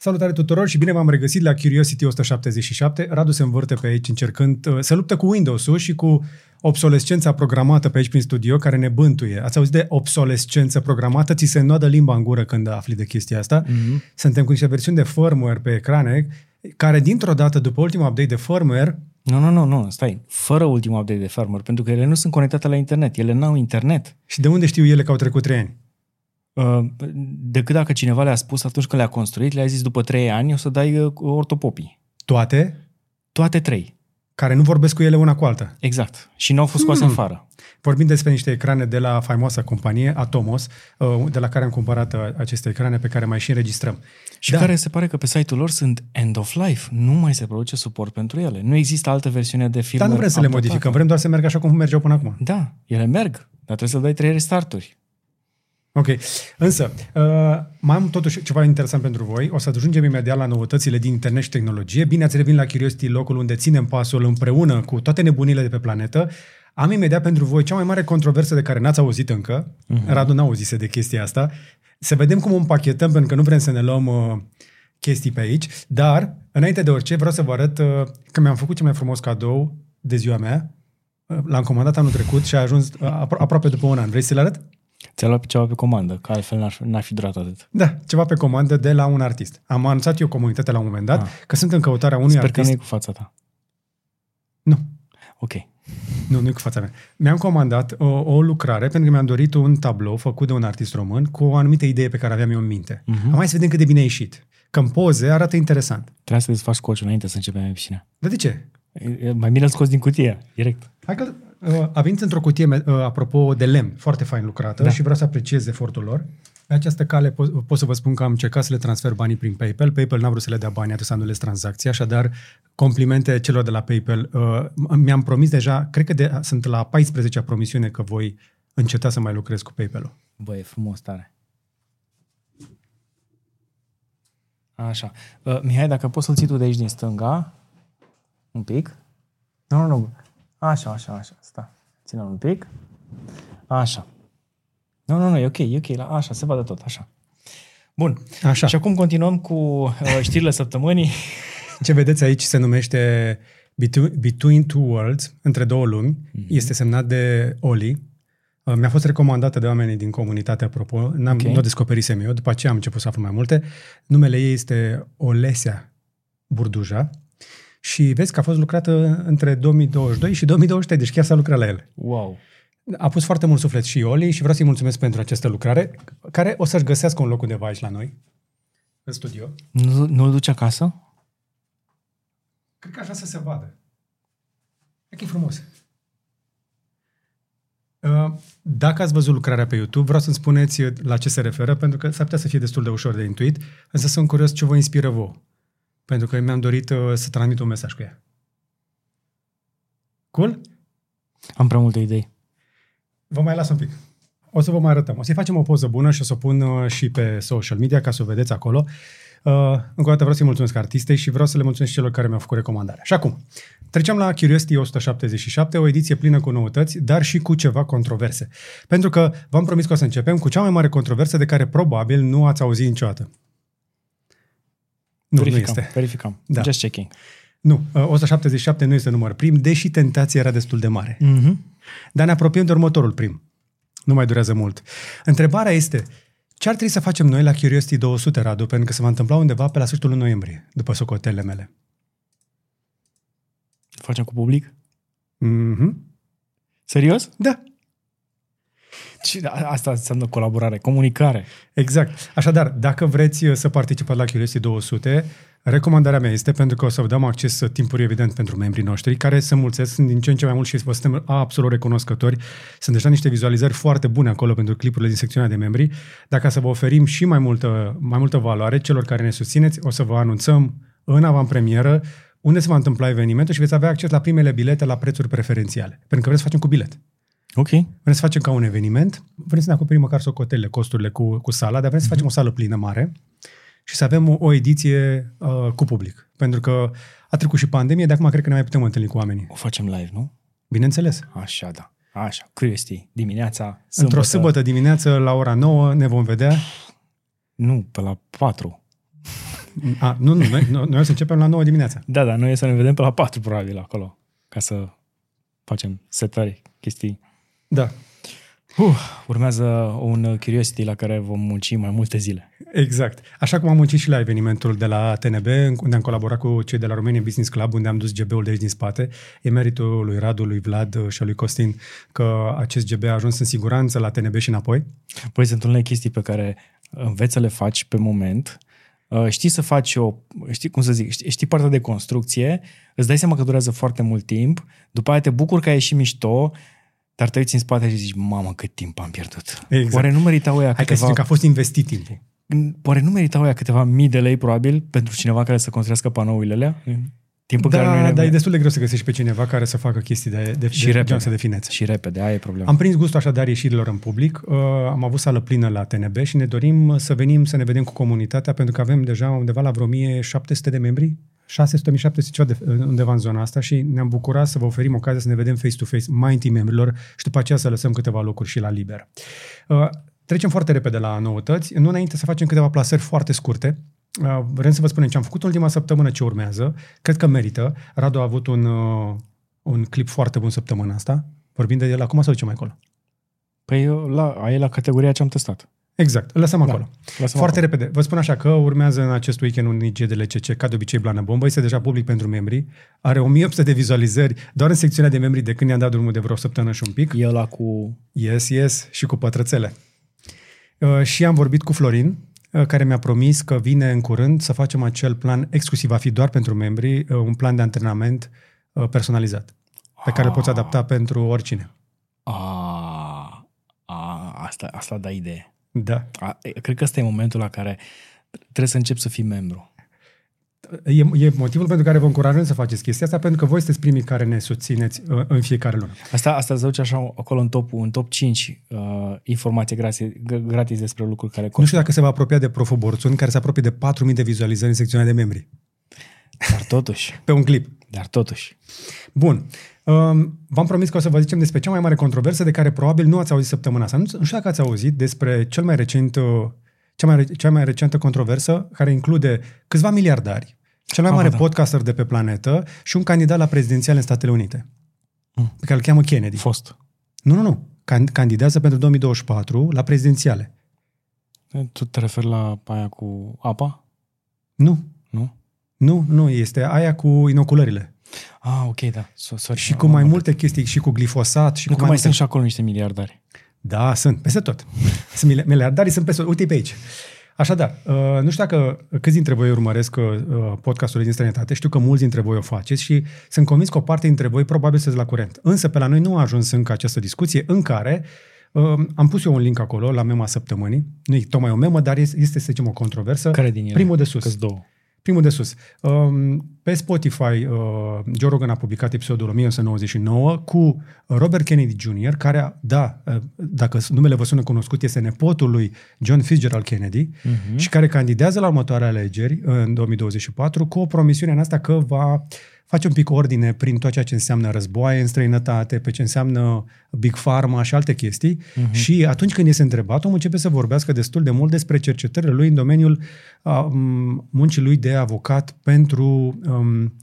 Salutare tuturor și bine v-am regăsit la Curiosity 177. Radu se învârte pe aici încercând uh, să luptă cu Windows-ul și cu obsolescența programată pe aici prin studio care ne bântuie. Ați auzit de obsolescență programată? Ți se înnoadă limba în gură când afli de chestia asta. Mm-hmm. Suntem cu niște versiuni de firmware pe ecrane care dintr-o dată, după ultimul update de firmware, Nu, nu, nu, nu, stai. Fără ultimul update de firmware, pentru că ele nu sunt conectate la internet. Ele n-au internet. și de unde știu ele că au trecut trei ani? Uh, Decât dacă cineva le-a spus atunci când le-a construit, le-a zis după trei ani o să dai uh, ortopopii. Toate Toate trei. care nu vorbesc cu ele una cu alta. Exact. Și nu au fost scoase Hmm. afară. Vorbim despre niște ecrane de la faimoasa companie Atomos, uh, de la care am cumpărat uh, aceste ecrane pe care mai și înregistrăm. Și Da. care se pare că pe site-ul lor sunt end of life. Nu mai se produce suport pentru ele. Nu există altă versiune de firmware Dar nu vrem să le updatată. modificăm, vrem doar să meargă așa cum mergeau până acum. Da, ele merg, dar trebuie să dai trei restarturi. Ok. Însă, uh, mai am totuși ceva interesant pentru voi. O să ajungem imediat la noutățile din internet și tehnologie. Bine ați revenit la Curiosity, locul unde ținem pasul împreună cu toate nebunile de pe planetă. Am imediat pentru voi cea mai mare controversă de care n-ați auzit încă. Uh-huh. Radu n-a auzise de chestia asta. Să vedem cum o împachetăm, pentru că nu vrem să ne luăm uh, chestii pe aici. Dar, înainte de orice, vreau să vă arăt uh, că mi-am făcut cel mai frumos cadou de ziua mea. Uh, L-am comandat anul trecut și a ajuns uh, apro- aproape după un an. Vrei să-l arăt? Ți-a luat ceva pe comandă, că altfel n-ar, n-ar fi durat atât. Da, ceva pe comandă de la un artist. Am anunțat eu comunitatea la un moment dat Ah. că sunt în căutarea unui Sper că artist. nu e cu fața ta. Nu, Ok. nu, nu e cu fața mea. Mi-am comandat o, o lucrare pentru că mi-am dorit un tablou făcut de un artist român cu o anumită idee pe care aveam eu în minte. Mhm. Am mai să vedem cât de bine a ieșit. Că în poze arată interesant. Trebuie să desfaci scociul înainte să începem emisiunea. Dar de ce? E- e Mai bine îl scoți din cutie, direct. Hai că uh, a venit într-o cutie, uh, apropo, de lemn, foarte fain lucrată da. Da. și vreau să apreciez efortul lor. Pe această cale pot, pot să vă spun că am încercat să le transfer banii prin PayPal. PayPal n-a vrut să le dea bani, atât să anulez tranzacția, așadar complimente celor de la PayPal. Uh, mi-am promis deja, cred că de, sunt la 14-a promisiune că voi înceta să mai lucrez cu PayPal-ul. Bă, e frumos tare. Așa. Uh, Mihai, dacă poți să-l ții tu de aici din stânga, un pic. Nu, nu, nu. Așa, așa, așa. Sta. Ține un pic. Așa. Nu, nu, nu, e ok, e ok. La, așa, se vadă tot, așa. Bun. Așa. Și acum continuăm cu uh, știrile săptămânii. Ce vedeți aici se numește Between, Between Two Worlds, între două lumi. Mm-hmm. Este semnat de Oli. Uh, Mi-a fost recomandată de oamenii din comunitate, apropo. N-am, Ok. okay. Nu o descoperisem eu, după aceea am început să aflu mai multe. Numele ei este Olesea Burduja și vezi că a fost lucrată între 2022 și 2023, deci chiar s-a lucrat la el. Wow. A pus foarte mult suflet și Oli și vreau să-i mulțumesc pentru această lucrare, care o să-și găsească un loc undeva aici la noi, în studio. Nu, nu-l duci acasă? Cred că așa să se vadă. E că e frumos. Uh, Dacă ați văzut lucrarea pe YouTube, vreau să-mi spuneți la ce se referă, pentru că s-ar putea să fie destul de ușor de intuit, însă sunt curios ce vă inspiră vouă. Pentru că mi-am dorit uh, să transmit un mesaj cu ea. Cool? Am prea multe idei. Vă mai las un pic. O să vă mai arătăm. O să-i facem o poză bună și o să o pun uh, și pe social media ca să o vedeți acolo. Uh, încă o dată vreau să-i mulțumesc artistei și vreau să le mulțumesc celor care mi-au făcut recomandarea. Și acum, trecem la Curiosity 177, o ediție plină cu noutăți, dar și cu ceva controverse. Pentru că v-am promis că o să începem cu cea mai mare controversă de care probabil nu ați auzit niciodată. Nu, verificăm, nu este. verificăm. Da. Just checking. Nu, uh, 177 nu este număr prim, deși tentația era destul de mare. Mm-hmm. Dar ne apropiem de următorul prim. Nu mai durează mult. Întrebarea este, ce ar trebui să facem noi la Curiosity 200, Radu, pentru că se va întâmpla undeva pe la sfârșitul lui noiembrie, după socotelele mele. Facem cu public? Mm-hmm. Serios? Da, Și a- asta înseamnă colaborare, comunicare. exact. Așadar, dacă vreți uh, să participați la Curiosity 200, recomandarea mea este, pentru că o să vă dăm acces uh, timpuriu evident pentru membrii noștri, care se mulțesc, sunt din ce în ce mai mult și vă suntem absolut recunoscători. Sunt deja niște vizualizări foarte bune acolo pentru clipurile din secțiunea de membri. Dacă să vă oferim și mai multă, mai multă valoare celor care ne susțineți, o să vă anunțăm în avantpremieră unde se va întâmpla evenimentul și veți avea acces la primele bilete la prețuri preferențiale. Pentru că vreți să facem cu bilet. Ok. Vrem să facem ca un eveniment, vrem să ne acoperim măcar socotelele, costurile cu, cu sala, dar vrem să facem o sală plină mare și să avem o, o ediție uh, cu public. Pentru că a trecut și pandemie, de acum cred că ne mai putem întâlni cu oamenii. O facem live, nu? Bineînțeles. Așa, da. Așa, Curiosity, dimineața, sâmbătă. Într-o sâmbătă dimineață, la ora 9, ne vom vedea. Nu, pe la 4. A, nu, nu, noi, noi o să începem la 9 dimineața. Da, da, noi o să ne vedem pe la 4 probabil acolo, ca să facem setări, chestii. Da, Uh, urmează un Curiosity la care vom munci mai multe zile. exact. Așa cum am muncit și la evenimentul de la TNB, unde am colaborat cu cei de la Romania Business Club, unde am dus GB-ul de aici din spate. E meritul lui Radu, lui Vlad și al lui Costin că acest GB a ajuns în siguranță la TNB și înapoi. Păi sunt unele chestii pe care înveți să le faci pe moment, Uh, știi să faci o, știi cum să zic, știi, știi partea de construcție, îți dai seama că durează foarte mult timp, după aia te bucuri că ai ieșit mișto, dar te uiți în spate și zici, mamă, cât timp am pierdut. Exact. Oare nu meritau ăia Hai că să câteva, zicem că a fost investit timpul. oare nu meritau ăia câteva mii de lei, probabil, pentru cineva care să construiască panourile alea? Timpul care nu Da, e dar e destul de greu să găsești pe cineva care să facă chestii de, de, Și de, repede. genul ăsta de finețe. Și repede, aia e problema. Am prins gustul așadar ieșirilor în public. Uh, am avut sală plină la TNB și ne dorim să venim să ne vedem cu comunitatea pentru că avem deja undeva la vreo 1700 de membri 600-1700 ceva de, undeva în zona asta și ne-am bucurat să vă oferim ocazia să ne vedem face-to-face mai întâi membrilor și după aceea să lăsăm câteva locuri și la liber. Uh, trecem foarte repede la noutăți, nu înainte să facem câteva plasări foarte scurte. Uh, vrem să vă spunem ce am făcut ultima săptămână, ce urmează. Cred că merită. Radu a avut un, uh, un clip foarte bun săptămâna asta. Vorbim de el acum sau ce mai acolo? Păi la, aia e la categoria ce am testat. Exact, îl lăsăm acolo. Lăsăm Foarte acolo. repede. Vă spun așa că urmează în acest weekend un IG de LCC, ca de obicei Blană Bombă, este deja public pentru membri, are 1800 de vizualizări doar în secțiunea de membri de când i-am dat drumul de vreo săptămână și un pic. E ăla cu... Yes, yes, și cu pătrățele. Uh, și am vorbit cu Florin, uh, care mi-a promis că vine în curând să facem acel plan exclusiv, va fi doar pentru membri, uh, un plan de antrenament uh, personalizat, pe care îl poți adapta pentru oricine. A, a, asta, asta da idee. Da. A, e, cred că ăsta e momentul la care trebuie să începi să fii membru. E, e motivul pentru care vă încurajăm să faceți chestia asta, pentru că voi sunteți primii care ne susțineți uh, în fiecare lună. Asta, asta se duce așa acolo în top, în top 5 uh, informații gratis, gratis despre lucruri care Nu costă. știu dacă se va apropia de Profu Borțun, care se apropie de 4.000 de vizualizări în secțiunea de membri. Dar totuși, Pe un clip. dar totuși. Bun. Um, v-am promis că o să vă zicem despre cea mai mare controversă de care probabil nu ați auzit săptămâna asta. Nu, nu știu dacă ați auzit despre cel mai recent, uh, cea, mai, re- cea mai recentă controversă care include câțiva miliardari, cel mai Ah, mare da. podcaster de pe planetă și un candidat la prezidențial în Statele Unite, Mm. pe care îl cheamă Kennedy. Fost. Nu, nu, nu. Can- candidează pentru 2024 la prezidențiale. Tu te referi la aia cu apa? Nu, Nu? nu, nu. Este aia cu inoculările. Ah, ok, da. So, sorry. Și cu mai multe chestii, și cu glifosat, și Nu cu că mai multe... sunt și acolo niște miliardari. Da, sunt, peste tot. Sunt mili- miliardarii, sunt peste tot. Uite pe aici. Așadar, uh, nu știu dacă câți dintre voi urmăresc uh, podcasturile din străinătate, știu că mulți dintre voi o faceți și sunt convins că o parte dintre voi probabil sunteți la curent. Însă pe la noi nu a ajuns încă această discuție în care uh, am pus eu un link acolo la mema săptămânii. Nu e tocmai o memă, dar este, este să zicem, o controversă. Care din ele? Primul de sus. Că două. Primul de sus. Um, Pe Spotify, uh, Joe Rogan a publicat episodul 1999 cu Robert Kennedy Jr., care, da, uh, dacă numele vă sună cunoscut, este nepotul lui John Fitzgerald Kennedy Mhm. și care candidează la următoarele alegeri uh, în 2024 cu o promisiune în asta că va face un pic ordine prin tot ceea ce înseamnă războaie în străinătate, pe ce înseamnă Big Pharma și alte chestii. Uh-huh. Și atunci când este întrebat, omul începe să vorbească destul de mult despre cercetările lui în domeniul uh, m, muncii lui de avocat pentru, um,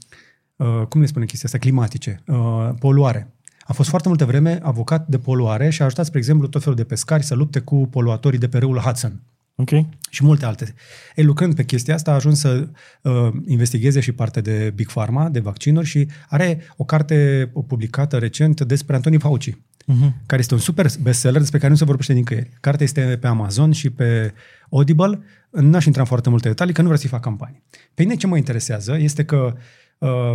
uh, cum le spune chestia asta, climatice, uh, poluare. A fost foarte multă vreme avocat de poluare și a ajutat, spre exemplu, tot felul de pescari să lupte cu poluatorii de pe râul Hudson Ok. și multe alte. Ei, lucrând pe chestia asta, a ajuns să uh, investigheze și partea de Big Pharma, de vaccinuri și are o carte publicată recent despre Anthony Fauci, Uh-huh. care este un super bestseller despre care nu se vorbește nicăieri. Cartea este pe Amazon și pe Audible. N-aș intra în foarte multe detalii, că nu vreau să-i fac campanii. Pe mine ce mă interesează este că uh,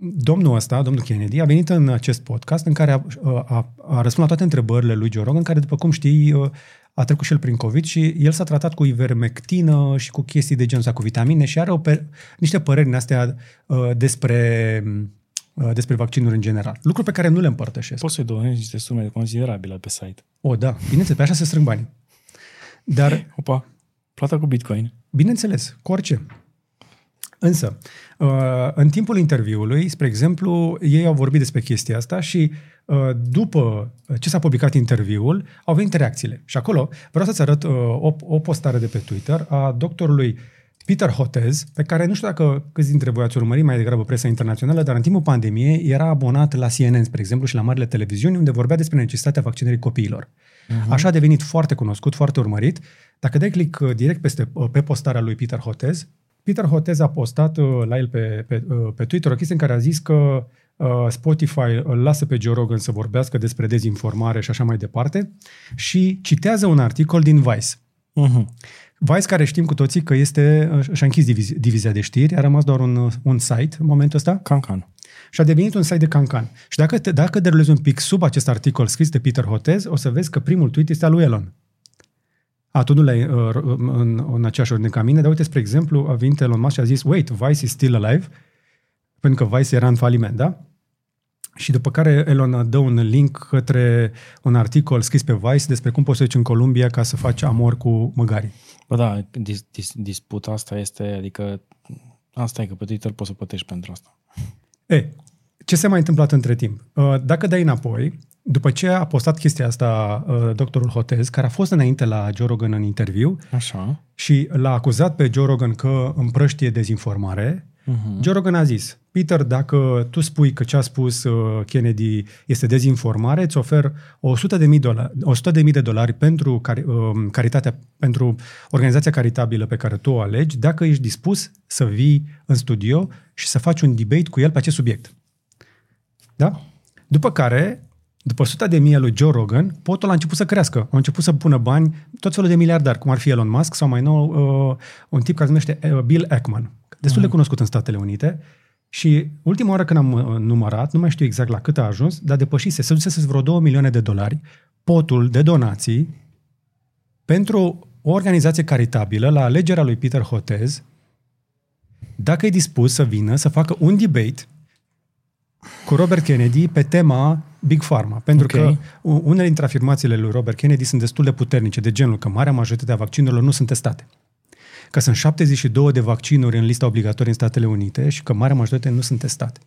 domnul ăsta, domnul Kennedy, a venit în acest podcast în care a, a, a răspuns la toate întrebările lui Joe Rogan, care, după cum știi, uh, a trecut și el prin COVID și el s-a tratat cu ivermectină și cu chestii de genul ăsta, cu vitamine și are o pe, niște păreri din astea uh, despre, uh, despre vaccinuri în general. Lucruri pe care nu le împărtășesc. Poți să-i donezi niște sume considerabile pe site. O, da, bineînțeles, pe așa se strâng banii. Dar, Opa, plata cu bitcoin. bineînțeles, cu orice. Însă, uh, în timpul interviului, spre exemplu, ei au vorbit despre chestia asta și uh, după ce s-a publicat interviul, au venit reacțiile. Și acolo vreau să-ți arăt uh, o, o postare de pe Twitter a doctorului Peter Hotez, pe care nu știu dacă câți dintre voi ați urmărit mai degrabă presa internațională, dar în timpul pandemiei era abonat la CNN, spre exemplu, și la marile televiziuni, unde vorbea despre necesitatea vaccinării copiilor. Uh-huh. Așa a devenit foarte cunoscut, foarte urmărit. Dacă dai click uh, direct peste, uh, pe postarea lui Peter Hotez, Peter Hotez a postat uh, la el pe, pe, pe Twitter o chestie în care a zis că Spotify îl lasă pe Joe Rogan să vorbească despre dezinformare și așa mai departe și citează un articol din Vice. Uh-huh. Vice, care știm cu toții că este, și-a închis diviz, divizia de știri, a rămas doar un, un site în momentul ăsta. Cancan. Și a devenit un site de cancan. Și dacă, te, dacă derulezi un pic sub acest articol scris de Peter Hotez, o să vezi că primul tweet este al lui Elon. A, tu nu l-ai uh, în, în aceeași ordine ca mine, dar uite, spre exemplu, a venit Elon Musk și a zis, wait, Vice is still alive, pentru că Vice era în faliment, da? Și după care Elon dă un link către un articol scris pe Vice despre cum poți să duci în Columbia ca să faci amor cu măgarii. Bă, da, dis, dis, disputa asta este, adică, asta e că pe Twitter poți să plătești pentru asta. E, ce s-a mai întâmplat între timp? Uh, dacă dai înapoi, după ce a postat chestia asta uh, doctorul Hotez, care a fost înainte la Joe Rogan în interviu Așa. și l-a acuzat pe Joe Rogan că împrăștie dezinformare, uh-huh. Joe Rogan a zis, Peter, dacă tu spui că ce a spus uh, Kennedy este dezinformare, îți ofer 100 de mii, dolari, 100 de, mii de dolari pentru cari, uh, caritatea, pentru organizația caritabilă pe care tu o alegi, dacă ești dispus să vii în studio și să faci un debate cu el pe acest subiect. Da? După care, după 100 de mii lui Joe Rogan, potul a început să crească. Au început să pună bani, tot felul de miliardari, cum ar fi Elon Musk sau mai nou uh, un tip care se numește uh, Bill Ackman, destul de mhm. cunoscut în Statele Unite, și ultima oară când am uh, numărat, nu mai știu exact la cât a ajuns, dar depășise, se dusese vreo 2 milioane de dolari potul de donații pentru o organizație caritabilă la alegerea lui Peter Hotez, dacă e dispus să vină să facă un debate cu Robert Kennedy pe tema Big Pharma. Pentru okay. că unele dintre afirmațiile lui Robert Kennedy sunt destul de puternice, de genul că marea majoritate a vaccinurilor nu sunt testate că sunt 72 de vaccinuri în lista obligatorie în Statele Unite și că marea majoritate nu sunt testate.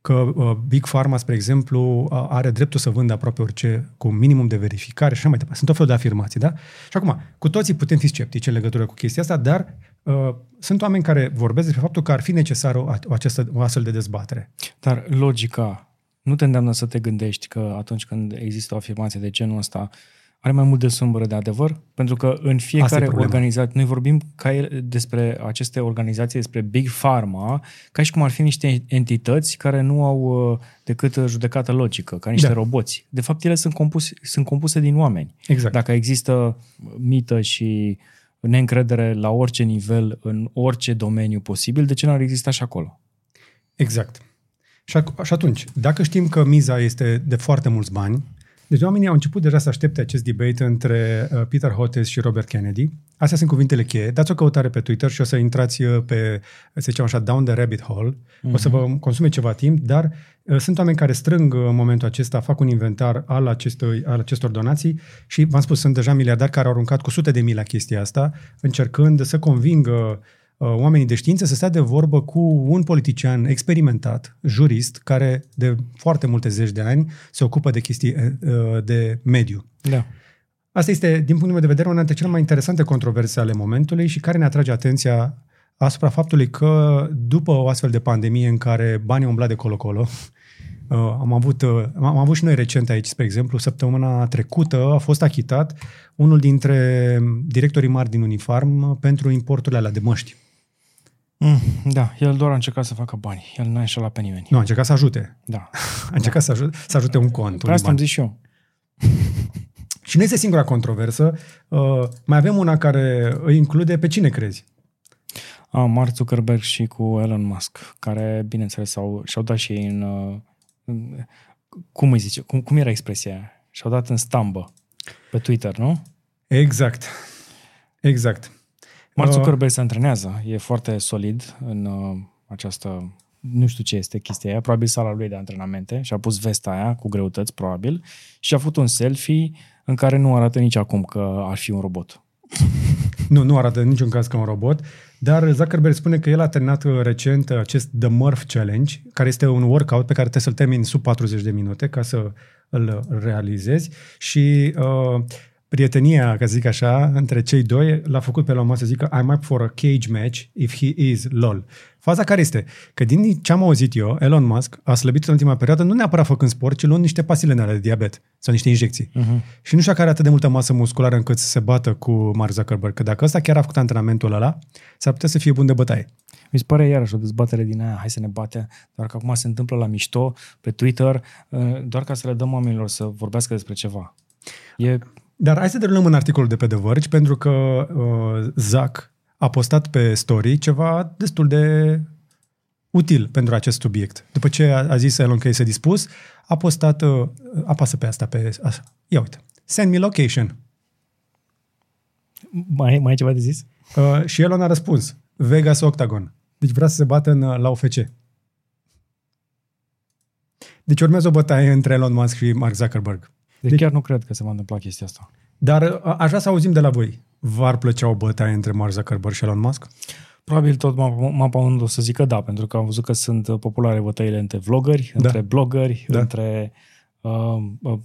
Că uh, Big Pharma, spre exemplu, uh, are dreptul să vândă aproape orice cu minimum de verificare și așa mai departe. Sunt tot felul de afirmații, da? Și acum, cu toții putem fi sceptici în legătură cu chestia asta, dar uh, sunt oameni care vorbesc despre faptul că ar fi necesară o, o, această, o astfel de dezbatere. Dar logica nu te îndeamnă să te gândești că atunci când există o afirmație de genul ăsta, uh, are mai mult de sâmbără de adevăr? Pentru că în fiecare organizație, noi vorbim ca el, despre aceste organizații, despre Big Pharma, ca și cum ar fi niște entități care nu au uh, decât judecată logică, ca niște da. roboți. De fapt, ele sunt compuse, sunt compuse din oameni. Exact. Dacă există mită și neîncredere la orice nivel, în orice domeniu posibil, de ce nu ar exista și acolo? Exact. Și atunci, dacă știm că miza este de foarte mulți bani, deci oamenii au început deja să aștepte acest debate între uh, Peter Hotez și Robert Kennedy. Astea sunt cuvintele cheie. Dați o căutare pe Twitter și o să intrați uh, pe, să zicem așa, down the rabbit hole. Mm-hmm. O să vă mhm. consume ceva timp, dar uh, sunt oameni care strâng în momentul acesta, fac un inventar al, acestui, al acestor donații și, v-am spus, sunt deja miliardari care au aruncat cu sute de mii la chestia asta, încercând să convingă uh, Uh, oamenii de știință să stea de vorbă cu un politician experimentat, jurist, care de foarte multe zeci de ani se ocupă de chestii uh, de mediu. Da. Asta este, din punctul meu de vedere, una dintre cele mai interesante controverse ale momentului și care ne atrage atenția asupra faptului că după o astfel de pandemie în care banii umbla de colo-colo, uh, am avut, am avut și noi recent aici, spre exemplu, săptămâna trecută a fost achitat unul dintre directorii mari din Unifarm pentru importurile alea de măști. Mm, da, el doar a încercat să facă bani. El n-a înșelat pe nimeni. Nu, a încercat să ajute. Da. A încercat da. să, ajute, să ajute un cont. Pe asta am zis și eu. și nu este singura controversă. Uh, mai avem una care îi include pe cine crezi? A, Mark Zuckerberg și cu Elon Musk, care, bineînțeles, au, și-au dat și ei în... Uh, în cum îi zice? Cum, cum era expresia aia? Și-au dat în stambă pe Twitter, nu? Exact. Exact. Mark uh, Zuckerberg se antrenează, e foarte solid în uh, această, nu știu ce este chestia aia, probabil sala lui de antrenamente. Și a pus vesta aia cu greutăți, probabil, și a făcut un selfie în care nu arată nici acum că ar fi un robot. Nu, nu arată în niciun caz ca un robot, dar Zuckerberg spune că el a terminat uh, recent acest The Murph Challenge, care este un workout pe care trebuie să-l termini sub 40 de minute ca să îl realizezi. Și uh, prietenia, ca să zic așa, între cei doi l-a făcut pe Elon Musk să zică I'm up for a cage match if he is lol. Faza care este? Că din ce am auzit eu, Elon Musk a slăbit în ultima perioadă nu neapărat făcând sport, ci luând niște pasile de diabet sau niște injecții. Uh-huh. Și nu știu că are atât de multă masă musculară încât să se bată cu Mark Zuckerberg. Că dacă ăsta chiar a făcut antrenamentul ăla, s-ar putea să fie bun de bătaie. Mi se pare iarăși o dezbatere din aia, hai să ne batem, doar că acum se întâmplă la mișto, pe Twitter, uh, doar ca să le dăm oamenilor să vorbească despre ceva. E Dar hai să derulăm în articolul de pe The Verge, pentru că uh, Zac a postat pe story ceva destul de util pentru acest subiect. După ce a, a zis Elon că este dispus, a postat, uh, apasă pe asta, pe așa. Ia uite. Send me location. mai, mai e ceva de zis? Uh, și Elon a răspuns. Vegas Octagon. Deci vrea să se bată în, uh, la UFC. Deci urmează o bătaie între Elon Musk și Mark Zuckerberg. Deci, deci chiar nu cred că se va întâmpla chestia asta. Dar uh, aș vrea să auzim de la voi. V-ar plăcea o bătaie între Mark Zuckerberg și Elon Musk? Probabil tot mapa unul o să zică da, pentru că am văzut că sunt uh, populare bătăile între vloggeri, da. între bloggeri, da. între uh, uh,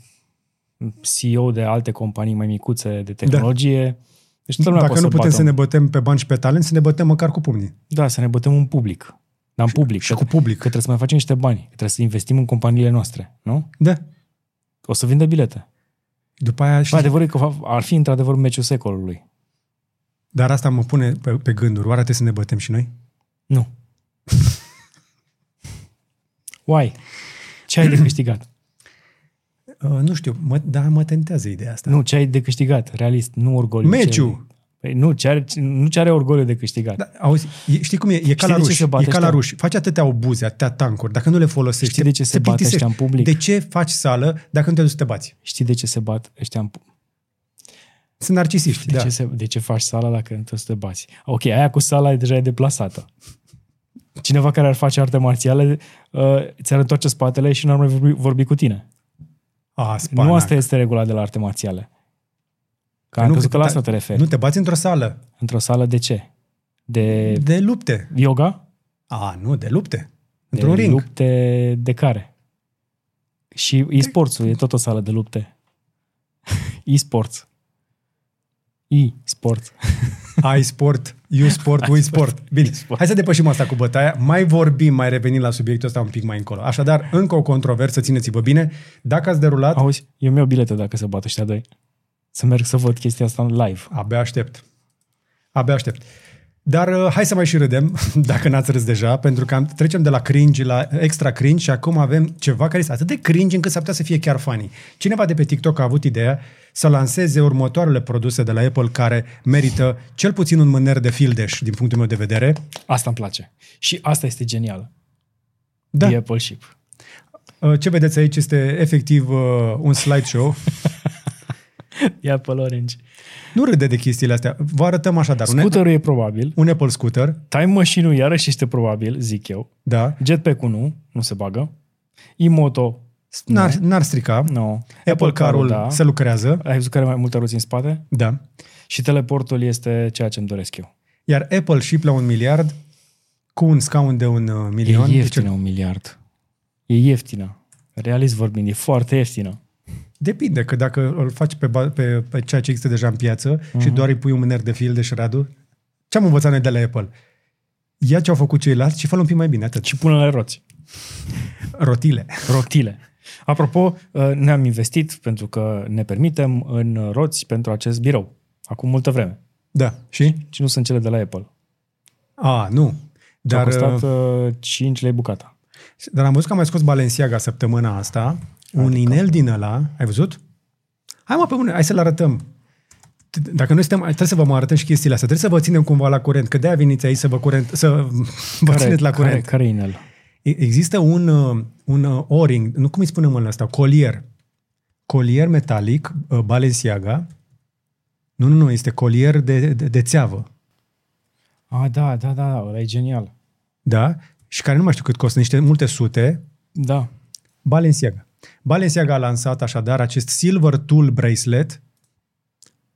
CEO de alte companii mai micuțe de tehnologie. Da. Deci Dacă nu putem să ne bătem pe bani și pe talent, să ne bătem măcar cu pumnii. Da, să ne bătem în public. Dar în public. Și, și cu public. Că trebuie să mai facem niște bani. Că trebuie să investim în companiile noastre, nu? Da. O să vinde bilete. După aia... Și... Adevărul că ar fi într-adevăr meciul secolului. Dar asta mă pune pe, pe gânduri. Oare trebuie să ne bătem și noi? Nu. Why? Ce ai de câștigat? Uh, nu știu, mă, dar mă tentează ideea asta. Nu, ce ai de câștigat, realist, nu orgoliu. Meciul! Păi nu, ce are, nu ce are orgoliu de câștigat. Da, auzi, e, știi cum e? E ca la ruși. E ca la ruși. Faci atâtea obuze, atâtea tancuri. Dacă nu le folosești, Știi de ce se bat ăștia în public? De ce faci sală dacă nu te duci să te bați? Știi de ce se bat ăștia în public? Sunt narcisiști, de da. Ce se, de ce faci sala dacă nu te să te bați? Ok, aia cu sala e deja e deplasată. Cineva care ar face arte marțiale uh, ți-ar întoarce spatele și nu ar mai vorbi, vorbi cu tine. A, nu asta este regula de la arte marțiale. Că am crezut că la asta te referi. Nu, te bați într-o sală. Într-o sală de ce? De... De lupte. Yoga? A, nu, de lupte. Într-un de ring. lupte de care? Și e-sports-ul, de... e tot o sală de lupte. e-sports. E-sport. I-sport, you-sport, we-sport. Bine, hai să depășim asta cu bătaia. Mai vorbim, mai revenim la subiectul ăsta un pic mai încolo. Așadar, încă o controversă, țineți-vă bine. Dacă ați derulat... Auzi, eu mi-au bilete dacă se bat ăștia doi. Să merg să văd chestia asta în live. Abia aștept. Abia aștept. Dar uh, hai să mai și râdem, dacă n-ați râs deja, pentru că am, trecem de la cringe la extra cringe și acum avem ceva care este atât de cringe încât s-ar putea să fie chiar funny. Cineva de pe TikTok a avut ideea să lanseze următoarele produse de la Apple care merită cel puțin un mâner de fildeș, din punctul meu de vedere. Asta îmi place. Și asta este genial. Da. The Apple Ship. Uh, ce vedeți aici este efectiv uh, un slideshow. e Apple Orange. Nu râde de chestiile astea. Vă arătăm așadar. Scooterul e probabil. Un Apple scooter. Time machine-ul iarăși este probabil, zic eu. Da. Jetpack-ul nu, nu se bagă. E-moto N-ar, n-ar strica. No. Apple, Apple Car-ul da. se lucrează. Ai văzut care mai multe roți în spate? Da. Și teleportul este ceea ce îmi doresc eu. Iar Apple ship la un miliard cu un scaun de un uh, milion. E ieftină un miliard. E ieftină. Realist vorbind, e foarte ieftină. Depinde, că dacă îl faci pe, pe, pe ceea ce există deja în piață uh-huh. și doar îi pui un mâner de fil de șradu, ce am învățat noi de la Apple? Ia ce au făcut ceilalți și fă un pic mai bine, atât. Și pune la roți. Rotile. Rotile. Apropo, uh, ne-am investit, pentru că ne permitem, în roți pentru acest birou. Acum multă vreme. Da. Și? Și nu sunt cele de la Apple. A, nu. Dar, a costat uh, 5 uh, lei bucata. Dar am văzut că am mai scos Balenciaga săptămâna asta. Adică. Un inel din ăla. Ai văzut? Hai mă, pe bune, hai să-l arătăm. Dacă noi suntem, trebuie să vă mai arătăm și chestiile astea. Trebuie să vă ținem cumva la curent, că de-aia veniți aici să vă, curent, să vă care, țineți la curent. Care, care inel? Există un, uh, un uh, o-ring, nu cum îi spunem în ăsta, colier. Colier metalic, uh, Balenciaga. Nu, nu, nu, este colier de, de, de țeavă. Ah, da, da, da, ăla e genial. Da? Și care nu mai știu cât costă, niște multe sute. Da. Balenciaga. Balenciaga a lansat așadar acest Silver Tool Bracelet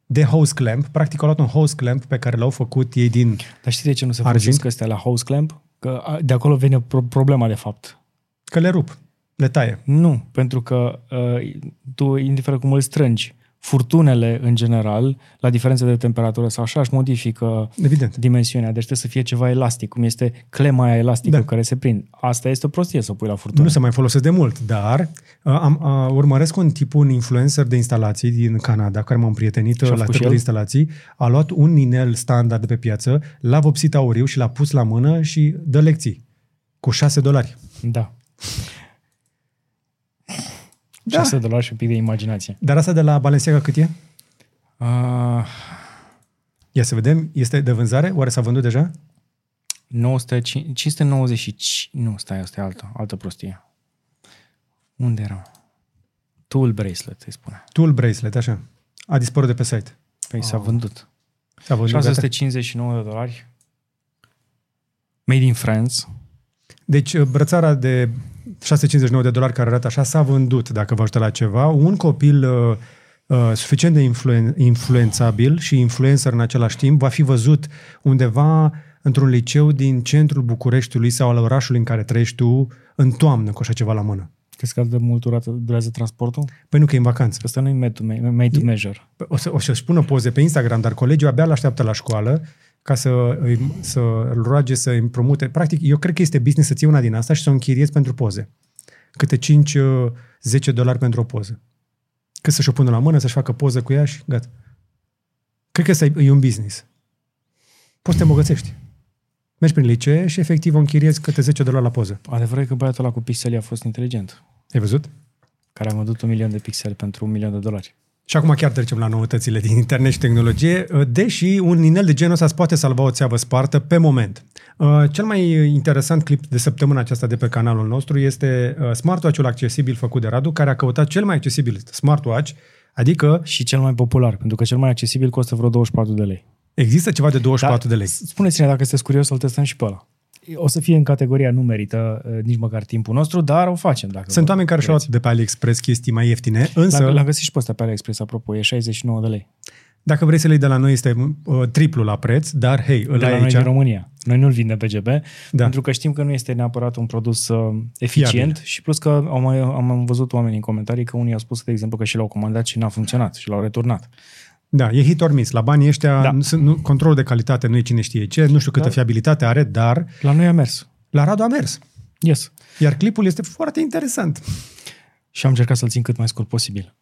de hose clamp. Practic au luat un hose clamp pe care l-au făcut ei din Dar știi de ce nu se folosesc astea la hose clamp? Că de acolo vine problema, de fapt. Că le rup, le taie. Nu, pentru că uh, tu, indiferent cum îl strângi, furtunele în general, la diferențe de temperatură sau așa, își modifică Evident. dimensiunea. Deci trebuie să fie ceva elastic, cum este clema aia elastică Da. care se prind. Asta este o prostie să o pui la furtună. Nu se mai folosesc de mult, dar uh, am, uh, urmăresc un tip, un influencer de instalații din Canada, care m-am prietenit Și a uh, la făcut și tăbul de el? instalații, a luat un inel standard de pe piață, l-a vopsit auriu și l-a pus la mână și dă lecții. Cu 6 dolari. Da. Da. 6 dolari și un pic de imaginație. Dar asta de la Balenciaga cât e? Uh, Ia să vedem, este de vânzare? Oare s-a vândut deja? 900, 595... Nu, stai, asta e altă, altă prostie. Unde era? Tool bracelet, îi spune. Tool bracelet, așa. A dispărut de pe site. Păi s-a vândut. S-a vândut, gata. 659 de dolari. Made in France. Deci uh, brățara de 659 de dolari care arată așa s-a vândut, dacă vă ajută la ceva. Un copil uh, uh, suficient de influen- influențabil și influencer în același timp va fi văzut undeva într-un liceu din centrul Bucureștiului sau al orașului în care trăiești tu în toamnă cu așa ceva la mână. Crezi că atât de mult durată, durează transportul? Păi nu că e în vacanță. Asta nu e made to, ma- made to measure. O, să, o să-și pună poze pe Instagram, dar colegii abia îl așteaptă la școală ca să, îi- să îl roage să îi împrumute. Practic, eu cred că este business să ții una din asta și să o închiriezi pentru poze. Câte 5-10 dolari pentru o poză. Cât să-și o pună la mână, să-și facă poză cu ea și gata. Cred că ăsta e e un business. Poți să te îmbogățești. Mergi prin licee și efectiv o închiriezi câte 10 dolari la poză. Adevărul e că băiatul ăla cu pixeli a fost inteligent. Ai văzut? Care a vândut un milion de pixeli pentru un milion de dolari. Și acum chiar trecem la noutățile din internet și tehnologie, deși un inel de genul ăsta îți poate salva o țeavă spartă pe moment. Uh, Cel mai interesant clip de săptămâna aceasta de pe canalul nostru este uh, smartwatch-ul accesibil făcut de Radu, care a căutat cel mai accesibil smartwatch, adică Și cel mai popular, pentru că cel mai accesibil costă vreo 24 de lei. există ceva de 24 Dar de lei. Spuneți-ne dacă sunteți curios să-l testăm și pe ăla. O să fie în categoria nu merită uh, nici măcar timpul nostru, dar o facem dacă Sunt vă oameni care și-au luat vreți. de pe AliExpress chestii mai ieftine, însă L-am, l-am găsit și pe ăsta pe AliExpress, apropo, e 69 de lei. dacă vrei să le iei de la noi este uh, triplu la preț, dar hei, îl De ai la noi aici. din România. Noi nu-l vindem pe GB, Da. pentru că știm că nu este neapărat un produs uh, eficient Fiabil. și plus că am, mai, am văzut oameni în comentarii că unii au spus, de exemplu, că și l-au comandat și n-a funcționat și l-au returnat. Da, e hit or miss. La banii ăștia, Da. nu, sunt- nu, controlul de calitate nu e cine știe ce, nu știu câtă Da. fiabilitate are, dar La noi a mers. la Radu a mers. Yes. Iar clipul este foarte interesant. Și am încercat să-l țin cât mai scurt posibil.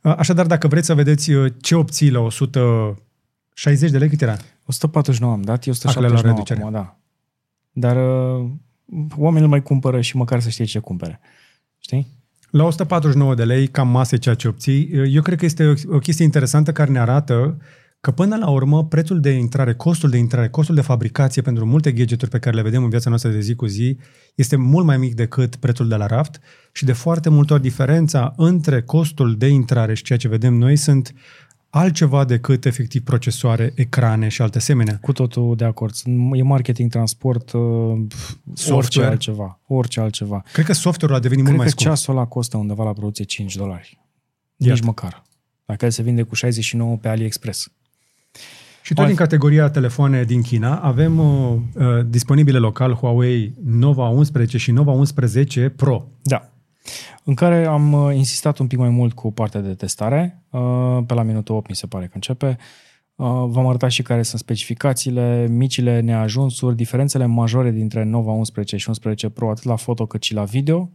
Așadar, dacă vreți să vedeți uh, ce obții la 160 de lei, cât era? 149 am dat, e Acolo la 179 reducere. acum, da. Dar uh, oamenii îl mai cumpără și măcar să știe ce cumpere. Știi? La 149 de lei, cam masă e ceea ce obții. Uh, Eu cred că este o, o chestie interesantă care ne arată că până la urmă prețul de intrare, costul de intrare, costul de fabricație pentru multe gadgeturi pe care le vedem în viața noastră de zi cu zi este mult mai mic decât prețul de la raft și de foarte multe ori diferența între costul de intrare și ceea ce vedem noi sunt altceva decât efectiv procesoare, ecrane și alte asemenea. Cu totul de acord. E marketing, transport, uh, orice Software. altceva. Orice altceva. Cred că software-ul a devenit Cred mult că mai scump. ceasul ăla costă undeva la producție 5 dolari. Iată. Nici măcar. Dacă el se vinde cu 69 pe AliExpress. Și tot Hai. din categoria telefoane din China avem uh, uh, disponibile local Huawei Nova 11 și Nova 11 Pro. Da. În care am uh, insistat un pic mai mult cu partea de testare. Uh, Pe la minutul 8 mi se pare că începe. Uh, V-am arătat și care sunt specificațiile, micile neajunsuri, diferențele majore dintre Nova 11 și 11 Pro, atât la foto cât și la video.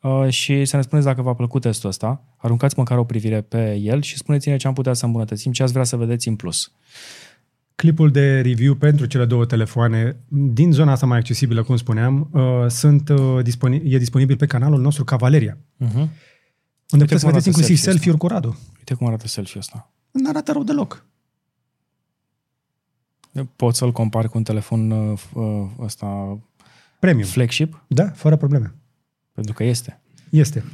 Uh, și să ne spuneți dacă v-a plăcut testul ăsta. Aruncați măcar o privire pe el și spuneți-ne ce am putea să îmbunătățim, ce ați vrea să vedeți în plus. Clipul de review pentru cele două telefoane din zona asta mai accesibilă, cum spuneam, uh, sunt, uh, disponi- e disponibil pe canalul nostru Cavaleria, Uh-huh. unde puteți să cum vedeți arată inclusiv selfie-ul selfie-uri cu Radu. Uite cum arată selfie-ul ăsta. Nu arată rău deloc. Pot să-l compar cu un telefon uh, uh, ăsta Premium. flagship, Da, fără probleme. pentru că este. Este.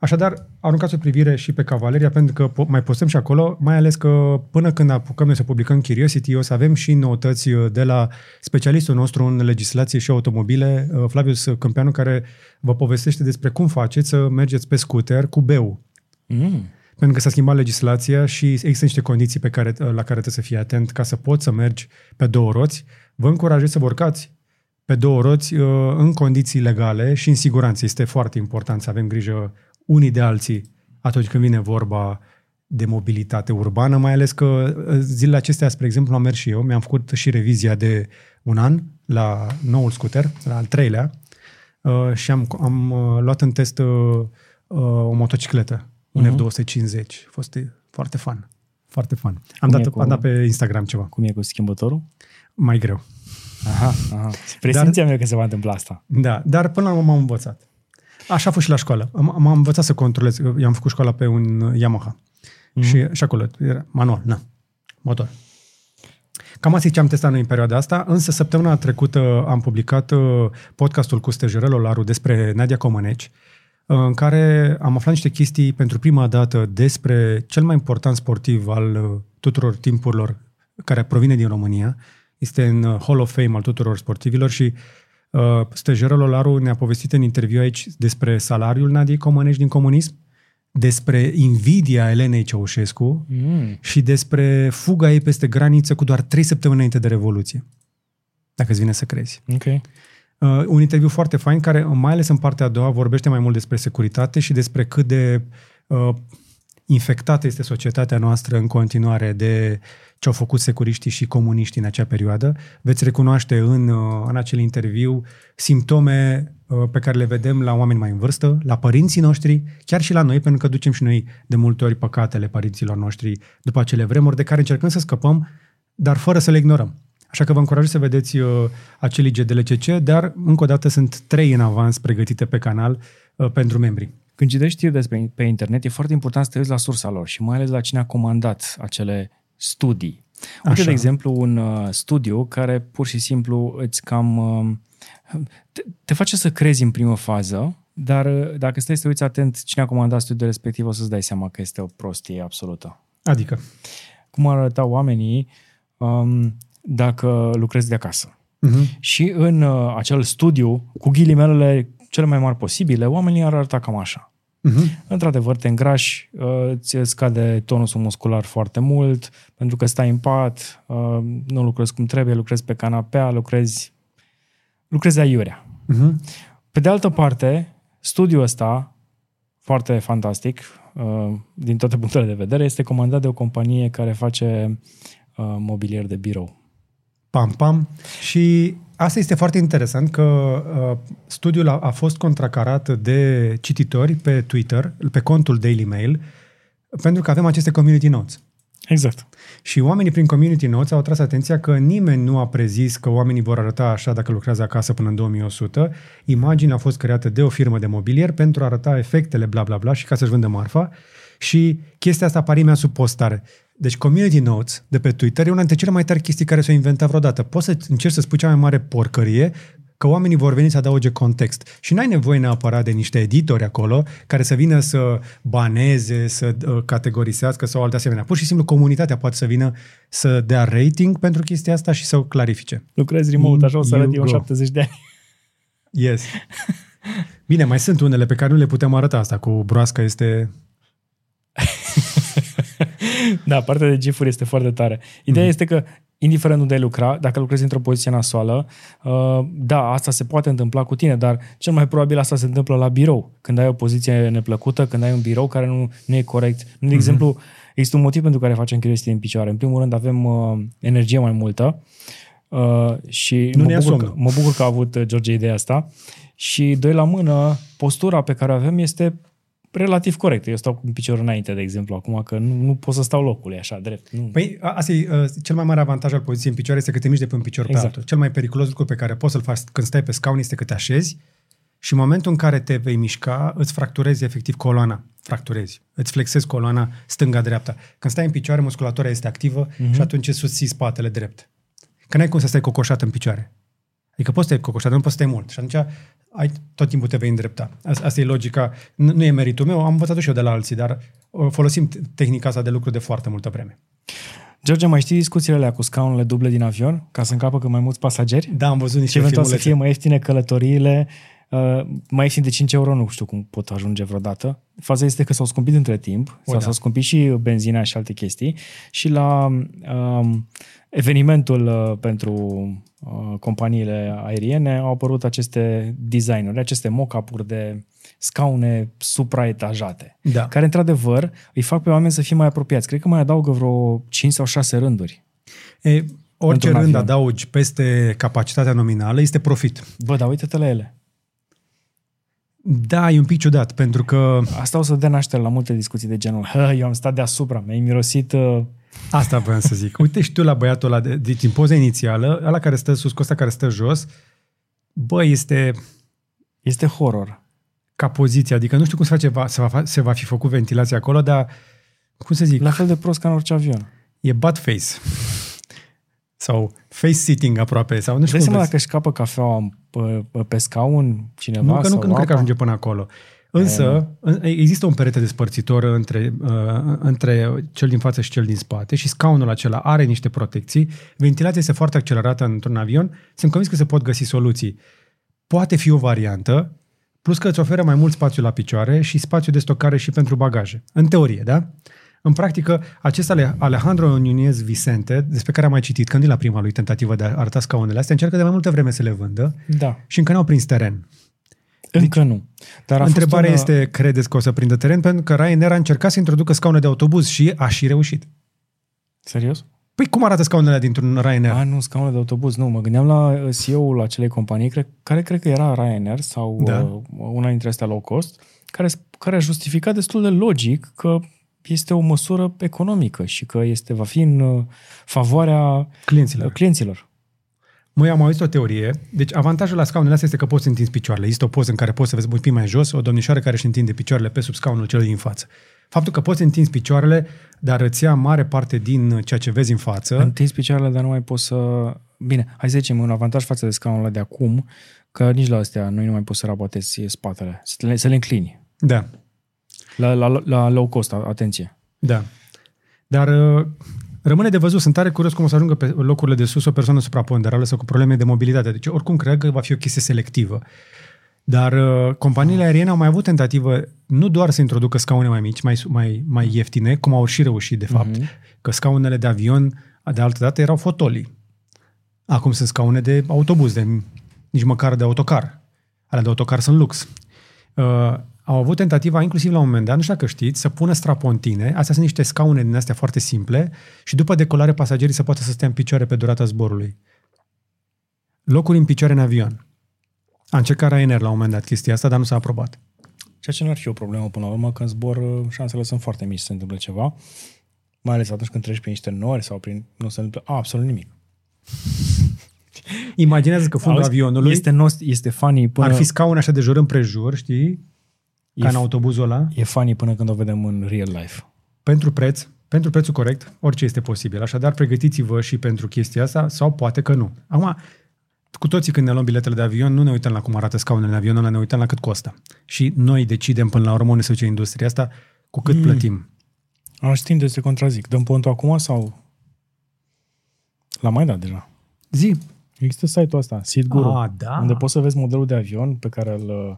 Așadar, aruncați o privire și pe Cavaleria, pentru că po- mai postăm și acolo, mai ales că până când apucăm noi să publicăm Curiosity, o să avem și noutăți uh, de la specialistul nostru în legislație și automobile, uh, Flavius Câmpeanu, care vă povestește despre cum faceți să mergeți pe scooter cu beu. Mm. Pentru că s-a schimbat legislația și există niște condiții pe care, uh, la care trebuie să fii atent ca să poți să mergi pe două roți. Vă încurajez să vă urcați pe două roți uh, în condiții legale și în siguranță. Este foarte important să avem grijă unii de alții atunci când vine vorba de mobilitate urbană, mai ales că uh, zilele acestea, spre exemplu, am mers și eu, mi-am făcut și revizia de un an la noul scooter, la al treilea, uh, și am, am uh, luat în test uh, uh, o motocicletă, un Mhm. F250. A fost uh, foarte fun. Foarte fun. Am Cum dat, e cu- am dat pe Instagram ceva. Cum e cu schimbătorul? Mai greu. Aha, aha. Presimțeam eu că se va întâmpla asta. Da, dar până la urmă m-am învățat. Așa a fost și la școală. Am, am învățat să controlez. Eu am făcut școala pe un Yamaha. Mhm. Mm-hmm. Și, și acolo era manual, na, motor. Cam asta e ce am testat noi în perioada asta, însă săptămâna trecută am publicat uh, podcastul cu Stejerel Olaru despre Nadia Comăneci, uh, în care am aflat niște chestii pentru prima dată despre cel mai important sportiv al uh, tuturor timpurilor care provine din România. Este în uh, Hall of Fame al tuturor sportivilor și uh, Stejerel Olaru ne-a povestit în interviu aici despre salariul Nadiei Comăneci din comunism, despre invidia Elenei Ceaușescu Mm. și despre fuga ei peste graniță cu doar trei săptămâni înainte de Revoluție. Dacă îți vine să crezi. Ok. Uh, un interviu foarte fain care, mai ales în partea a doua, vorbește mai mult despre securitate și despre cât de uh, infectată este societatea noastră în continuare de ce au făcut securiștii și comuniștii în acea perioadă. Veți recunoaște în, uh, în acel interviu simptome uh, pe care le vedem la oameni mai în vârstă, la părinții noștri, chiar și la noi, pentru că ducem și noi de multe ori păcatele părinților noștri după acele vremuri de care încercăm să scăpăm, dar fără să le ignorăm. Așa că vă încurajez să vedeți uh, acel IGDLCC, dar încă o dată sunt trei în avans pregătite pe canal uh, pentru membri. Când citești știri despre pe internet, e foarte important să te uiți la sursa lor și mai ales la cine a comandat acele studii. Uite, Așa. de exemplu, un uh, studiu care pur și simplu îți cam... Uh, te, te face să crezi în primă fază, dar uh, dacă stai să te uiți atent cine a comandat studiul respectiv, o să-ți dai seama că este o prostie absolută. Adică, Cum ar arăta oamenii um, dacă lucrezi de acasă. uh-huh. Și în uh, acel studiu, cu ghilimelele cele mai mari posibile, oamenii ar arăta cam așa. Uh-huh. Într-adevăr, te îngrași, uh, ți scade tonusul muscular foarte mult, pentru că stai în pat, uh, nu lucrezi cum trebuie, lucrezi pe canapea, lucrezi, lucrezi aiurea. Uh-huh. Pe de altă parte, studiul ăsta, foarte fantastic, uh, din toate punctele de vedere, este comandat de o companie care face uh, mobilier de birou. Pam, pam. Și asta este foarte interesant că uh, studiul a, a fost contracarat de cititori pe Twitter, pe contul Daily Mail, pentru că avem aceste community notes. Exact. Și oamenii prin community notes au atras atenția că nimeni nu a prezis că oamenii vor arăta așa dacă lucrează acasă până în 2100. Imaginea a fost creată de o firmă de mobilier pentru a arăta efectele bla bla bla și ca să-și vândă marfa. Și chestia asta apare imediat sub postare. Deci community notes de pe Twitter e una dintre cele mai tari chestii care s-au inventat vreodată. Poți să încerci să spui cea mai mare porcărie că oamenii vor veni să adauge context. Și n-ai nevoie neapărat de niște editori acolo care să vină să baneze, să uh, categorisească sau alte asemenea. Pur și simplu comunitatea poate să vină să dea rating pentru chestia asta și să o clarifice. Lucrezi remote, așa o să You arăt eu în go. 70 de ani. Yes. Bine, mai sunt unele pe care nu le putem arăta asta. Cu broasca este... Da, partea de gifuri este foarte tare. Ideea mm-hmm. este că, indiferent unde ai lucra, dacă lucrezi într-o poziție nasoală, uh, da, asta se poate întâmpla cu tine, dar cel mai probabil asta se întâmplă la birou. Când ai o poziție neplăcută, când ai un birou care nu, nu e corect. De mm-hmm. exemplu, există un motiv pentru care facem chestii în picioare. În primul rând, avem uh, energie mai multă uh, și Nu mă ne ia bucur, că, somnul. mă bucur că a avut uh, George ideea asta. Și, doi la mână, postura pe care o avem este relativ corectă. Eu stau cu piciorul înainte, de exemplu, acum că nu, nu pot să stau locului așa, drept. Nu. Păi a- asta e uh, cel mai mare avantaj al poziției în picioare este că te miști de pe un picior Exact. pe altul. Cel mai periculos lucru pe care poți să-l faci când stai pe scaun este că te așezi și în momentul în care te vei mișca, îți fracturezi efectiv coloana. Fracturezi. Îți flexezi coloana stânga-dreapta. Când stai în picioare, musculatura este activă Mhm. mm-hmm. și atunci îți susții spatele drept. Că n-ai cum să stai cocoșat în picioare. Adică poți să stai cocoșat, dar nu poți să stai mult. Și atunci ai, tot timpul te vei îndrepta. Asta, asta e logica. Nu, nu e meritul meu, am învățat și eu de la alții, dar uh, folosim t- tehnica asta de lucru de foarte multă vreme. George, mai știi discuțiile alea cu scaunele duble din avion? Ca să încapă cât mai mulți pasageri? Da, am văzut Și niște eventual să filmulețe. fie mai ieftine călătoriile Uh, mai ieftin de 5 euro nu știu cum pot ajunge vreodată. Faza este că s-au scumpit între timp, O, sau da. s-au scumpit și benzina și alte chestii și la um, evenimentul uh, pentru uh, companiile aeriene au apărut aceste designuri, aceste mock-up-uri de scaune supraetajate, Da. care într-adevăr îi fac pe oameni să fie mai apropiați. Cred că mai adaugă vreo 5 sau 6 rânduri. E, orice Într-un rând avion. adaugi peste capacitatea nominală este profit. Bă, dar uite-te la ele. Da, e un pic ciudat, pentru că Asta o să dea naștere la multe discuții de genul Hă, eu am stat deasupra, mi-ai mirosit... Uh... asta voiam să zic. Uite și tu la băiatul ăla de, de, din poza inițială, ăla care stă sus, cu ăsta care stă jos, bă, este Este horror. ca poziție, adică nu știu cum se, face, va, se, va, fa- se va fi făcut ventilația acolo, dar, cum să zic, La fel de prost ca în orice avion. e butt face. Sau face sitting aproape, sau nu Dai știu cum seama vezi. dacă își capă cafeaua pe, pe, pe scaun cineva Nu, că nu, sau că nu cred că apa? ajunge până acolo. Însă, în- există un perete despărțitor între, uh, între cel din față și cel din spate și scaunul acela are niște protecții. Ventilația este foarte accelerată într-un avion. Sunt convins că se pot găsi soluții. Poate fi o variantă, plus că îți oferă mai mult spațiu la picioare și spațiu de stocare și pentru bagaje. În teorie, da? În practică, acest Ale- Alejandro Nunez Vicente, despre care am mai citit, că nu e la prima lui tentativă de a arăta scaunele astea, încearcă de mai multă vreme să le vândă Da, și încă n-au prins teren. încă nu. Dar a Întrebarea fost un, este, credeți că o să prindă teren? Pentru că Ryanair a încercat să introducă scaune de autobuz și a și reușit. Serios? Păi cum arată scaunele dintr-un Ryanair? A, nu, scaunul de autobuz. Nu, mă gândeam la uh, CEO-ul acelei companii, cred, care cred că era Ryanair sau Da. uh, una dintre astea low cost, care, care a justificat destul de logic că este o măsură economică și că este va fi în uh, favoarea Clienților. uh, clienților. Măi, am auzit o teorie. Deci avantajul la scaunele astea este că poți să întinzi picioarele. Există o poză în care poți să vezi un pic mai jos o domnișoară care își întinde picioarele pe sub scaunul celui din față. Faptul că poți să întinzi picioarele, dar îți ia mare parte din ceea ce vezi în față. Întins picioarele, dar nu mai poți să... Bine, hai să zicem, un avantaj față de scaunul de acum, că nici la astea noi nu mai poți să rabatezi spatele, să le, să le înclini. Da, La, la, la low cost, atenție. da. Dar uh, rămâne de văzut. Sunt tare curios cum o să ajungă pe locurile de sus o persoană supraponderală sau cu probleme de mobilitate. Deci oricum cred că va fi o chestie selectivă. Dar uh, companiile aeriene au mai avut tentativă nu doar să introducă scaune mai mici, mai, mai, mai ieftine, cum au și reușit de fapt, Mhm. că scaunele de avion de altă dată erau fotolii. Acum sunt scaune de autobuz, de, nici măcar de autocar. Ale de autocar sunt lux. Uh, au avut tentativa, inclusiv la un moment dat, nu știu dacă știți, să pună strapontine. Astea sunt niște scaune din astea foarte simple și după decolare pasagerii să poată să stea în picioare pe durata zborului. Locuri în picioare în avion. A încercat Ryanair la un moment dat chestia asta, dar nu s-a aprobat. Ceea ce nu ar fi o problemă până la urmă, că în zbor uh, șansele sunt foarte mici să se întâmple ceva, mai ales atunci când treci prin niște nori sau prin... nu se întâmplă absolut nimic. Imaginează că fundul Auzi, avionului Este, nost, este funny până, ar fi scaune așa de jur împrejur, știi? E, Ca în autobuzul ăla. e funny până când o vedem în real life. Pentru preț, pentru prețul corect, orice este posibil. Așadar, pregătiți-vă și pentru chestia asta sau poate că nu. Acum, cu toții când ne luăm biletele de avion, nu ne uităm la cum arată scaunele de avion, ăla ne uităm la cât costă. Și noi decidem până la urmă unde se duce industria asta, cu cât mm. plătim. Am știm de se contrazic. Dăm pontul acum sau... L-am mai dat deja. Zi. Există site-ul ăsta, SeatGuru, Ah, da. unde poți să vezi modelul de avion pe care îl, uh,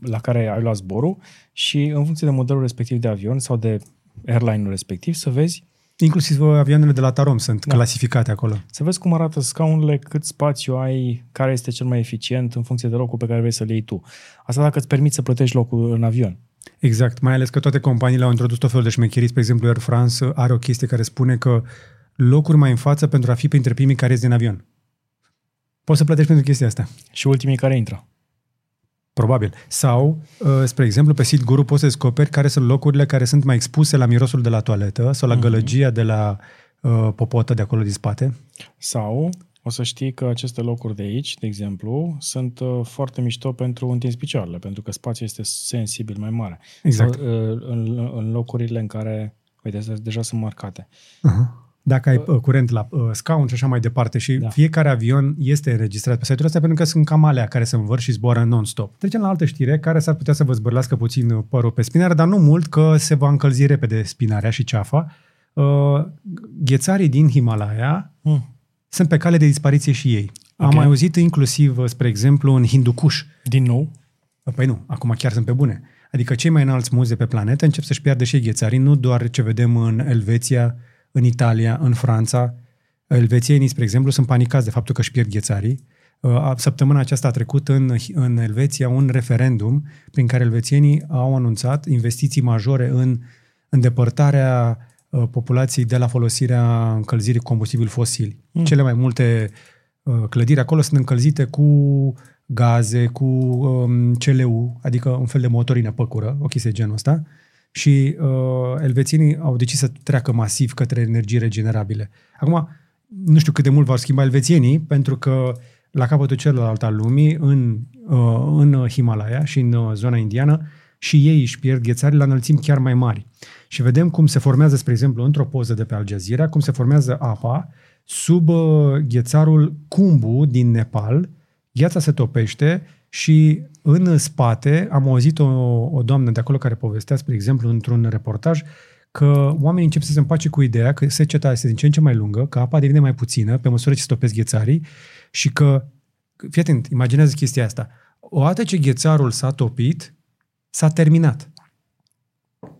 la care ai luat zborul și în funcție de modelul respectiv de avion sau de airline-ul respectiv să vezi Inclusiv avioanele de la Tarom sunt Da. da. clasificate acolo. Să vezi cum arată scaunele, cât spațiu ai, care este cel mai eficient în funcție de locul pe care vrei să-l iei tu. Asta dacă îți permiți să plătești locul în avion. Exact, mai ales că toate companiile au introdus tot felul de șmecheriți. Spre exemplu, Air France are o chestie care spune că locuri mai în față pentru a fi printre primii care ies din avion. Poți să plătești pentru chestia asta. Și ultimii care intră. Probabil. Sau, uh, spre exemplu, pe Seat Guru poți să descoperi care sunt locurile care sunt mai expuse la mirosul de la toaletă sau la Mhm. gălăgia de la uh, popotă de acolo din spate. Sau o să știi că aceste locuri de aici, de exemplu, sunt uh, foarte mișto pentru întins picioarele, pentru că spațiul este sensibil mai mare. Exact. Sau, uh, în, în locurile în care, uite, astea deja sunt marcate. Uh-huh. Dacă ai uh, curent la uh, scaun și așa mai departe și Da. da. fiecare avion este înregistrat pe site-ul ăsta pentru că sunt cam alea care se învâr și zboară non-stop. Trecem la altă știre care s-ar putea să vă zbârlească puțin uh, părul pe spinare, dar nu mult că se va încălzi repede spinarea și ceafa. Uh, ghețarii din Himalaya Hmm. sunt pe cale de dispariție și ei. Am mai auzit inclusiv, spre exemplu, în Hindukush. Din nou? Păi nu, acum chiar sunt pe bune. Adică cei mai înalți muze pe planetă încep să-și piardă și ghețarii, nu doar ce vedem în Elveția, în Italia, în Franța. Elvețienii, spre exemplu, sunt panicați de faptul că își pierd ghețarii. Uh, săptămâna aceasta a trecut în, în Elveția un referendum prin care elvețienii au anunțat investiții majore în îndepărtarea uh, populației de la folosirea încălzirii combustibil fosili. Mm. Cele mai multe uh, clădiri acolo sunt încălzite cu gaze, cu um, CLU, adică un fel de motorină păcură, o chestie genul ăsta. Și uh, elvețienii au decis să treacă masiv către energii regenerabile. Acum, nu știu cât de mult vor schimba elvețienii, pentru că la capătul celălalt al lumii, în, uh, în Himalaya și în uh, zona indiană, și ei își pierd ghețari la înălțimi chiar mai mari. Și vedem cum se formează, spre exemplu, într-o poză de pe Al Jazeera, cum se formează apa sub uh, ghețarul Kumbu din Nepal, gheața se topește și în spate am auzit o, o doamnă de acolo care povestea, spre exemplu, într-un reportaj, că oamenii încep să se împace cu ideea că seceta este din ce în ce mai lungă, că apa devine mai puțină pe măsură ce se topesc ghețarii și că, fii atent, imaginează chestia asta, odată ce ghețarul s-a topit, s-a terminat.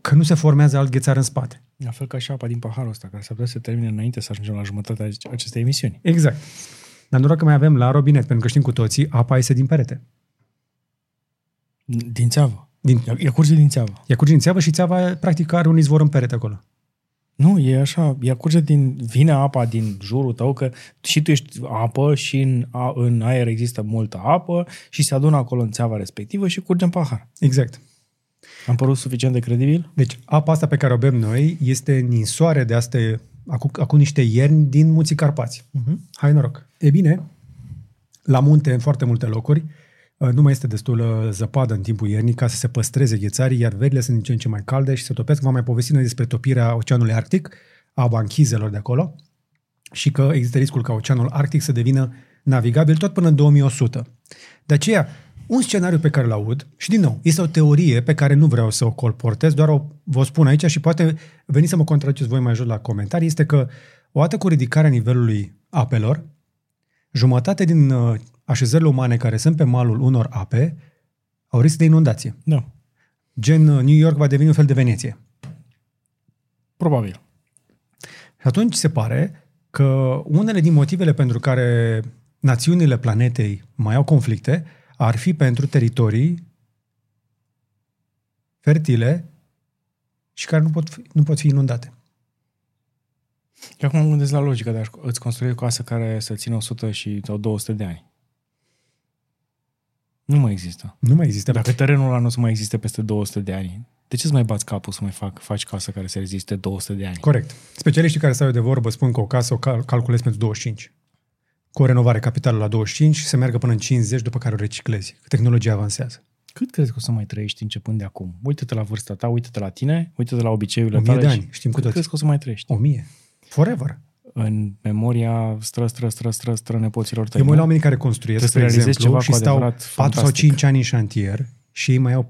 Că nu se formează alt ghețar în spate. La fel ca și apa din paharul ăsta, care s-ar putea să termine înainte să ajungem la jumătatea acestei emisiuni. Exact. Dar noroc că mai avem la robinet, pentru că știm cu toții, apa iese din perete. Din țeavă. Din... Ea, ea curge din țeavă. Ea curge din țeavă și țeava practic are un izvor în perete acolo. Nu, e așa, ea curge din, vine apa din jurul tău, că și tu ești apă și în, a, în aer există multă apă și se adună acolo în țeava respectivă și curge în pahar. Exact. Am părut suficient de credibil? Deci, apa asta pe care o bem noi este ninsoare de astea, acum, acum niște ierni din Munții Carpați. Uh-huh. Hai noroc! E bine, la munte, în foarte multe locuri, uh, nu mai este destulă zăpadă în timpul iernii ca să se păstreze ghețarii, iar verile sunt din ce în ce mai calde și se topesc. V-am mai povestit noi despre topirea Oceanului Arctic, a banchizelor de acolo, și că există riscul ca Oceanul Arctic să devină navigabil tot până în 2100. De aceea, un scenariu pe care îl aud, și din nou, este o teorie pe care nu vreau să o colportez, doar o vă spun aici și poate veniți să mă contraceți voi mai jos la comentarii, este că odată cu ridicarea nivelului apelor, jumătate din uh, așezările umane care sunt pe malul unor ape au risc de inundație. Da. Gen uh, New York va deveni un fel de Veneție. Probabil. Și atunci se pare că unele din motivele pentru care națiunile planetei mai au conflicte ar fi pentru teritorii fertile și care nu pot fi, nu pot fi inundate. Eu acum mă gândesc la logica de a îți construi o casă care să țină 100 și sau 200 de ani. Nu mai există. Nu mai există. Dacă terenul ăla nu o să mai existe peste 200 de ani, de ce să mai bați capul să mai fac, faci casă care să reziste 200 de ani? Corect. Specialiștii care stau de vorbă spun că o casă o cal- calculezi pentru 25. Cu o renovare capitală la 25 și să meargă până în 50, după care o reciclezi. Tehnologia avansează. Cât crezi că o să mai trăiești începând de acum? Uite-te la vârsta ta, uite-te la tine, uite-te la obiceiurile O mie tale. de și ani, știm cu cât toți. crezi că o să mai trăiești? O mie. Forever. În memoria stră, stră, stră, stră, stră nepoților tăi. Eu mă uit nu? la oamenii care construiesc, Trebuie să spre realizezi exemplu, ceva și cu stau adevărat 4 sau fantastic. 5 ani în șantier și ei mai au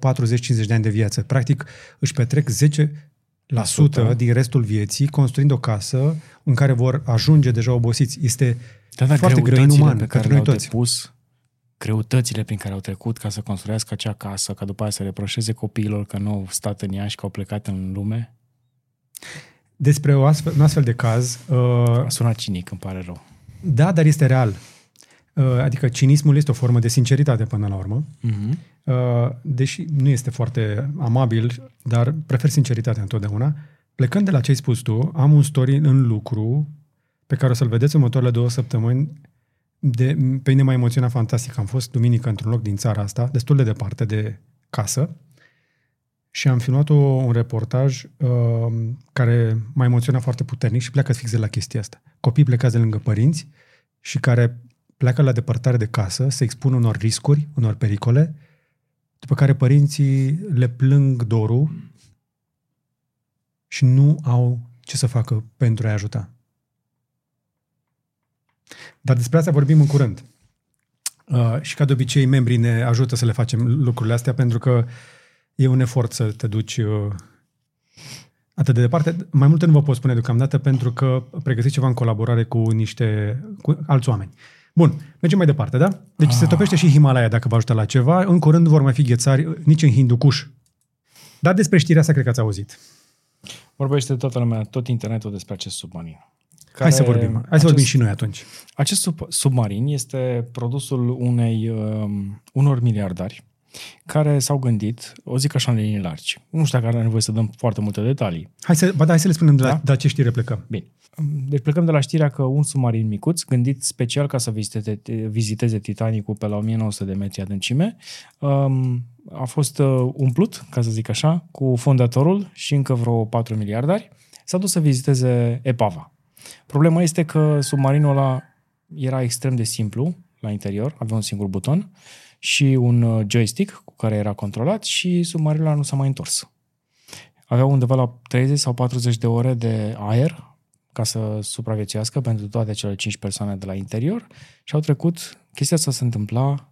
40-50 de ani de viață. Practic își petrec 10% din restul vieții construind o casă în care vor ajunge deja obosiți. Este Da, da, foarte greu greutățile inuman pe care pentru noi le-au toți. depus, greutățile prin care au trecut ca să construiască acea casă, ca după aia să reproșeze copiilor că nu au stat în ea și că au plecat în lume, Despre o astfel, un astfel de caz, uh, a sunat cinic, îmi pare rău. da, dar este real. Uh, adică cinismul este o formă de sinceritate până la urmă. Mm-hmm. Uh, deși nu este foarte amabil, dar prefer sinceritatea întotdeauna. Plecând de la ce ai spus tu, am un story în lucru pe care o să-l vedeți în următoarele două săptămâni. De, pe mine m-a emoționat fantastic. Am fost duminică într-un loc din țara asta, destul de departe de casă, și am filmat o, un reportaj uh, care m-a emoționat foarte puternic și pleacă fix de la chestia asta. Copii plecați de lângă părinți și care pleacă la depărtare de casă, se expun unor riscuri, unor pericole, după care părinții le plâng dorul și nu au ce să facă pentru a-i ajuta. Dar despre asta vorbim în curând. Uh, și ca de obicei, membrii ne ajută să le facem lucrurile astea pentru că e un efort să te duci uh, atât de departe. Mai multe nu vă pot spune deocamdată pentru că pregătiți ceva în colaborare cu niște cu alți oameni. Bun, mergem mai departe, da? Deci ah. se topește și Himalaya dacă vă ajută la ceva. În curând vor mai fi ghețari nici în Hindukush. Dar despre știrea asta cred că ați auzit. Vorbește toată lumea, tot internetul despre acest submarin. Hai să vorbim. Hai acest, să vorbim și noi atunci. Acest sub, submarin este produsul unei, um, unor miliardari care s-au gândit, o zic așa în linii largi. Nu știu dacă are nevoie să dăm foarte multe detalii. Hai să, ba da, hai să le spunem de la, da? de la ce știre plecăm. Bine. Deci plecăm de la știrea că un submarin micuț, gândit special ca să viziteze, viziteze Titanicul pe la 1900 de metri adâncime, um, a fost uh, umplut, ca să zic așa, cu fondatorul și încă vreo 4 miliardari. S-a dus să viziteze epava. Problema este că submarinul ăla era extrem de simplu la interior, avea un singur buton și un uh, joystick cu care era controlat și submarinul ăla nu s-a mai întors. Avea undeva la 30 sau 40 de ore de aer ca să supraviețuiască pentru toate cele 5 persoane de la interior și au trecut, chestia asta se întâmpla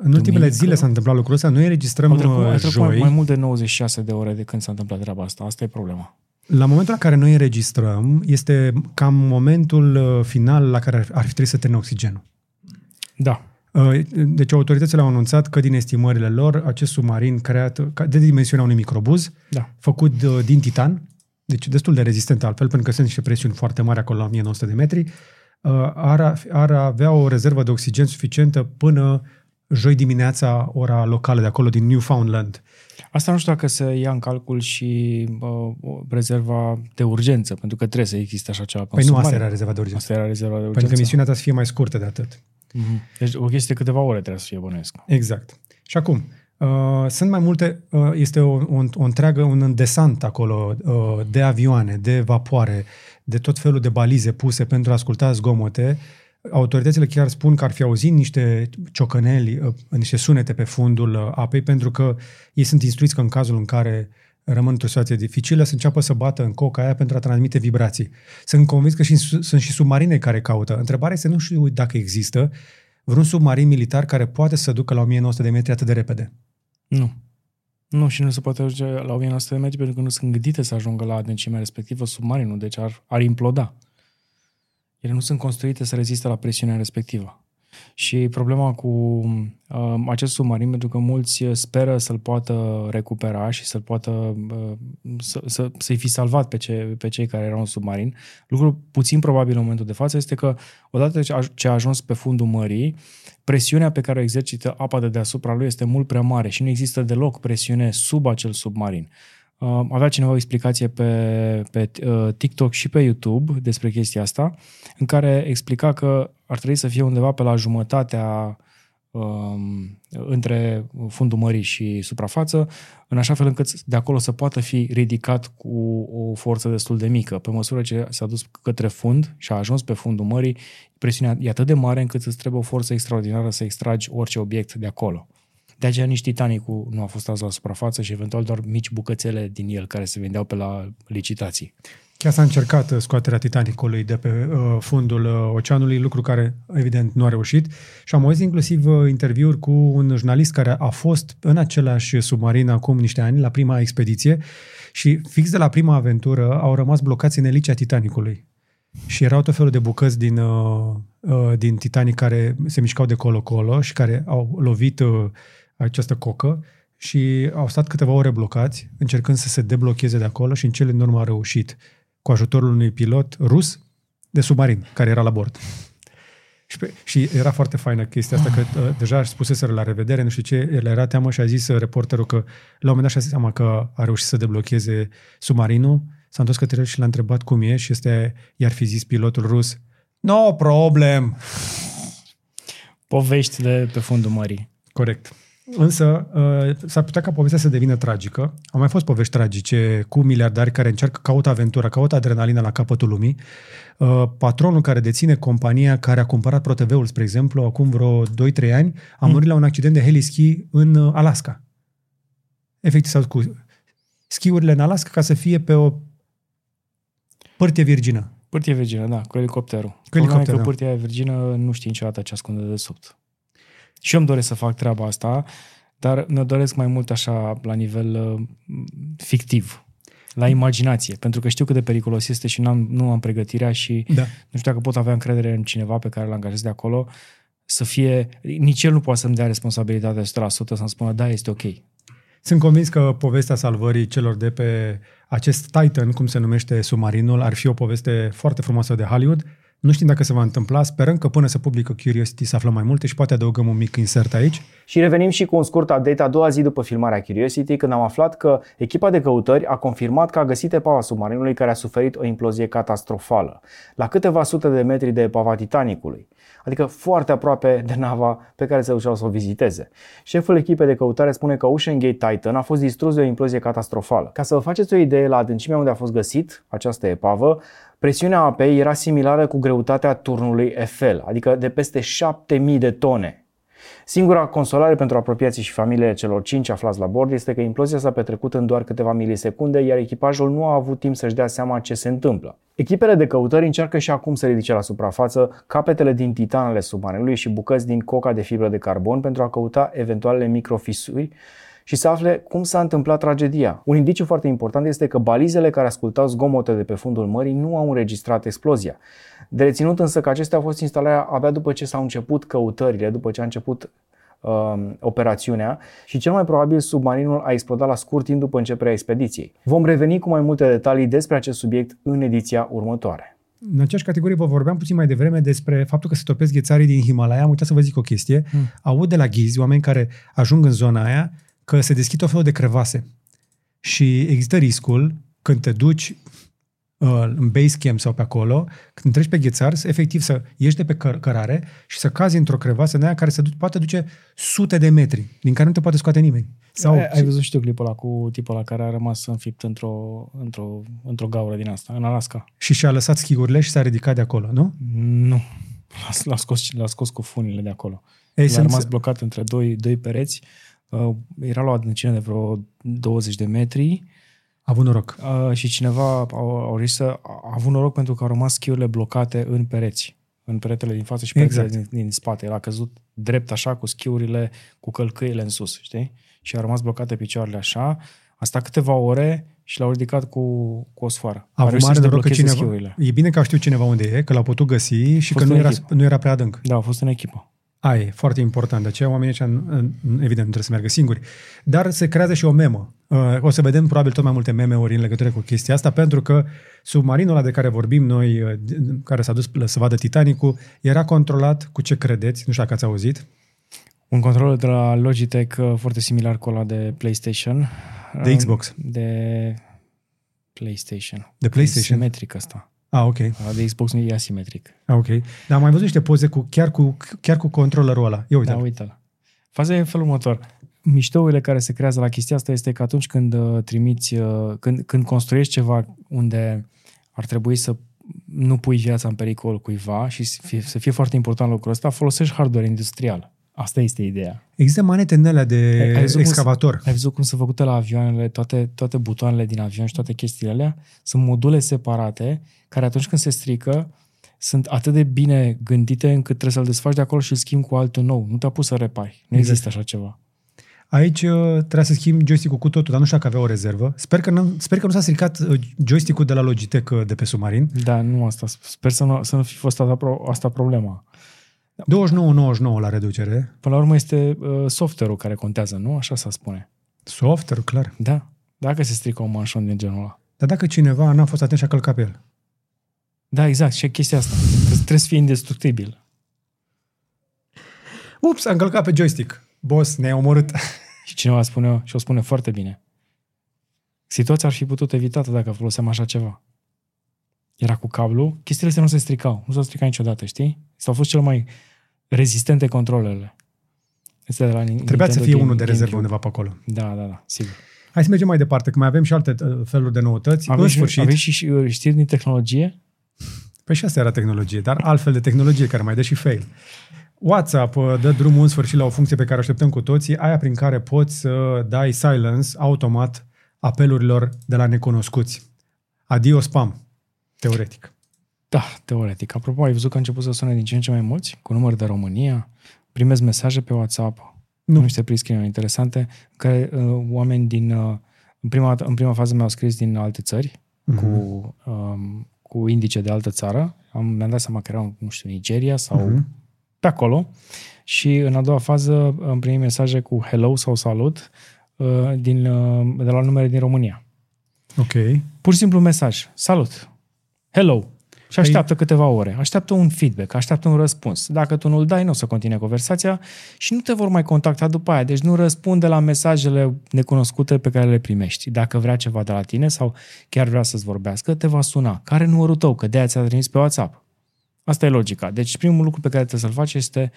în ultimele zile s-a întâmplat lucrul ăsta, noi înregistrăm au trecut, uh, trecut joi. Mai, mai mult de 96 de ore de când s-a întâmplat treaba asta, asta e problema. La momentul la care noi înregistrăm, este cam momentul uh, final la care ar fi trebuit să termine oxigenul. Da. Uh, deci autoritățile au anunțat că din estimările lor, acest submarin creat de dimensiunea unui microbuz, da. făcut din titan, deci destul de rezistent altfel, pentru că sunt niște presiuni foarte mari acolo la 1900 de metri, ar, ar avea o rezervă de oxigen suficientă până joi dimineața, ora locală de acolo, din Newfoundland. Asta nu știu dacă se ia în calcul și uh, rezerva de urgență, pentru că trebuie să existe așa ceva. Păi nu, asta era rezerva de urgență. Asta era rezerva de urgență. Pentru că misiunea ta să fie mai scurtă de atât. Mm-hmm. Deci o chestie de câteva ore trebuie să fie bănuiesc. Exact. Și acum, uh, sunt mai multe, uh, este o, o, o întreagă, un desant acolo uh, de avioane, de vapoare, de tot felul de balize puse pentru a asculta zgomote autoritățile chiar spun că ar fi auzit niște ciocăneli, uh, niște sunete pe fundul uh, apei, pentru că ei sunt instruiți că în cazul în care rămân într-o situație dificilă, să înceapă să bată în coca aia pentru a transmite vibrații. Sunt convins că și, sunt și submarine care caută. Întrebarea este, nu știu dacă există vreun submarin militar care poate să ducă la 1900 de metri atât de repede. Nu. Nu, și nu se poate ajunge la 1900 de metri pentru că nu sunt gândite să ajungă la adâncimea respectivă submarinul, deci ar, ar imploda ele nu sunt construite să reziste la presiunea respectivă. Și problema cu uh, acest submarin, pentru că mulți speră să-l poată recupera și să-l poată uh, să, să, să-i fi salvat pe, ce, pe cei care erau în submarin, lucru puțin probabil în momentul de față este că odată ce a ajuns pe fundul mării, presiunea pe care o exercită apa de deasupra lui este mult prea mare și nu există deloc presiune sub acel submarin. Uh, avea cineva o explicație pe, pe uh, TikTok și pe YouTube despre chestia asta, în care explica că ar trebui să fie undeva pe la jumătatea um, între fundul mării și suprafață, în așa fel încât de acolo să poată fi ridicat cu o forță destul de mică. Pe măsură ce s-a dus către fund și a ajuns pe fundul mării, presiunea e atât de mare încât îți trebuie o forță extraordinară să extragi orice obiect de acolo. De aceea nici Titanicul nu a fost azi la suprafață și eventual doar mici bucățele din el care se vindeau pe la licitații. Chiar s-a încercat uh, scoaterea Titanicului de pe uh, fundul uh, oceanului, lucru care evident nu a reușit. Și am auzit inclusiv uh, interviuri cu un jurnalist care a fost în același submarin acum niște ani, la prima expediție, și fix de la prima aventură au rămas blocați în elicea Titanicului. Și erau tot felul de bucăți din, uh, uh, din Titanic care se mișcau de colo-colo și care au lovit uh, această cocă și au stat câteva ore blocați, încercând să se deblocheze de acolo și în cele din urmă a reușit cu ajutorul unui pilot rus de submarin care era la bord. Și, pe, și era foarte faină chestia asta, că uh, deja își spuseseră la revedere, nu știu ce, el era teamă și a zis uh, reporterul că la un moment dat și-a zis seama că a reușit să deblocheze submarinul, s-a întors către el și l-a întrebat cum e și este, i-ar fi zis pilotul rus, no problem! Povești de pe fundul mării. Corect. Însă uh, s-ar putea ca povestea să devină tragică. Au mai fost povești tragice cu miliardari care încearcă, caută aventura, caută adrenalină la capătul lumii. Uh, patronul care deține compania care a cumpărat ProTV-ul, spre exemplu, acum vreo 2-3 ani, a hmm. murit mm. la un accident de heliski în uh, Alaska. Efectiv, sau cu schiurile în Alaska ca să fie pe o părție virgină. Părție virgină, da, cu elicopterul. Cu elicopterul, da. părția virgină nu știi niciodată ce ascunde de sub. Și eu îmi doresc să fac treaba asta, dar mi-o doresc mai mult așa la nivel uh, fictiv. la imaginație, pentru că știu cât de periculos este și n-am, nu am pregătirea și Da. nu știu dacă pot avea încredere în cineva pe care îl angajez de acolo să fie, nici el nu poate să-mi dea responsabilitatea 100% să-mi spună, da, este ok. Sunt convins că povestea salvării celor de pe acest Titan, cum se numește submarinul, ar fi o poveste foarte frumoasă de Hollywood. Nu știm dacă se va întâmpla, sperăm că până se publică Curiosity să aflăm mai multe și poate adăugăm un mic insert aici. Și revenim și cu un scurt update a doua zi după filmarea Curiosity, când am aflat că echipa de căutări a confirmat că a găsit epava submarinului care a suferit o implozie catastrofală, la câteva sute de metri de epava Titanicului, adică foarte aproape de nava pe care se duceau să o viziteze. Șeful echipei de căutare spune că Ocean Gate Titan a fost distrus de o implozie catastrofală. Ca să vă faceți o idee la adâncimea unde a fost găsit această epavă, presiunea apei era similară cu greutatea turnului Eiffel, adică de peste 7000 de tone. Singura consolare pentru apropiații și familiile celor cinci aflați la bord este că implozia s-a petrecut în doar câteva milisecunde, iar echipajul nu a avut timp să-și dea seama ce se întâmplă. Echipele de căutări încearcă și acum să ridice la suprafață capetele din titan ale submarinului și bucăți din coca de fibră de carbon pentru a căuta eventualele microfisuri și să afle cum s-a întâmplat tragedia. Un indiciu foarte important este că balizele care ascultau zgomote de pe fundul mării nu au înregistrat explozia. De reținut însă că acestea au fost instalate abia după ce s-au început căutările, după ce a început uh, operațiunea și cel mai probabil submarinul a explodat la scurt timp după începerea expediției. Vom reveni cu mai multe detalii despre acest subiect în ediția următoare. În aceeași categorie vă vorbeam puțin mai devreme despre faptul că se topesc ghețarii din Himalaya. Am uitat să vă zic o chestie. Mm. Aud de la ghizi, oameni care ajung în zona aia, că se deschid o felul de crevase. Și există riscul, când te duci uh, în base camp sau pe acolo, când treci pe ghețar, să, efectiv să ieși de pe căr- cărare și să cazi într-o crevasă în aia care se du- poate duce sute de metri, din care nu te poate scoate nimeni. Sau, Ai, ai văzut și tu clipul ăla cu tipul ăla care a rămas înfipt într-o, într-o, într-o gaură din asta, în Alaska? și și-a lăsat schigurile și s-a ridicat de acolo, nu? Nu. L-a, l-a, scos, l-a scos cu funile de acolo. Ei, L-a sunt- rămas blocat între doi, doi pereți. Uh, era la o adâncime de vreo 20 de metri A avut noroc. uh, și cineva au, au reușit să... A avut noroc pentru că au rămas schiurile blocate în pereți. În peretele din față și peretele Exact. din, din spate. El a căzut drept așa, cu schiurile, cu călcâile în sus, știi? Și a rămas blocate picioarele așa. A stat câteva ore și l-au ridicat cu, cu o sfoară. A avut reușit mare să noroc că deblocheze cineva... schiurile. E bine că știu cineva unde e, că l-a putut găsi și că Fost nu în era, echipă. nu era prea adânc. Da, a fost în echipă. Aia e foarte important. De aceea oamenii ăștia, nu- evident, nu trebuie să meargă singuri. Dar se creează și o memă. Uh, O să vedem probabil tot mai multe meme-uri în legătură cu chestia asta, pentru că submarinul ăla de care vorbim noi, uh, care s-a dus să vadă Titanicul, era controlat cu ce credeți? Nu știu dacă ați auzit. Un controller de la Logitech uh, foarte similar cu ăla de PlayStation. De Uh, Xbox. De PlayStation. De PlayStation? E simetric ăsta. Ah, ok. Ăla de Xbox nu e asimetric. Ah, ok. Dar am mai văzut niște poze cu, chiar, cu, chiar cu controllerul ăla. Ia uite. Da, uite-l. Faza e în felul următor. Miștourile care se creează la chestia asta este că atunci când uh, trimiți, uh, când, când construiești ceva unde ar trebui să nu pui viața în pericol cuiva și să fie, să fie foarte important lucrul ăsta, folosești hardware industrial. Asta este ideea. Există manete în alea Ai- de ai văzut cum se- excavator. Ai văzut cum sunt făcute la avioanele, toate, toate butoanele din avion și toate chestiile alea? Sunt module separate care atunci când se strică sunt atât de bine gândite încât trebuie să-l desfaci de acolo și îl schimbi cu altul nou. Nu te-a pus să repari. Nu Exact. există așa ceva. Aici uh, trebuie să schimb joystick-ul cu totul, dar nu știu dacă avea o rezervă. Sper că nu, sper că nu s-a stricat uh, joystick-ul de la Logitech uh, de pe submarin. Da, nu asta. Sper să nu, să nu fi fost asta, pro- asta problema. 29,99 la reducere. Până la urmă este uh, software-ul care contează, nu? Așa să spune. Software, clar. Da. Dacă se strică un manșon din genul ăla. Dar dacă cineva n-a fost atent și a călcat pe el. Da, exact. Și e chestia asta. Că trebuie să fie indestructibil. Ups, am călcat pe joystick. Boss, ne-ai omorât. Și cineva spune, și o spune foarte bine. Situația ar fi putut evitată dacă foloseam așa ceva. Era cu cablu, chestiile astea nu se stricau. Nu s-au stricat niciodată, știi? S-au fost cel mai rezistente controlele. Este de la Nin- Trebuia să Nintendo fie Game- unul de rezervă GameCube. undeva pe acolo. Da, da, da, sigur. Hai să mergem mai departe, că mai avem și alte uh, feluri de noutăți. Avem în și, sfârșit. avem și, și uh, știri din tehnologie? Păi și asta era tehnologie, dar altfel de tehnologie care mai dă și fail. WhatsApp uh, dă drumul în sfârșit la o funcție pe care o așteptăm cu toții, aia prin care poți să dai silence automat apelurilor de la necunoscuți. Adio spam, teoretic. Da, teoretic. Apropo, ai văzut că a început să sune din ce în ce mai mulți, cu număr de România, primesc mesaje pe WhatsApp, Nu. niște prescreen interesante, în care uh, oameni din uh, În prima, în prima fază mi-au scris din alte țări, Mhm. cu, um, cu indice de altă țară. Am, mi-am dat seama că erau, nu știu, Nigeria sau Mhm. pe acolo. Și în a doua fază am primit mesaje cu hello sau salut uh, din, uh, de la numere din România. Ok. Pur și simplu un mesaj. Salut! Hello! Și așteaptă câteva ore. Așteaptă un feedback, așteaptă un răspuns. Dacă tu nu-l dai, nu o să continue conversația și nu te vor mai contacta după aia. Deci nu răspunde la mesajele necunoscute pe care le primești. Dacă vrea ceva de la tine sau chiar vrea să-ți vorbească, te va suna. Care numărul tău? Că de-aia ți-a trimis pe WhatsApp. Asta e logica. Deci primul lucru pe care trebuie să-l faci este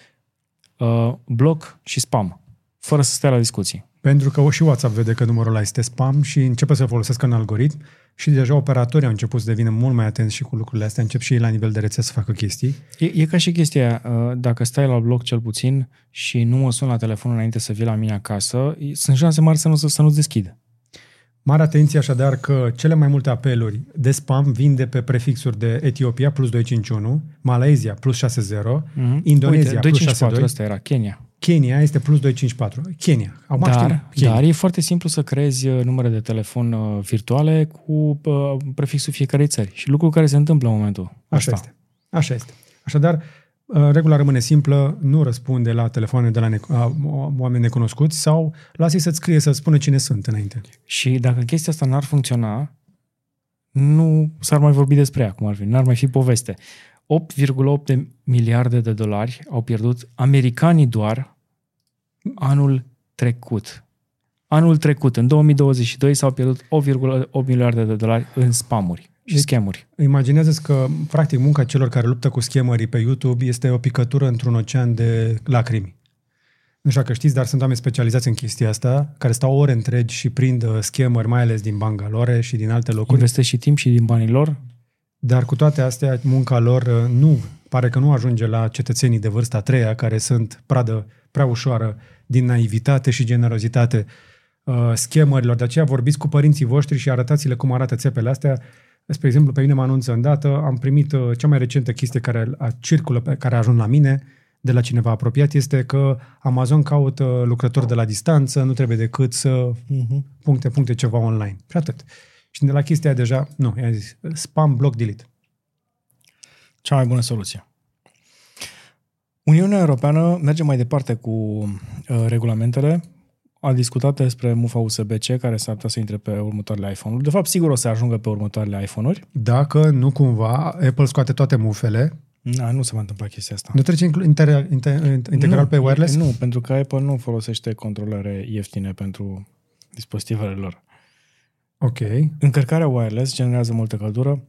uh, bloc și spam. Fără să stai la discuții. Pentru că și WhatsApp vede că numărul ăla este spam și începe să folosească un algoritm și deja operatorii au început să devină mult mai atenți și cu lucrurile astea, încep și ei la nivel de rețea să facă chestii. E, e ca și chestia, aia, uh, dacă stai la bloc cel puțin și nu mă sun la telefon înainte să vii la mine acasă, e- sunt șanse mari să, nu, să nu-ți deschid. Mare atenție așadar că cele mai multe apeluri de spam vin de pe prefixuri de Etiopia plus 251, Malaysia plus 60, Mm-hmm. Indonezia Uite, plus 254, 62, ăsta era Kenya. Kenya este plus 254. Kenya. Acum Dar, știm, Kenya. dar e foarte simplu să creezi uh, numere de telefon uh, virtuale cu uh, prefixul fiecarei țări. Și lucru care se întâmplă în momentul Așa ăsta. este. Așa este. Așadar, uh, regula rămâne simplă, nu răspunde la telefoane de la ne- a, oameni necunoscuți sau lasă să-ți scrie să spună cine sunt înainte. Și dacă chestia asta n-ar funcționa, nu s-ar mai vorbi despre ea, cum ar fi. N-ar mai fi poveste. 8,8 de miliarde de dolari au pierdut americanii doar anul trecut. Anul trecut, în 2022, s-au pierdut 8,8 miliarde de dolari în spamuri și Deci- schemuri. Imaginează-ți că, practic, munca celor care luptă cu schemării pe YouTube este o picătură într-un ocean de lacrimi. Nu știu dacă știți, dar sunt oameni specializați în chestia asta, care stau ore întregi și prind uh, schemări, mai ales din Bangalore și din alte locuri. Investesc și timp și din banii lor. Dar cu toate astea, munca lor uh, nu, pare că nu ajunge la cetățenii de vârsta a treia, care sunt pradă prea ușoară din naivitate și generozitate uh, schemărilor. De aceea vorbiți cu părinții voștri și arătați-le cum arată țepele astea. Spre exemplu, pe mine mă anunță îndată, am primit uh, cea mai recentă chestie care a, circulă, pe care a ajuns la mine, de la cineva apropiat, este că Amazon caută lucrători de la distanță, nu trebuie decât să Uh-huh. puncte, puncte ceva online. Și atât. Și de la chestia aia deja, nu, i-am zis, spam, block, delete. Cea mai bună soluție. Uniunea Europeană merge mai departe cu uh, regulamentele. A discutat despre mufa USB-C care s-ar putea să intre pe următoarele iPhone-uri. De fapt, sigur o să ajungă pe următoarele iPhone-uri. Dacă nu cumva Apple scoate toate mufele, Na, nu se va întâmpla chestia asta. nu trece inclu- inter, inter, integral nu, pe wireless? Nu, pentru că Apple nu folosește controlere ieftine pentru dispozitivele lor. Ok. Încărcarea wireless generează multă căldură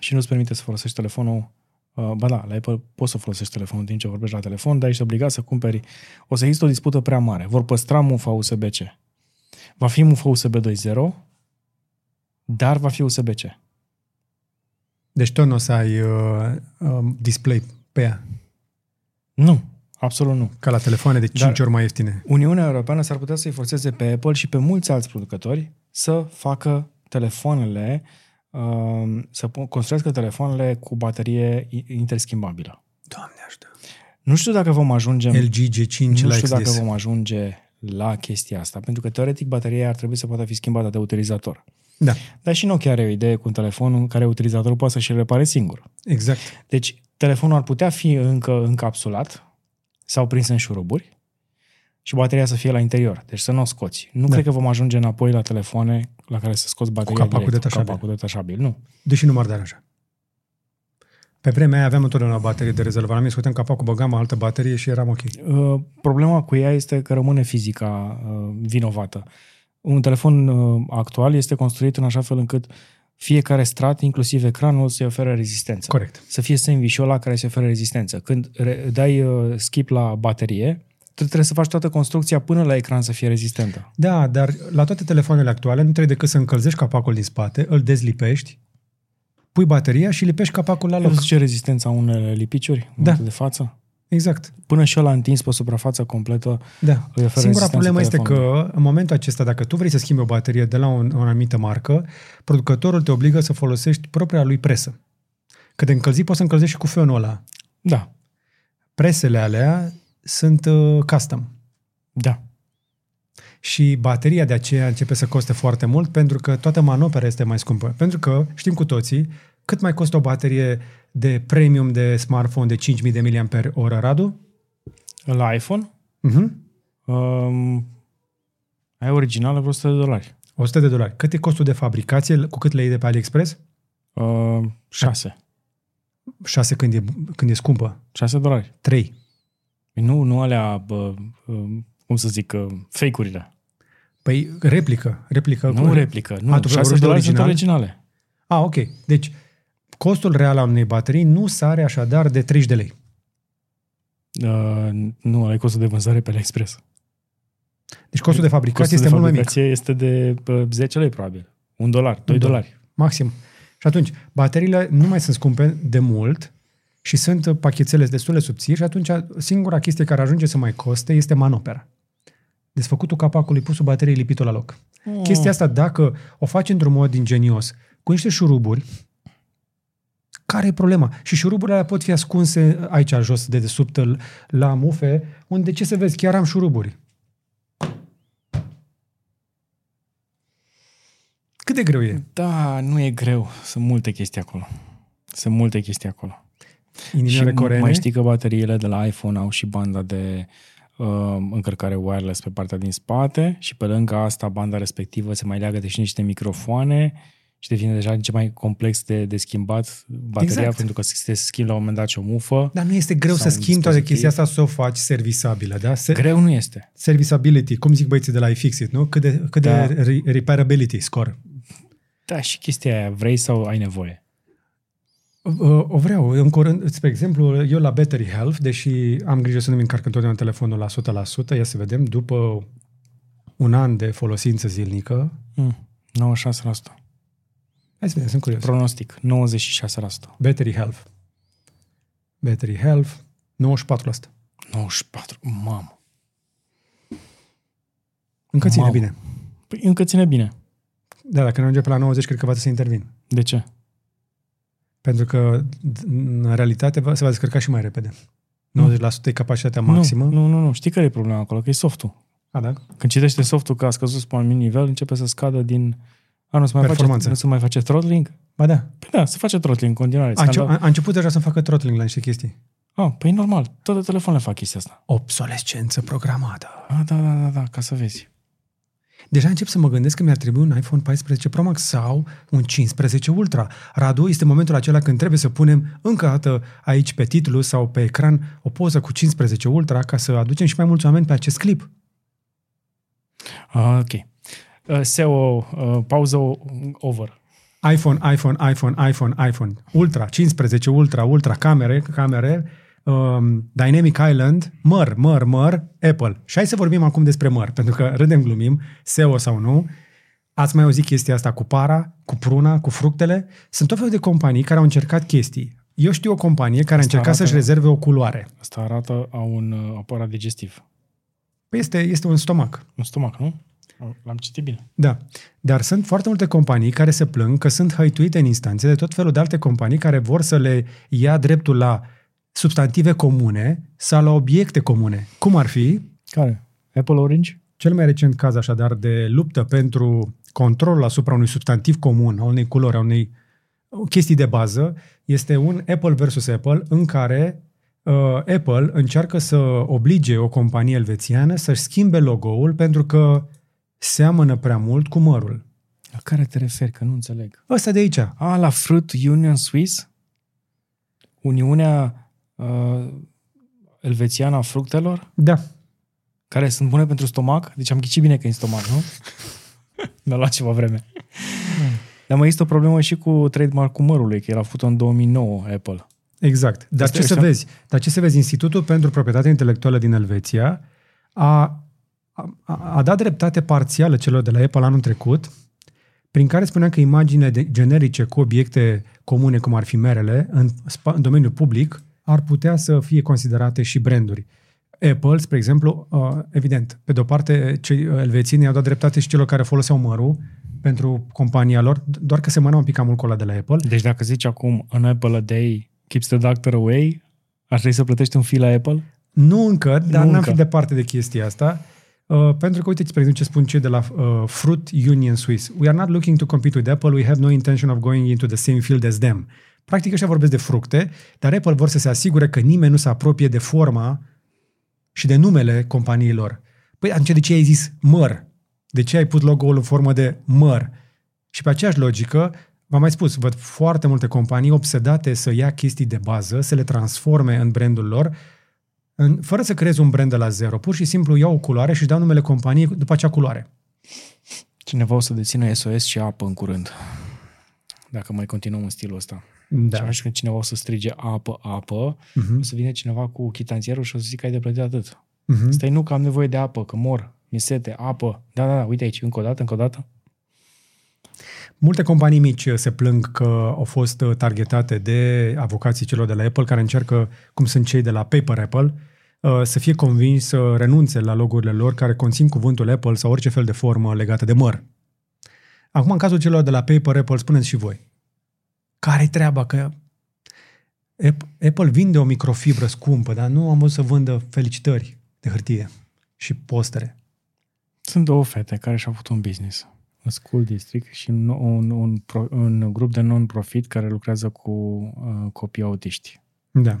și nu-ți permite să folosești telefonul Uh, ba da, la Apple poți să folosești telefonul din ce vorbești la telefon, dar ești obligat să cumperi. O să există o dispută prea mare. Vor păstra mufa USB-C. Va fi mufa USB 2.0, dar va fi USB-C. Deci tot nu o să ai uh, uh, display pe ea, Nu, absolut nu. ca la telefoane de 5 Dar- ori mai ieftine. Uniunea Europeană s-ar putea să-i forțeze pe Apple și pe mulți alți producători să facă telefoanele, uh, să pu- construiască telefoanele cu baterie i- interschimbabilă. Doamne ajută. Nu știu dacă vom ajunge LG G5 nu la știu dacă XDS. vom ajunge la chestia asta, pentru că teoretic bateria ar trebui să poată fi schimbată de utilizator. Da, Dar și Nokia are o idee cu un telefon în care utilizatorul poate să-și repare singur. exact. Deci telefonul ar putea fi încă încapsulat sau prins în șuruburi și bateria să fie la interior, deci să nu o scoți. Nu Da. cred că vom ajunge înapoi la telefoane la care să scoți bateria capacul direct, detașabil. Cu capacul detașabil. Nu. Deși nu m-ar deranja. Pe vremea aia aveam întotdeauna o baterie de rezervă. La mine scoteam capacul, băgam altă baterie și eram ok. Uh, problema cu ea este că rămâne fizica uh, vinovată. Un telefon uh, actual este construit în așa fel încât fiecare strat, inclusiv ecranul, să-i ofere rezistență. Corect. Să fie sandwich ăla care să ofere rezistență. Când re- dai uh, skip la baterie, tu trebuie să faci toată construcția până la ecran să fie rezistentă. Da, dar la toate telefoanele actuale nu trebuie decât să încălzești capacul din spate, îl dezlipești, pui bateria și lipești capacul la Ai loc. văzut ce rezistența unele lipiciuri în Da. momentul de față? Exact. Până și ăla întins pe suprafața completă Da. îi oferă Singura rezistență problemă este telefonului. că în momentul acesta, dacă tu vrei să schimbi o baterie de la un, o anumită marcă, producătorul te obligă să folosești propria lui presă. Că de încălzit poți să încălzești și cu fionul ăla. Da, Presele alea sunt uh, custom. da. și bateria de aceea începe să coste foarte mult pentru că toată manopera este mai scumpă. Pentru că știm cu toții cât mai costă o baterie de premium de smartphone de 5000 de mAh, Radu? La iPhone? Uh-huh. Um, ai originală vreo 100 de dolari. 100 de dolari. Cât e costul de fabricație? Cu cât le iei de pe AliExpress? Uh, 6. 6 când e, când e scumpă. 6 dolari. 3. Păi nu, nu alea, bă, uh, cum să zic, uh, fake-urile. Păi replică. replică Nu replică, nu. A, tu 6 vorbești de dolari sunt original? originale. A, ok. Deci, costul real al unei baterii nu sare așadar de 30 de lei. Uh, nu, ăla e costul de vânzare pe AliExpress. Deci costul de fabricație Costul este de mult mai mic. fabricație este de uh, 10 lei, probabil. 1 dolar, 2 dolar. dolari. Maxim. Și atunci, bateriile nu mai sunt scumpe de mult și sunt uh, pachetele destul de subțiri și atunci singura chestie care ajunge să mai coste este manopera. Desfăcutul capacului, pusul bateriei lipitul la loc. Mm. Chestia asta, dacă o faci într-un mod ingenios, cu niște șuruburi, care e problema? Și șuruburile alea pot fi ascunse aici jos, de desubt, la mufe, unde, ce să vezi, chiar am șuruburi. Cât de greu e? Da, nu e greu. Sunt multe chestii acolo. Sunt multe chestii acolo. Inimioare și coreene? mai știi că bateriile de la iPhone au și banda de uh, încărcare wireless pe partea din spate și pe lângă asta banda respectivă se mai leagă de și niște microfoane și devine deja ce mai complex de, de schimbat bateria Exact. pentru că se schimbi la un moment dat și o mufă. Dar nu este greu Sau să un schimbi toate dispozitiv. chestia asta să o faci servisabilă, da? Se- Greu nu este. serviceability, cum zic băieții de la iFixit, nu? Cât de, cât Da. de re- repairability score. Da, și chestia aia, vrei sau ai nevoie? Uh, O vreau. În curând, spre exemplu, eu la Battery Health, deși am grijă să nu-mi încarc întotdeauna telefonul la 100%, ia să vedem, după un an de folosință zilnică, Mm, 96%. hai să vedem, sunt curios. Pronostic, 96%. Battery Health. Battery Health, 94%. 94%. Mamă. Încă ține Mamă. bine. Păi încă ține bine. Da, dacă nu ajunge pe la 90, cred că va trebui să intervin. De ce? Pentru că, în realitate, va- se va descărca și mai repede. 90% e capacitatea maximă. Nu, nu, nu, nu. Știi care e problema acolo? Că e softul. A, da? Când citește softul că a scăzut pe un anumit nivel, începe să scadă din... A, nu se mai, face, Performanță. nu se mai face throttling? Ba da. Păi da, se face throttling în continuare. A, înce- Scandal. a, a început deja să-mi facă throttling la niște chestii. Ah, păi normal. Toate telefoanele fac chestia asta. Obsolescență programată. Ah, da, da, da, da, ca să vezi. Deja încep să mă gândesc că mi-ar trebui un iPhone 14 Pro Max sau un 15 Ultra. Radu, este momentul acela când trebuie să punem încă o dată aici pe titlu sau pe ecran o poză cu 15 Ultra ca să aducem și mai mulți oameni pe acest clip. Ah, ok. Uh, SEO, uh, pauză o- over. iPhone, iPhone, iPhone, iPhone, iPhone, Ultra, 15 Ultra, Ultra, camere, camere, um, Dynamic Island, măr, măr, măr, Apple. Și hai să vorbim acum despre măr, pentru că râdem, glumim, SEO sau nu. Ați mai auzit chestia asta cu para, cu pruna, cu fructele? Sunt tot felul de companii care au încercat chestii. Eu știu o companie care a Asta încercat să-și arată- rezerve o culoare. Asta arată a un uh, aparat digestiv. Păi este, este un stomac. Un stomac, nu? L-am citit bine. Da, dar sunt foarte multe companii care se plâng că sunt hăituite în instanțe de tot felul de alte companii care vor să le ia dreptul la substantive comune sau la obiecte comune. Cum ar fi Care? Apple Orange? cel mai recent caz așadar de luptă pentru controlul asupra unui substantiv comun, a unei culori, a unei chestii de bază, este un Apple versus Apple în care uh, Apple încearcă să oblige o companie elvețiană să-și schimbe logo-ul pentru că seamănă prea mult cu mărul. La care te referi? Că nu înțeleg. Ăsta de aici. A, la Fruit Union Swiss? Uniunea uh, elvețiană a fructelor? Da. Care sunt bune pentru stomac? Deci am ghicit bine că e în stomac, nu? Mi-a luat ceva vreme. Dar mai este o problemă și cu trademark-ul mărului, că el a făcut în 2009 Apple. Exact. Dar Asta ce să este- vezi? Dar ce să vezi? Institutul pentru Proprietate Intelectuală din Elveția a, a, a dat dreptate parțială celor de la Apple anul trecut, prin care spunea că imagine de, generice cu obiecte comune, cum ar fi merele, în, spa, în domeniul public, ar putea să fie considerate și branduri. Apple, spre exemplu, uh, evident, pe de-o parte, cei uh, elvețieni au dat dreptate și celor care foloseau mărul pentru compania lor, doar că semăna un pic cam mult cu ăla de la Apple. Deci dacă zici acum an apple a day keeps the doctor away, ar trebui să plătești un fee la Apple? Nu încă, dar Nu n-am încă. fi departe de chestia asta. Uh, pentru că, uite, spre exemplu, ce spun cei de la uh, Fruit Union Swiss. We are not looking to compete with Apple, we have no intention of going into the same field as them. Practic, ăștia vorbesc de fructe, dar Apple vor să se asigure că nimeni nu se apropie de forma și de numele companiilor. Păi atunci de ce ai zis măr? De ce ai pus logo-ul în formă de măr? Și pe aceeași logică, v-am mai spus, văd foarte multe companii obsedate să ia chestii de bază, să le transforme în brandul lor, în, fără să creezi un brand de la zero. Pur și simplu iau o culoare și își dau numele companiei după acea culoare. Cineva o să dețină SOS și apă în curând. Dacă mai continuăm în stilul ăsta. Da. Și când cineva o să strige apă, apă, uh-huh. o să vină cineva cu chitanțierul și o să zică că ai de plătit atât. Uh-huh. Stai, nu, că am nevoie de apă, că mor, mi sete, apă. Da, da, da, uite aici, încă o dată, încă o dată. Multe companii mici se plâng că au fost targetate de avocații celor de la Apple care încearcă, cum sunt cei de la Paper Apple, uh, să fie convins să renunțe la logurile lor care conțin cuvântul Apple sau orice fel de formă legată de măr. Acum, în cazul celor de la Paper Apple, spuneți și voi. Care-i treaba? Că Apple vinde o microfibră scumpă, dar nu am văzut să vândă felicitări de hârtie și postere. Sunt două fete care și-au făcut un business. Un school district și un, un, un, un grup de non-profit care lucrează cu uh, copii autiști. Da.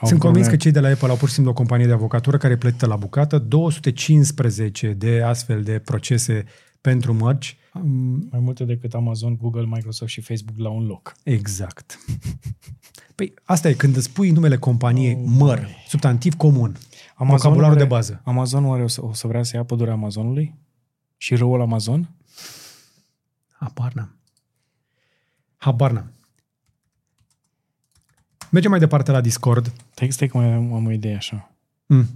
Au Sunt convins că cei de la Apple au pur și simplu o companie de avocatură care plătită la bucată 215 de astfel de procese pentru mărci. Mai multe decât Amazon, Google, Microsoft și Facebook la un loc. Exact. Păi asta e, când îți pui numele companiei oh, măr, boy. substantiv comun, Amazon vocabularul de bază. Amazon oare o să, o să vrea să ia pădurea Amazonului? Și răul Amazon? Habar n-am. Habar n-am. Mergem mai departe la Discord. Stai, stai că mai am, am o idee așa. Mm.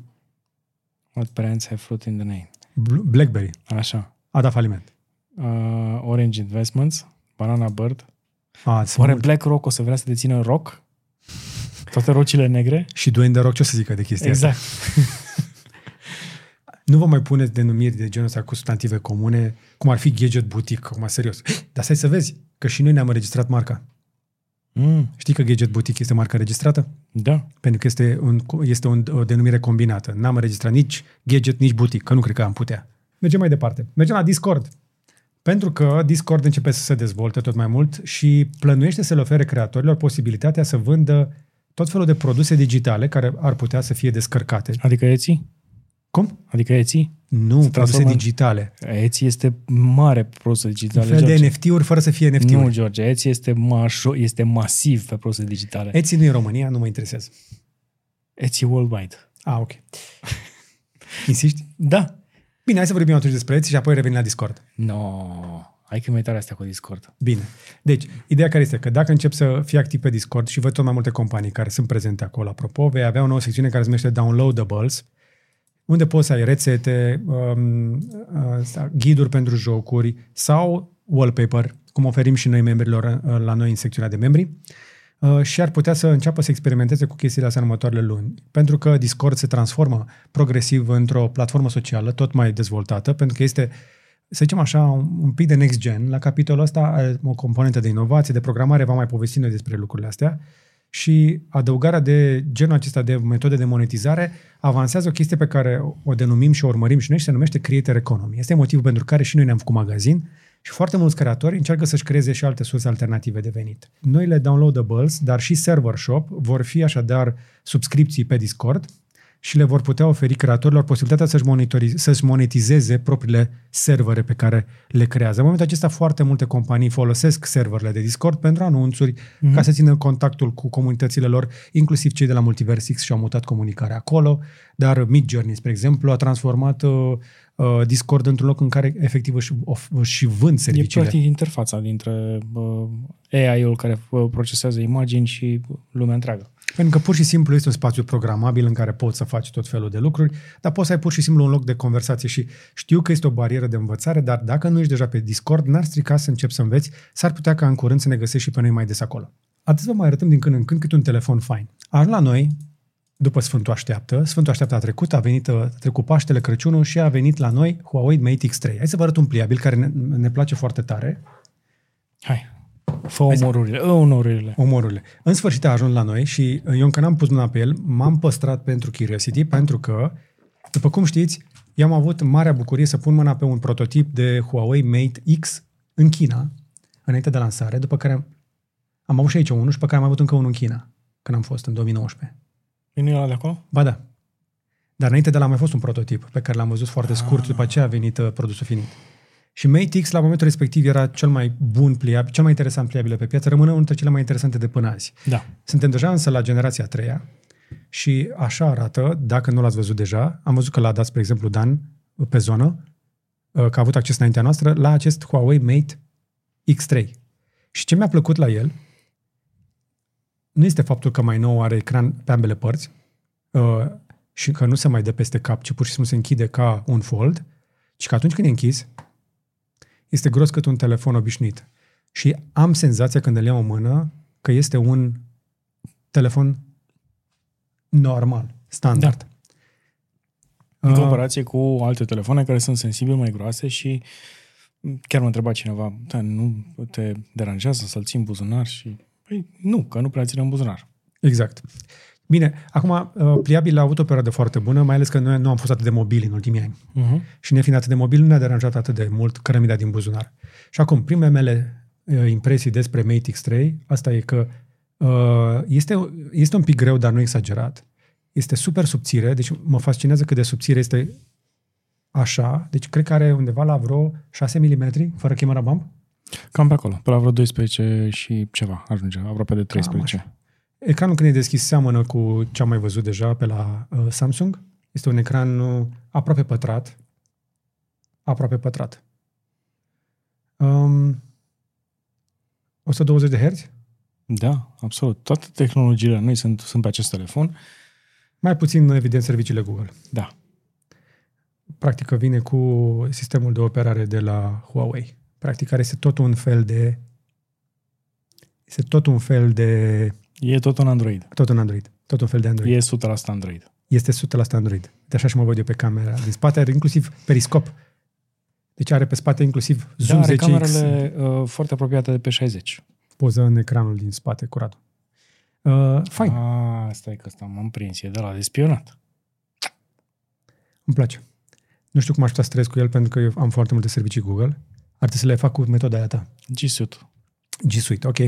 What brands have fruit in the name? Blackberry. Așa. A dat faliment. Uh, Orange Investments, Banana Bird. A, Oare BlackRock o să vrea să dețină rock? Toate rocile negre? Și Dwayne de Rock ce o să zică de chestia exact. asta? nu vă mai puneți denumiri de genul ăsta cu substantive comune, cum ar fi Gadget Boutique, acum serios. Dar stai să vezi că și noi ne-am înregistrat marca. Mm. Știi că Gadget Boutique este marca registrată? Da. Pentru că este, un, este un, o denumire combinată. N-am înregistrat nici Gadget, nici Boutique, că nu cred că am putea. Mergem mai departe. Mergem la Discord. Pentru că Discord începe să se dezvolte tot mai mult și plănuiește să le ofere creatorilor posibilitatea să vândă tot felul de produse digitale care ar putea să fie descărcate. Adică Etsy? Cum? Adică Etsy? Nu, produse digitale. Etsy este mare produse digitale. Un fel George. de NFT-uri fără să fie NFT-uri. Nu, George, Etsy este, mașo, este masiv pe produse digitale. Etsy nu e în România, nu mă interesează. Etsy worldwide. Ah, ok. Insisti? Da. Bine, hai să vorbim atunci despre Etsy și apoi revenim la Discord. No, hai că mai tare astea cu Discord. Bine. Deci, ideea care este că dacă încep să fii activ pe Discord și văd tot mai multe companii care sunt prezente acolo, apropo, vei avea o nouă secțiune care se numește Downloadables, unde poți să ai rețete, um, uh, ghiduri pentru jocuri sau wallpaper, cum oferim și noi membrilor uh, la noi în secțiunea de membri uh, și ar putea să înceapă să experimenteze cu chestiile astea în următoarele luni. Pentru că Discord se transformă progresiv într-o platformă socială tot mai dezvoltată, pentru că este, să zicem așa, un pic de next gen. La capitolul ăsta are o componentă de inovație, de programare, va mai povesti noi despre lucrurile astea și adăugarea de genul acesta de metode de monetizare avansează o chestie pe care o denumim și o urmărim și noi și se numește creator economy. Este motivul pentru care și noi ne-am făcut magazin și foarte mulți creatori încearcă să-și creeze și alte surse alternative de venit. Noile downloadables, dar și server shop, vor fi așadar subscripții pe Discord și le vor putea oferi creatorilor posibilitatea să-și, să-și monetizeze propriile servere pe care le creează. În momentul acesta foarte multe companii folosesc serverele de Discord pentru anunțuri, mm-hmm. ca să țină contactul cu comunitățile lor, inclusiv cei de la Multiversix și-au mutat comunicarea acolo, dar Midjourney, spre exemplu, a transformat uh, uh, Discord într-un loc în care efectiv își, și vând serviciile. E practic interfața dintre uh, AI-ul care uh, procesează imagini și lumea întreagă. Pentru că pur și simplu este un spațiu programabil în care poți să faci tot felul de lucruri, dar poți să ai pur și simplu un loc de conversație și știu că este o barieră de învățare, dar dacă nu ești deja pe Discord, n-ar strica să începi să înveți, s-ar putea ca în curând să ne găsești și pe noi mai des acolo. Atât vă mai arătăm din când în când cât un telefon fain. Ar la noi, după Sfântul Așteaptă, Sfântul Așteaptă a trecut, a venit, a trecut Paștele, Crăciunul și a venit la noi Huawei Mate X3. Hai să vă arăt un pliabil care ne, ne place foarte tare. Hai. Fă omorurile, omorurile. Omorurile. În sfârșit a ajuns la noi și eu încă n-am pus mâna pe el, m-am păstrat pentru Curiosity, pentru că După cum știți, eu am avut marea bucurie să pun mâna pe un prototip de Huawei Mate X în China, înainte de lansare, după care am, am avut și aici unul și pe care am avut încă unul în China, când am fost în 2019. E nu e ăla de acolo? Ba da. Dar înainte de la a mai fost un prototip pe care l-am văzut foarte scurt, Ah. după aceea a venit uh, produsul finit. Și Mate X la momentul respectiv era cel mai bun pliabil, cel mai interesant pliabil pe piață, rămâne unul dintre cele mai interesante de până azi. Da. Suntem deja însă la generația a treia și așa arată, dacă nu l-ați văzut deja, am văzut că l-a dat, spre exemplu, Dan pe zonă, uh, că a avut acces înaintea noastră, la acest Huawei Mate X3. Și ce mi-a plăcut la el nu este faptul că mai nou are ecran pe ambele părți uh, și că nu se mai dă peste cap, ci pur și simplu se închide ca un fold, ci că atunci când e închis, este gros cât un telefon obișnuit. Și am senzația când îl iau în mână că este un telefon normal, standard. În Uh, comparație cu alte telefoane care sunt sensibile mai groase și chiar mă întreba cineva, da, nu te deranjează să-l ții în buzunar? Și, păi, nu, că nu prea ține în buzunar. Exact. Bine, acum uh, Pliabil a avut o perioadă foarte bună, mai ales că noi nu am fost atât de mobili în ultimii ani. Uh-huh. Și nefiind atât de mobil, nu ne-a deranjat atât de mult cărămida din buzunar. Și acum, primele mele uh, impresii despre Mate X3, asta e că uh, este, este un pic greu, dar nu exagerat. Este super subțire, deci mă fascinează cât de subțire este așa. Deci cred că are undeva la vreo 6 mm, fără camera bump. Cam pe acolo, pe la vreo 12 și ceva ajunge, aproape de 13. Ecranul când e deschis seamănă cu ce am mai văzut deja pe la uh, Samsung. Este un ecran uh, aproape pătrat. Aproape pătrat. Um, 120 de Hz? Da, absolut. Toate tehnologiile noi sunt, sunt pe acest telefon. Mai puțin, evident, serviciile Google. Da. Practic că vine cu sistemul de operare de la Huawei. Practic care este tot un fel de este tot un fel de E tot un Android. tot un Android. Tot un fel de Android. E 100% Android. este 100% Android. De așa și mă văd eu pe camera. Din spate are inclusiv periscop. Deci are pe spate inclusiv Da, zoom are 10x, camerele uh, foarte apropiate de pe 60. poză în ecranul din spate curat. Uh, fain, Ah, stai că ăsta m-am prins, e de la de spionat. îmi place. Nu știu cum aș putea să trăiesc cu el pentru că eu am foarte multe servicii Google. Ar trebui să le fac cu metoda aia ta. G Suite. G Suite, ok.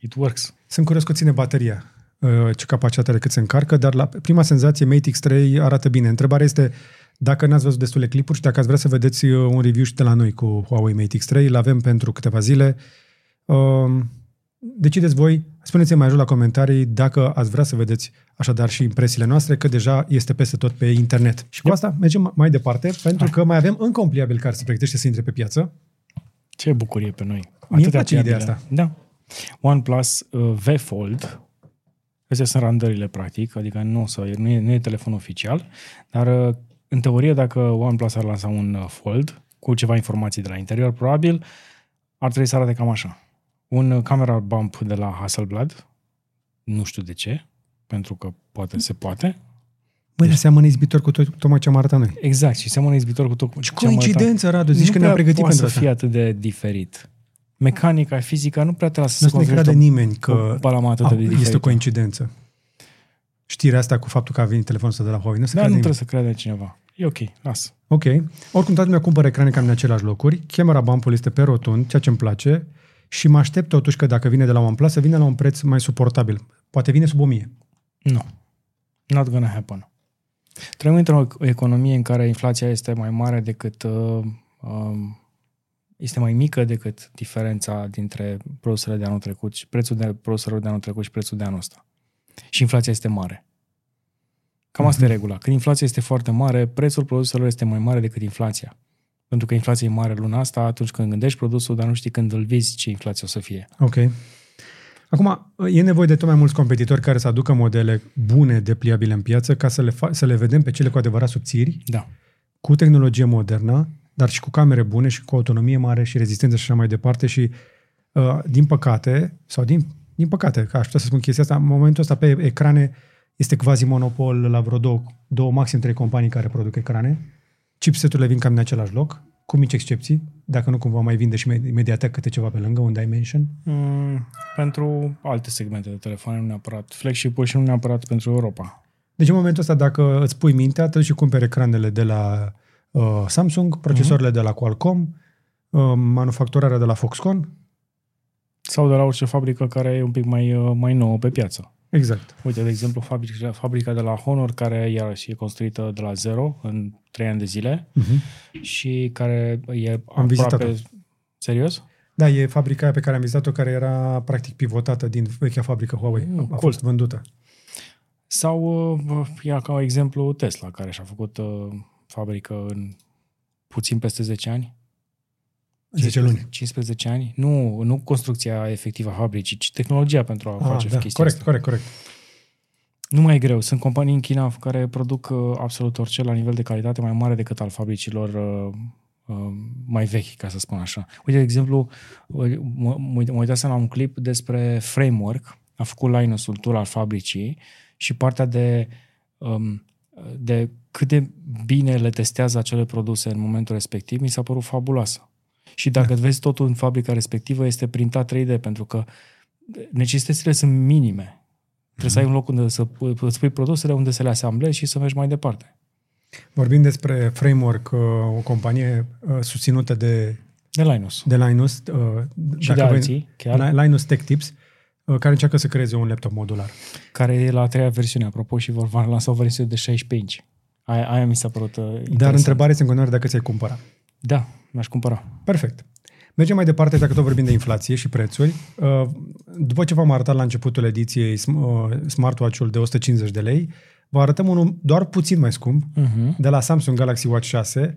It works. Sunt curios cât ține bateria, uh, ce capacitate are, cât se încarcă, dar la prima senzație Mate X3 arată bine. Întrebarea este dacă n-ați văzut destule clipuri și dacă ați vrea să vedeți uh, un review și de la noi cu Huawei Mate X3, îl avem pentru câteva zile. Um, Decideți voi, spuneți-mi mai jos la comentarii dacă ați vrea să vedeți așadar și impresiile noastre, că deja este peste tot pe internet. Și cu asta mergem mai departe, pentru că mai avem încă un pliabil care se pregătește să intre pe piață. Ce bucurie pe noi. Mie îmi place ideea pliabile. asta. Da. OnePlus uh, V Fold. Astea sunt randările, practic, adică nu, o să, nu, e, nu e telefon oficial, dar uh, în teorie, dacă OnePlus ar lansa un uh, Fold cu ceva informații de la interior, probabil ar trebui să arate cam așa. Un uh, camera bump de la Hasselblad, nu știu de ce, pentru că poate se poate. Băi, seamănă izbitor cu tot, tocmai ce am arătat noi. Exact, și seamănă izbitor cu tot Ce ce am arătat. coincidență, Radu, zici nu că ne-am prea pregătit poate pentru să asta. fie atât de diferit. Mecanica, fizica nu prea te lasă Nu să să ne creadă construiești nimeni că o palamă atât a, de diferită. este o coincidență. Știrea asta cu faptul că a venit telefonul ăsta de la Huawei. Nu se Dar nu crede trebuie nimeni. să crede cineva. E ok, lasă. Ok. Oricum, toată lumea cumpără ecrane cam în același locuri. Camera bump este pe rotund, ceea ce îmi place. Și mă aștept totuși că dacă vine de la OnePlus, să vină la un preț mai suportabil. Poate vine sub 1000. Nu. Not gonna happen. Trăim într-o economie în care inflația este mai mare decât uh, um, este mai mică decât diferența dintre produsele de anul trecut și prețul de produselor de anul trecut și prețul de anul ăsta. Și inflația este mare. Cam asta Mhm. e regula. Când inflația este foarte mare, prețul produselor este mai mare decât inflația. Pentru că inflația e mare luna asta atunci când gândești produsul, dar nu știi când îl vezi ce inflație o să fie. Ok. Acum, e nevoie de tot mai mulți competitori care să aducă modele bune de pliabile în piață ca să le, fa- să le vedem pe cele cu adevărat subțiri, Da. cu tehnologie modernă, dar și cu camere bune și cu autonomie mare și rezistență și așa mai departe și uh, din păcate, sau din, din păcate, că aș putea să spun chestia asta, în momentul ăsta pe ecrane este quasi monopol la vreo două, două maxim trei companii care produc ecrane. Chipseturile vin cam în același loc, cu mici excepții, dacă nu cumva mai vinde și Mediatek câte ceva pe lângă, un Dimension. Mm, pentru alte segmente de telefoane, nu neapărat flagship-ul și nu neapărat pentru Europa. Deci în momentul ăsta, dacă îți pui mintea, te duci și cumperi ecranele de la uh, Samsung, procesoarele uh-huh. de la Qualcomm, uh, manufacturarea de la Foxconn. Sau de la orice fabrică care e un pic mai, uh, mai nouă pe piață. Exact. Uite, de exemplu, fabrica, fabrica de la Honor, care iarăși e construită de la zero în trei ani de zile Uh-huh. și care e Am aproape... vizitat-o. Serios? Da, e fabrica aia pe care am vizitat-o, care era practic pivotată din vechea fabrică Huawei. Mm, a cool. fost vândută. Sau uh, ia ca exemplu Tesla, care și-a făcut uh, fabrică în puțin peste 10 ani. 10 luni. 15 ani. Nu, nu construcția efectivă a fabricii, ci tehnologia pentru a Ah, face da, chestia corect, asta. corect, corect. Nu mai e greu. Sunt companii în China care produc uh, absolut orice la nivel de calitate mai mare decât al fabricilor uh, uh, mai vechi, ca să spun așa. Uite, de exemplu, uh, mă, mă mă uitasem la un clip despre framework. A făcut Linus un tour al fabricii și partea de, um, de cât de bine le testează acele produse în momentul respectiv mi s-a părut fabuloasă. Și dacă da. vezi totul în fabrica respectivă, este printat 3D, pentru că necesitățile sunt minime. Trebuie să ai un loc unde să pu- îți pui produsele, unde să le asamblezi și să mergi mai departe. Vorbim despre Framework, uh, o companie uh, susținută de, De Linus. de Linus. uh, Și dacă de voi- alții, chiar, Li- Linus Tech Tips, uh, care încearcă să creeze un laptop modular. care e la a treia versiune, apropo, și vor va lansa o versiune de 16 inch. Aia, aia mi s-a părut uh, interesant. Dar întrebarea este în continuare dacă ți-ai cumpăra. Da, mi-aș cumpăra. Perfect. Mergem mai departe, dacă tot vorbim de inflație și prețuri. Uh, După ce v-am arătat la începutul ediției sm- uh, smartwatch-ul de 150 de lei, vă arătăm unul doar puțin mai scump, Uh-huh. de la Samsung Galaxy Watch 6.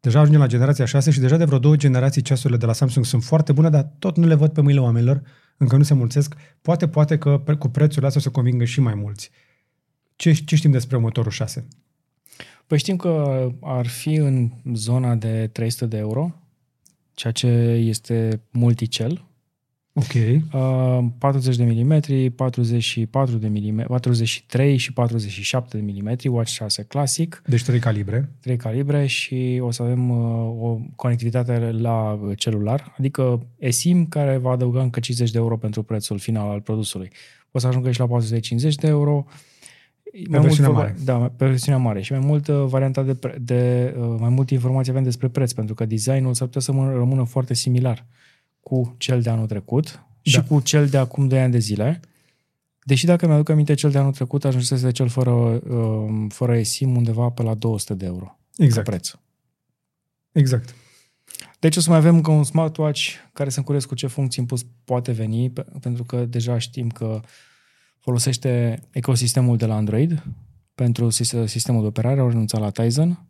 Deja ajungem la generația 6 și deja de vreo două generații ceasurile de la Samsung sunt foarte bune, dar tot nu le văd pe mâinile oamenilor, încă nu se mulțesc. Poate, poate că pre- cu prețurile astea o să convingă și mai mulți. Ce, ce știm despre următorul 6? Păi știm că ar fi în zona de 300 de euro, ceea ce este multicel. Ok. Uh, 40 de mm, 44 de mm, 43 și 47 de mm, Watch 6 clasic, Deci trei calibre. 3 calibre și o să avem uh, o conectivitate la celular, adică eSIM care va adăuga încă 50 de euro pentru prețul final al produsului. O să ajungă și la 450 de euro. Mai versiunea mult, mare. Da, pe versiunea mare. Și mai mult uh, varianta de, pre- de uh, mai multe informații avem despre preț, pentru că designul s-ar putea să mă- rămână foarte similar cu cel de anul trecut și Da. cu cel de acum 2 ani de zile. Deși dacă mi-aduc aminte, cel de anul trecut ajunsese cel fără, uh, fără eSIM undeva pe la 200 de euro Exact. ca preț. Exact. Deci o să mai avem încă un smartwatch care sunt curios cu ce funcții în plus poate veni, pe- pentru că deja știm că folosește ecosistemul de la Android pentru sis- sistemul de operare, au renunțat la Tizen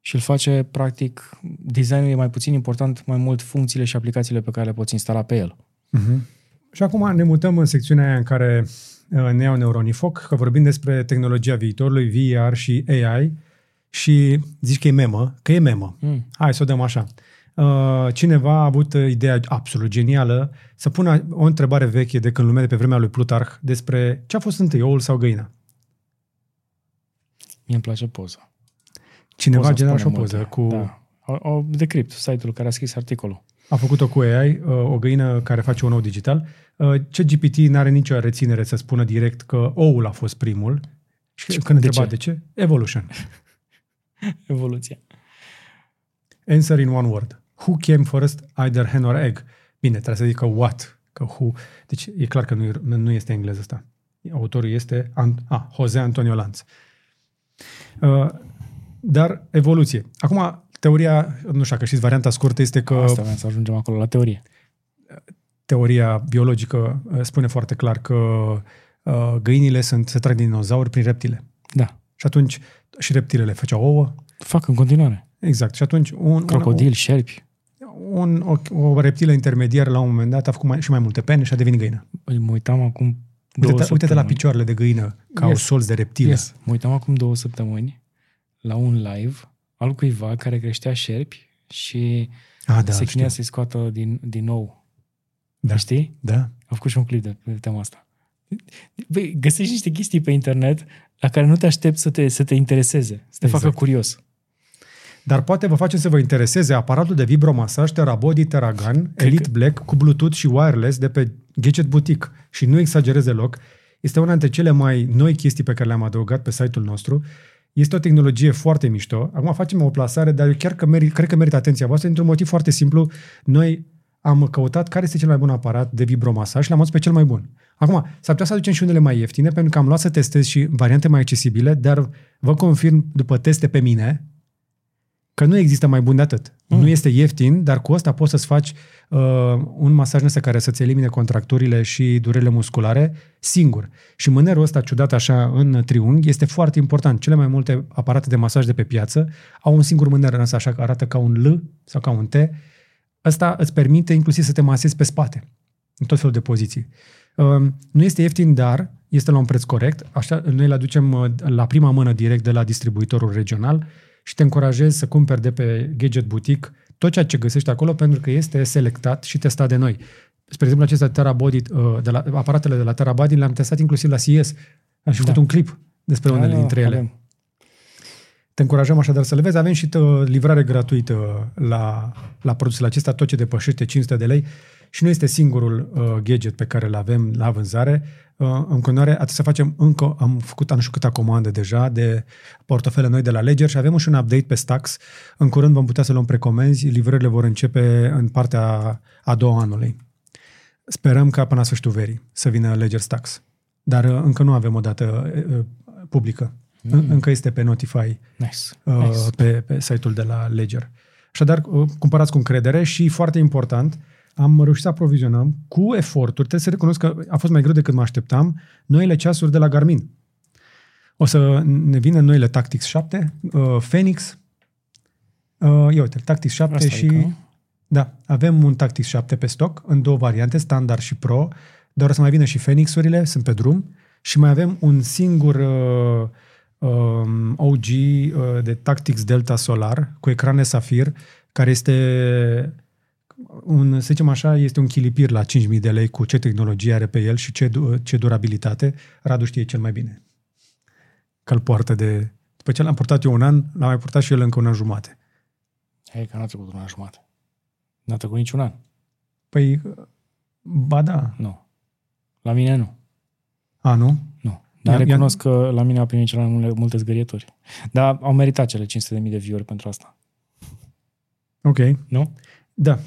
și îl face, practic, designul e mai puțin important, mai mult funcțiile și aplicațiile pe care le poți instala pe el. Uh-huh. Și acum ne mutăm în secțiunea aia în care uh, ne iau neuronii foc, că vorbim despre tehnologia viitorului, VR și AI și zici că e memă, că e memă. Mm. Hai să o dăm așa. Uh, Cineva a avut uh, ideea absolut genială să pună o întrebare veche de când lumea de pe vremea lui Plutarh despre ce a fost întâi, oul sau găina. Mie îmi place poza. Cineva a Poza generat și o spune poză multe. cu... Da. O, o Decrypt, site-ul care a scris articolul. A făcut-o cu AI, uh, o găină care face un ou digital. Uh, Ce GPT nu are nicio reținere să spună direct că oul a fost primul. Și Ce- când de întreba ce? de ce, evolution. Evoluția. Answer in one word. Who came first, either hen or egg? Bine, trebuie să zică what, că who. Deci e clar că nu, e- nu este engleză asta. Autorul este An- ah, Jose Antonio Lanz. Uh, dar evoluție. Acum, teoria, nu știu dacă știți, varianta scurtă este că Asta vreau să ajungem acolo, la teorie. teoria biologică uh, spune foarte clar că uh, găinile sunt, se trag din dinozauri prin reptile. Da. Și atunci și reptilele făceau ouă. Fac în continuare. Exact. Și atunci un, Crocodil, șerpi. Un, o, o reptilă intermediară la un moment dat a făcut mai, și mai multe pene și a devenit găină. Îi mă uitam acum două Uite-te, uite-te la săptămâni. picioarele de găină, ca yes. Yes. au solți de reptilă. Yes. Mă uitam acum două săptămâni la un live al cuiva care creștea șerpi și Ah, da, da, se știu. chinuia să-i scoată din, din nou. Da. Știi? Da. Am făcut și un clip de, de tema asta. Băi, găsești niște chestii pe internet la care nu te aștepți să te, să te intereseze, să te Exact. facă curios. Dar poate vă face să vă intereseze aparatul de vibromasaj TerraBody TerraGun Elite că- Black cu Bluetooth și wireless de pe Gadget Boutique. Și nu exagerez deloc, Este una dintre cele mai noi chestii pe care le-am adăugat pe site-ul nostru. Este o tehnologie foarte mișto. Acum facem o plasare, dar eu chiar că merit, cred că merită atenția voastră dintr-un motiv foarte simplu. Noi am căutat care este cel mai bun aparat de vibromasaj și l-am adus pe cel mai bun. Acum, s-ar putea să aducem și unele mai ieftine, pentru că am luat să testez și variante mai accesibile, dar vă confirm după teste pe mine că nu există mai bun de atât. Mm. Nu este ieftin, dar cu asta poți să-ți faci uh, un masaj ăsta care să-ți elimine contracturile și durerile musculare singur. Și mânerul ăsta ciudat așa în triunghi este foarte important. Cele mai multe aparate de masaj de pe piață au un singur mâner ăsta așa arată ca un L sau ca un T. Ăsta îți permite inclusiv să te masezi pe spate, în tot felul de poziții. Uh, nu este ieftin, dar este la un preț corect. Așa, noi îl aducem uh, la prima mână direct de la distribuitorul regional și te încurajez să cumperi de pe Gadget Boutique tot ceea ce găsești acolo pentru că este selectat și testat de noi. Spre exemplu, aceste TerraBody, uh, de la, aparatele de la TerraBody le-am testat inclusiv la CS. Am și făcut da. un clip despre da, unele da, dintre ele. Avem. Te încurajăm așadar să le vezi. Avem și uh, livrare gratuită la, la produsele acestea, tot ce depășește 500 de lei. Și nu este singurul uh, gadget pe care îl avem la vânzare. Uh, în continuare, atât să facem încă, am făcut nu știu câta comandă deja de portofele noi de la Ledger și avem și un update pe Stax. În curând vom putea să luăm precomenzi, livrările vor începe în partea a doua anului. Sperăm ca până la sfârșitul verii să vină Ledger Stax. Dar uh, încă nu avem o dată uh, publică. Mm. Încă este pe Notify, nice. Uh, nice. Pe, pe site-ul de la Ledger. Așadar, uh, cumpărați cu încredere și, foarte important, am reușit să aprovizionăm cu eforturi. Trebuie să recunosc că a fost mai greu decât mă așteptam noile ceasuri de la Garmin. O să ne vină noile Tactics 7, uh, Phoenix. Uh, ia uite, Tactics 7 Asta și... Adică. Da, avem un Tactics 7 pe stoc, în două variante, standard și pro, dar o să mai vină și Phoenix-urile, sunt pe drum, și mai avem un singur uh, um, OG uh, de Tactics Delta Solar cu ecrane Safir, care este un, să zicem așa, este un chilipir la 5.000 de lei cu ce tehnologie are pe el și ce, ce durabilitate. Radu știe cel mai bine. Că îl poartă de... După ce l-am purtat eu un an, l-am mai purtat și el încă un an jumate. Hei, că n-a trecut un an jumate. N-a trecut niciun an. Păi, ba da. Nu. La mine nu. A, nu? Nu. Dar ia, recunosc ia... că la mine a primit cel mai multe, multe zgârieturi. Dar au meritat cele 500.000 de view pentru asta. Ok. Nu? Da.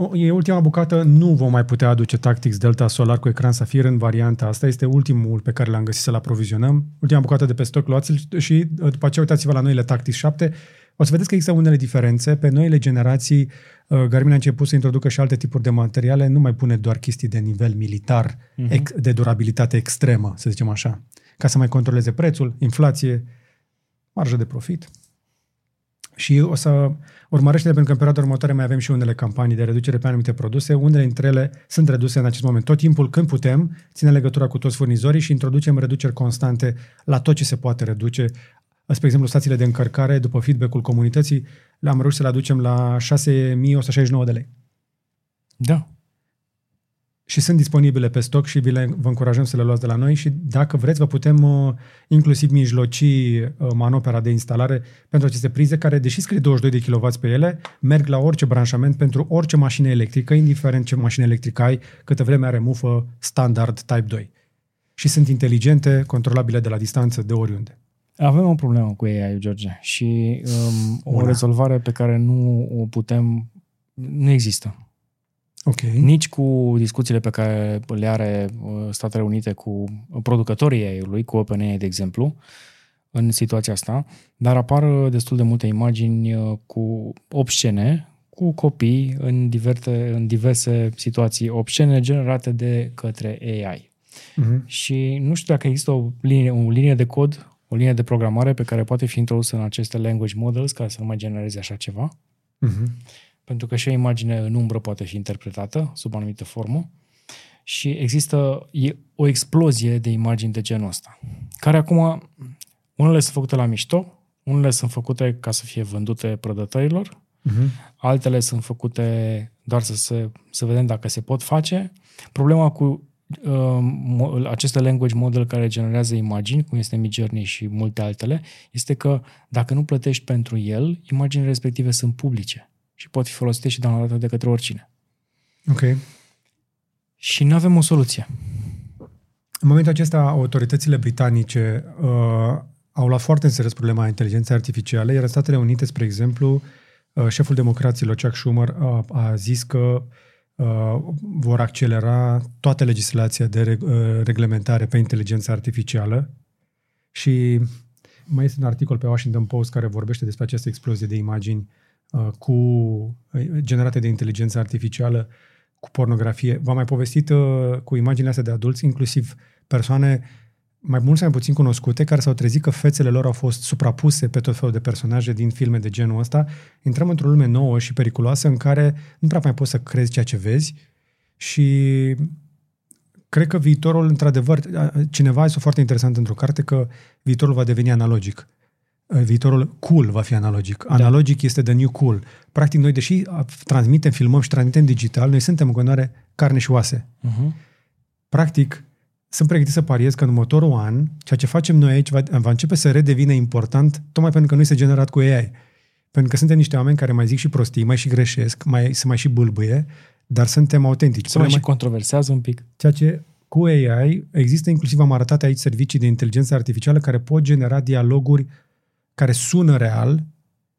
O, e ultima bucată, nu vom mai putea aduce Tactics Delta Solar cu ecran Safir în varianta asta. Este ultimul pe care l-am găsit să-l aprovizionăm. Ultima bucată de pe stoc, luați și uh, după aceea uitați-vă la noile Tactics 7. O să vedeți că există unele diferențe. Pe noile generații, uh, Garmin a început să introducă și alte tipuri de materiale. Nu mai pune doar chestii de nivel militar, uh-huh. de durabilitate extremă, să zicem așa, ca să mai controleze prețul, inflație, marjă de profit. Și o să urmărește pentru că în perioada următoare mai avem și unele campanii de reducere pe anumite produse. Unele dintre ele sunt reduse în acest moment. Tot timpul când putem, ține legătura cu toți furnizorii și introducem reduceri constante la tot ce se poate reduce. Spre exemplu, stațiile de încărcare, după feedback-ul comunității, le-am reușit să le aducem la 6169 de lei. Da și sunt disponibile pe stoc și vi le, vă încurajăm să le luați de la noi și dacă vreți vă putem uh, inclusiv mijloci uh, manopera de instalare pentru aceste prize care, deși scrie 22 de kW pe ele, merg la orice branșament pentru orice mașină electrică, indiferent ce mașină electrică ai, câtă vreme are mufă standard Type 2. Și sunt inteligente, controlabile de la distanță, de oriunde. Avem o problemă cu AI, George, și um, o rezolvare pe care nu o putem... Nu există. Okay. Nici cu discuțiile pe care le are uh, Statele Unite cu producătorii AI-ului, cu OpenAI, de exemplu, în situația asta, dar apar destul de multe imagini uh, cu obscene, cu copii în, diverte, în diverse situații obscene generate de către AI. Uh-huh. Mhm. Și nu știu dacă există o linie, o linie de cod, o linie de programare pe care poate fi introdusă în aceste language models ca să nu mai genereze așa ceva. Uh-huh pentru că și o imagine în umbră poate fi interpretată sub anumită formă și există o explozie de imagini de genul ăsta, care acum, unele sunt făcute la mișto, unele sunt făcute ca să fie vândute prădătorilor, uh-huh. altele sunt făcute doar să, se, să vedem dacă se pot face. Problema cu uh, aceste language model care generează imagini, cum este Midjourney și multe altele, este că dacă nu plătești pentru el, imaginile respective sunt publice și pot fi folosite și downloadate de către oricine. Ok. Și nu avem o soluție. În momentul acesta, autoritățile britanice uh, au luat foarte în serios problema inteligenței artificiale, iar în Statele Unite, spre exemplu, uh, șeful democraților, Chuck Schumer, a, a zis că uh, vor accelera toată legislația de reg- uh, reglementare pe inteligența artificială și mai este un articol pe Washington Post care vorbește despre această explozie de imagini uh, cu uh, generate de inteligență artificială cu pornografie. V-am mai povestit uh, cu imaginile astea de adulți, inclusiv persoane mai mult sau mai puțin cunoscute, care s-au trezit că fețele lor au fost suprapuse pe tot felul de personaje din filme de genul ăsta. Intrăm într-o lume nouă și periculoasă în care nu prea mai poți să crezi ceea ce vezi și cred că viitorul, într-adevăr, cineva a zis foarte interesant într-o carte că viitorul va deveni analogic. Viitorul cool va fi analogic. Da. Analogic este the new cool. Practic, noi, deși transmitem, filmăm și transmitem digital, noi suntem în continuare carne și oase. Uh-huh. Practic, sunt pregătit să pariez că în următorul an, ceea ce facem noi aici va, va începe să redevină important, tocmai pentru că nu este generat cu AI. Pentru că suntem niște oameni care mai zic și prostii, mai și greșesc, mai, se mai și bâlbâie, dar suntem autentici. Se mai și controversează un pic. Ceea ce cu AI există inclusiv, am arătat aici, servicii de inteligență artificială care pot genera dialoguri care sună real,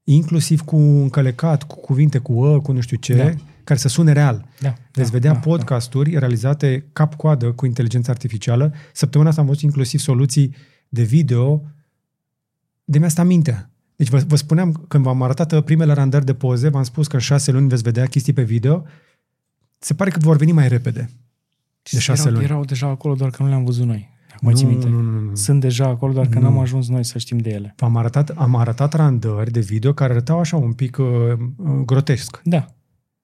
inclusiv cu încălecat, cu cuvinte, cu ă, cu nu știu ce, da. care să sune real. Da. Veți da, vedea da, podcasturi da. realizate cap-coadă cu inteligență artificială. Săptămâna asta am văzut inclusiv soluții de video de mi-a stat mintea. Deci vă, vă spuneam, când v-am arătat primele randări de poze, v-am spus că în șase luni veți vedea chestii pe video, se pare că vor veni mai repede. De șase erau, luni. Erau deja acolo, doar că nu le-am văzut noi. Mă nu, minte. Nu, nu, nu. Sunt deja acolo, doar că nu. n-am ajuns noi să știm de ele. Am arătat, am arătat randări de video care arătau așa un pic uh, uh grotesc. Da.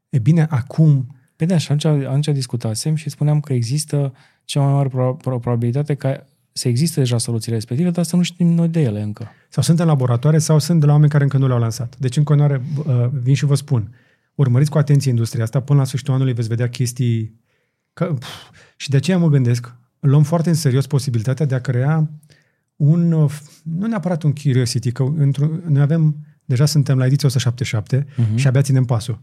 E bine, acum... Pe da, și atunci, atunci discutasem și spuneam că există cea mai mare pro- pro- probabilitate ca să existe deja soluțiile respective, dar să nu știm noi de ele încă. Sau sunt în laboratoare sau sunt de la oameni care încă nu le-au lansat. Deci în continuare uh, vin și vă spun, urmăriți cu atenție industria asta, până la sfârșitul anului veți vedea chestii... Că, pf, și de aceea mă gândesc, luăm foarte în serios posibilitatea de a crea un, nu neapărat un curiosity, că noi avem, deja suntem la ediția 177 uh-huh. Mhm. și abia ținem pasul.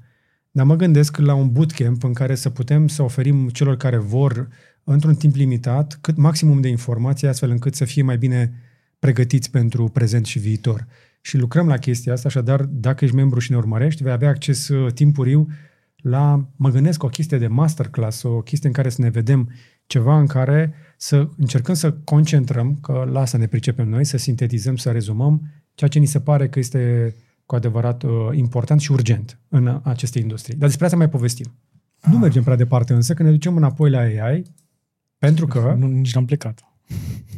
Dar mă gândesc la un bootcamp în care să putem să oferim celor care vor, într-un timp limitat, cât maximum de informații, astfel încât să fie mai bine pregătiți pentru prezent și viitor. Și lucrăm la chestia asta, așadar, dacă ești membru și ne urmărești, vei avea acces uh, timpuriu la, mă gândesc, o chestie de masterclass, o chestie în care să ne vedem ceva în care să încercăm să concentrăm, că la asta ne pricepem noi, să sintetizăm, să rezumăm ceea ce ni se pare că este cu adevărat uh, important și urgent în aceste industrii. Dar despre asta mai povestim. Ah. Nu mergem prea departe însă, că ne ducem înapoi la AI, pentru că... Nu, nici n-am plecat.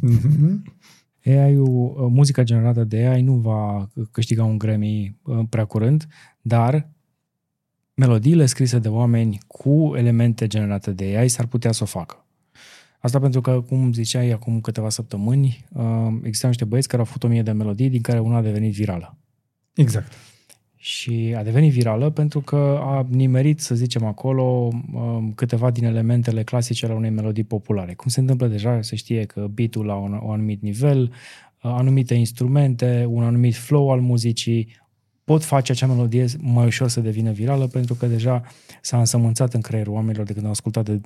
Mm-hmm. AI-ul, uh, muzica generată de AI nu va câștiga un Grammy uh, prea curând, dar melodiile scrise de oameni cu elemente generate de AI s-ar putea să o facă. Asta pentru că, cum ziceai acum câteva săptămâni, uh, existau niște băieți care au făcut o mie de melodii, din care una a devenit virală. Exact. Și a devenit virală pentru că a nimerit, să zicem acolo, uh, câteva din elementele clasice ale unei melodii populare. Cum se întâmplă deja, se știe că beat-ul la un, un anumit nivel, uh, anumite instrumente, un anumit flow al muzicii, pot face acea melodie mai ușor să devină virală pentru că deja s-a însămânțat în creierul oamenilor de când au ascultat de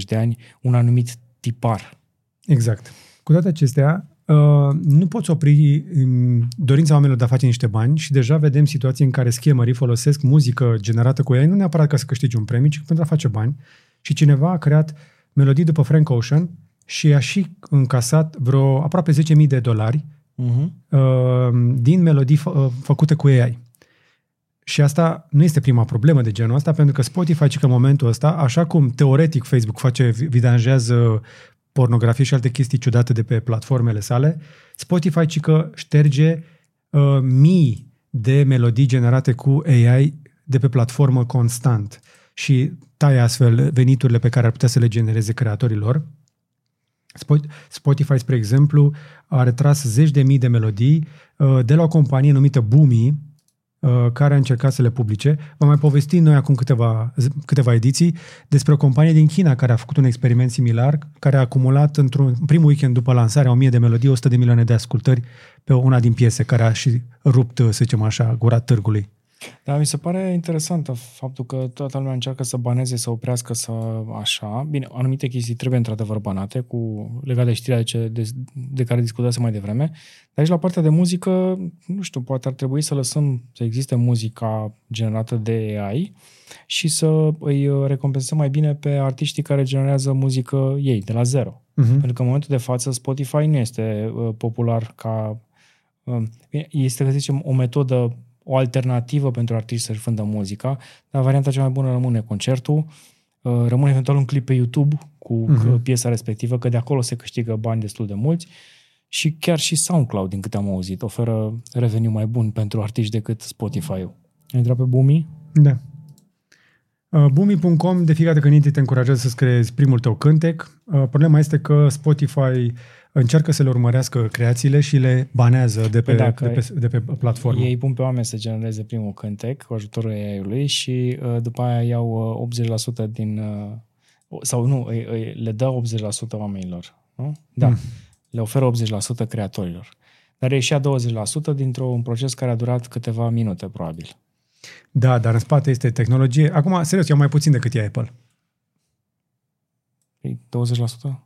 10-20 de ani un anumit tipar. Exact. Cu toate acestea, uh, nu poți opri um, dorința oamenilor de a face niște bani și deja vedem situații în care schemării folosesc muzică generată cu ei, nu neapărat ca să câștigi un premiu, ci pentru a face bani. Și cineva a creat melodii după Frank Ocean și a și încasat vreo aproape 10.000 de dolari uh-huh. din melodii fă, uh, făcute cu AI. Și asta nu este prima problemă de genul ăsta, pentru că Spotify, că în momentul ăsta, așa cum teoretic Facebook face, vidanjează pornografie și alte chestii ciudate de pe platformele sale, Spotify, ci că șterge uh, mii de melodii generate cu AI de pe platformă constant și taie astfel veniturile pe care ar putea să le genereze creatorilor. Spotify, spre exemplu, a retras zeci de mii de melodii uh, de la o companie numită Boomi, Uh, care a încercat să le publice. Vom mai povesti noi acum câteva, câteva ediții despre o companie din China care a făcut un experiment similar, care a acumulat într-un primul weekend după lansarea 1000 de melodii, 100 de milioane de ascultări pe una din piese, care a și rupt, să zicem așa, gura târgului. Da, mi se pare interesantă faptul că toată lumea încearcă să baneze, să oprească, să așa. Bine, anumite chestii trebuie într-adevăr banate, cu legate de știrea de, ce, de, de care discutasem mai devreme. Dar aici la partea de muzică, nu știu, poate ar trebui să lăsăm să existe muzica generată de AI și să îi recompensăm mai bine pe artiștii care generează muzică ei, de la zero. Uh-huh. Pentru că în momentul de față Spotify nu este uh, popular ca... Uh, este, să zicem, o metodă o alternativă pentru artiști să-și vândă muzica, dar varianta cea mai bună rămâne concertul, uh, rămâne eventual un clip pe YouTube cu uh-huh. piesa respectivă, că de acolo se câștigă bani destul de mulți și chiar și SoundCloud, din câte am auzit, oferă reveniu mai bun pentru artiști decât Spotify-ul. Ai intrat pe Bumi? Da. Uh, Bumi.com de fiecare dată când te încurajează să scriezi primul tău cântec. Uh, problema este că Spotify încearcă să le urmărească creațiile și le banează de pe, păi de pe, de pe platformă. Ei pun pe oameni să genereze primul cântec cu ajutorul AI-ului și uh, după aia iau uh, 80% din... Uh, sau nu, îi, îi, le dă 80% oamenilor. Nu? Da. Mm. Le oferă 80% creatorilor. Dar ieșea 20% dintr-un proces care a durat câteva minute, probabil. Da, dar în spate este tehnologie. Acum, serios, eu mai puțin decât e Apple. 20%?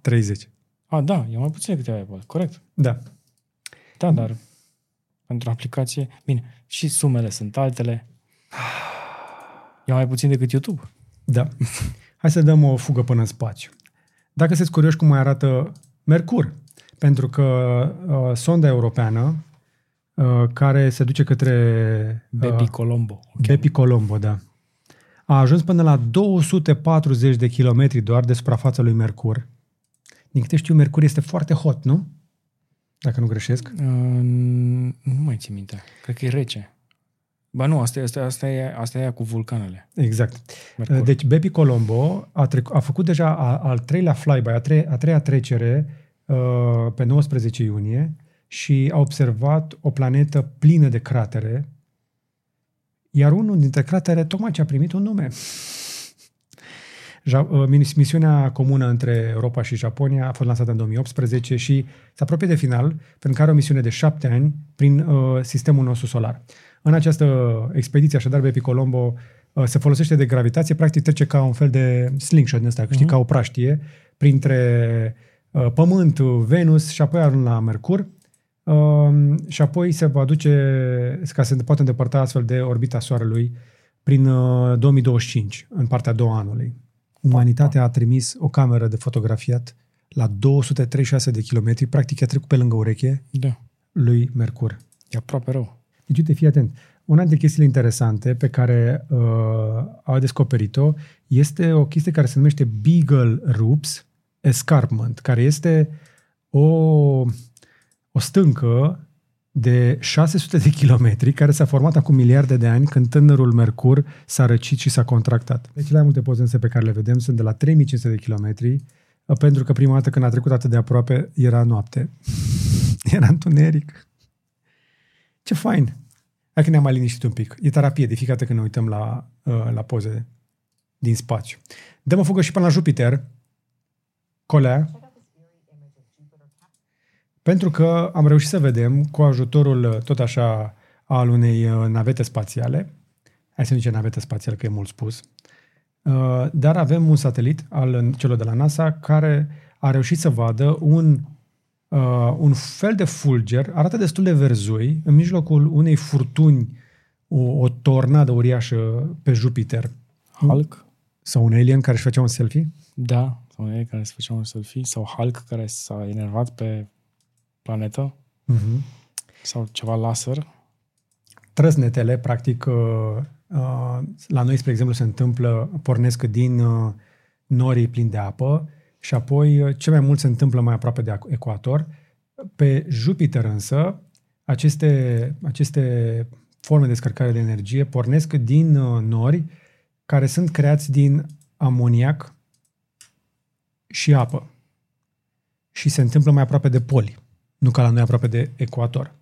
30. A, da, e mai puțin decât Apple, corect. Da. Da, dar pentru aplicație, bine, și sumele sunt altele. E mai puțin decât YouTube. Da. Hai să dăm o fugă până în spațiu. Dacă sunteți curioși cum mai arată Mercur, pentru că uh, sonda europeană uh, care se duce către... Uh, Bepi Colombo. Okay. Bepi Colombo, da. A ajuns până la 240 de kilometri doar de suprafața lui Mercur din câte știu, Mercur este foarte hot, nu? Dacă nu greșesc. Uh, nu mai țin minte. Cred că e rece. Ba nu, asta, asta, asta, e, asta e cu vulcanele. Exact. Mercur. Uh, deci Baby Colombo a, trec, a făcut deja a, al treilea flyby, a, tre, a treia trecere uh, pe 19 iunie și a observat o planetă plină de cratere, iar unul dintre cratere tocmai ce a primit un nume. Uh, misiunea comună între Europa și Japonia a fost lansată în 2018 și se apropie de final, pentru că are o misiune de șapte ani prin uh, sistemul nostru solar. În această expediție, așadar, Bepi Colombo uh, se folosește de gravitație, practic trece ca un fel de slingshot din ăsta, uh-huh. știi, mhm. ca o praștie, printre uh, Pământ, Venus și apoi ajung la Mercur. Uh, și apoi se va duce, ca să se poată îndepărta astfel de orbita Soarelui, prin uh, 2025, în partea a doua anului. Umanitatea a trimis o cameră de fotografiat la 236 de kilometri, practic a trecut pe lângă ureche da. lui Mercur. E aproape rău. Deci, uite, fii atent. Una dintre chestiile interesante pe care uh, au descoperit-o este o chestie care se numește Beagle Roops Escarpment, care este o, o stâncă de 600 de kilometri, care s-a format acum miliarde de ani când tânărul Mercur s-a răcit și s-a contractat. Deci cele mai multe poze pe care le vedem sunt de la 3500 de kilometri, pentru că prima dată când a trecut atât de aproape era noapte. era întuneric. Ce fain! Hai că ne-am mai liniștit un pic. E terapie de fiecare dată când ne uităm la, uh, la poze din spațiu. Dăm o fugă și până la Jupiter. Colea, pentru că am reușit să vedem, cu ajutorul uh, tot așa al unei uh, navete spațiale, hai să nu zicem navete spațială, că e mult spus, uh, dar avem un satelit al celor de la NASA care a reușit să vadă un, un fel de fulger, arată destul de verzui, în mijlocul unei furtuni, o, o tornadă uriașă pe Jupiter. Hulk? Sau un alien care își făcea un selfie? Da, sau un alien care își făcea un selfie, sau Hulk care s-a enervat pe planetă uh-huh. sau ceva laser. Trăsnetele, practic, uh, uh, la noi, spre exemplu, se întâmplă, pornesc din uh, norii plini de apă și apoi ce mai mult se întâmplă mai aproape de ecuator. Pe Jupiter însă, aceste, aceste forme de descărcare de energie pornesc din nori care sunt creați din amoniac și apă. Și se întâmplă mai aproape de poli nu ca la noi aproape de ecuator.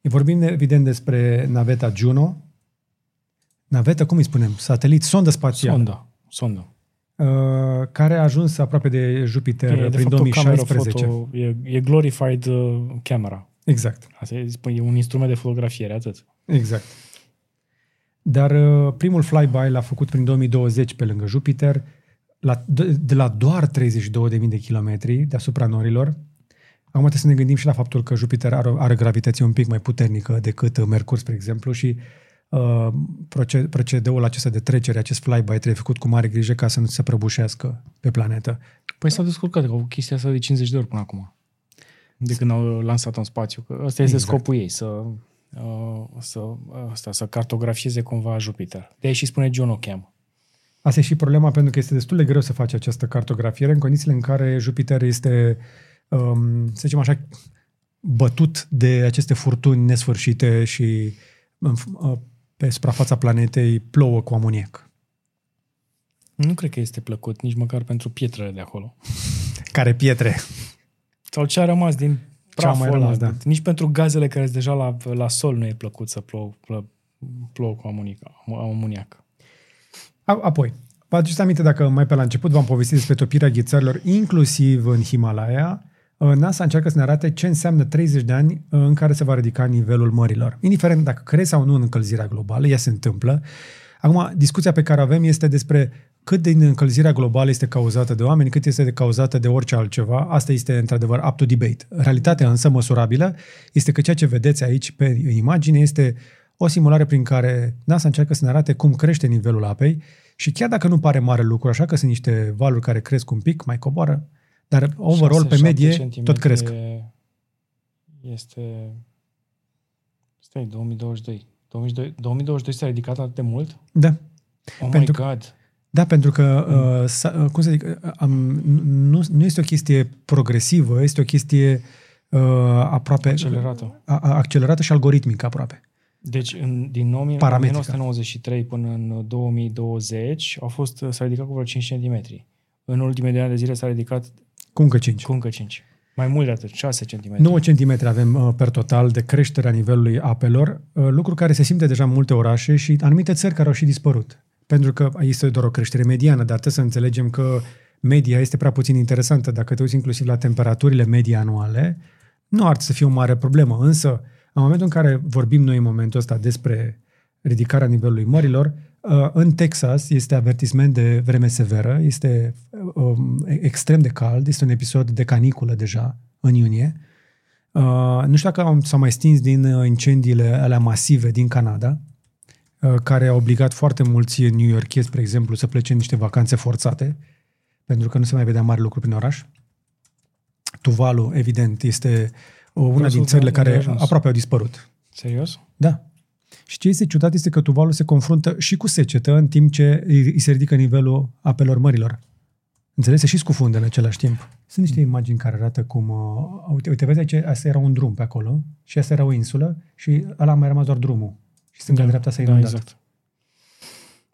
E vorbim evident despre naveta Juno, naveta, cum îi spunem, satelit, sondă spațială. Sondă, sondă. Uh, care a ajuns aproape de Jupiter e, prin de 2016. Foto, e, e glorified uh, camera. Exact. Asta e, e un instrument de fotografiere, atât. Exact. Dar uh, primul flyby l-a făcut prin 2020 pe lângă Jupiter, la, de, de la doar 32.000 de kilometri deasupra norilor. Acum trebuie să ne gândim și la faptul că Jupiter are, are gravitație un pic mai puternică decât Mercur, spre exemplu, și uh, procedeul acesta de trecere, acest flyby, trebuie făcut cu mare grijă ca să nu se prăbușească pe planetă. Păi s-au descurcat cu chestia asta de 50 de ori până acum. De când au lansat în spațiu. Că ăsta este exact. scopul ei, să, uh, să, asta, să cartografieze cumva Jupiter. De aici și spune John o cheamă. Asta e și problema pentru că este destul de greu să faci această cartografiere în condițiile în care Jupiter este, um, să zicem așa, bătut de aceste furtuni nesfârșite și uh, pe suprafața planetei plouă cu amoniac. Nu cred că este plăcut, nici măcar pentru pietrele de acolo. Care pietre? Sau ce a rămas din praful mai rămas, da. Nici pentru gazele care sunt deja la, la sol nu e plăcut să plouă, plouă cu amoniac. Apoi, vă aduceți aminte dacă mai pe la început v-am povestit despre topirea ghețarilor, inclusiv în Himalaya, uh, NASA încearcă să ne arate ce înseamnă 30 de ani uh, în care se va ridica nivelul mărilor. Indiferent dacă crezi sau nu în încălzirea globală, ea se întâmplă. Acum, discuția pe care avem este despre cât din încălzirea globală este cauzată de oameni, cât este cauzată de orice altceva. Asta este, într-adevăr, up to debate. Realitatea însă măsurabilă este că ceea ce vedeți aici pe imagine este o simulare prin care NASA încearcă să ne arate cum crește nivelul apei și chiar dacă nu pare mare lucru, așa că sunt niște valuri care cresc un pic, mai coboară, dar overall, pe medie, tot cresc. Este... Stai, 2022. 2022, 2022 s-a ridicat atât de mult? Da. Oh pentru, my God! Da, pentru că, mm. uh, cum să zic, uh, um, nu, nu este o chestie progresivă, este o chestie uh, aproape... Accelerată. A, accelerată și algoritmică aproape. Deci, în, din 1993 până în 2020 au fost, s-a ridicat cu vreo 5 cm. În ultimele de ani de zile s-a ridicat cu încă 5. Cu încă 5. Mai mult de atât, 6 cm. 9 cm avem uh, per total de creștere a nivelului apelor, uh, lucru care se simte deja în multe orașe și anumite țări care au și dispărut. Pentru că este doar o creștere mediană, dar trebuie să înțelegem că media este prea puțin interesantă. Dacă te uiți inclusiv la temperaturile medii anuale, nu ar să fie o mare problemă. Însă, în momentul în care vorbim noi în momentul ăsta despre ridicarea nivelului mărilor, uh, în Texas este avertisment de vreme severă, este um, extrem de cald, este un episod de caniculă deja în iunie. Uh, nu știu dacă s-au mai stins din uh, incendiile alea masive din Canada, care au obligat foarte mulți new yorkezi, spre exemplu, să plece în niște vacanțe forțate, pentru că nu se mai vedea mare lucru prin oraș. Tuvalu, evident, este una din țările care aproape au dispărut. Serios? Da. Și ce este ciudat este că Tuvalu se confruntă și cu secetă în timp ce îi se ridică nivelul apelor mărilor. Înțeles? și scufundă în același timp. Sunt niște imagini care arată cum... Uh, uite, uite, vezi aici, asta era un drum pe acolo și asta era o insulă și ăla a mai rămas doar drumul. Și stânga-dreapta da, s-a inundat. Da, exact.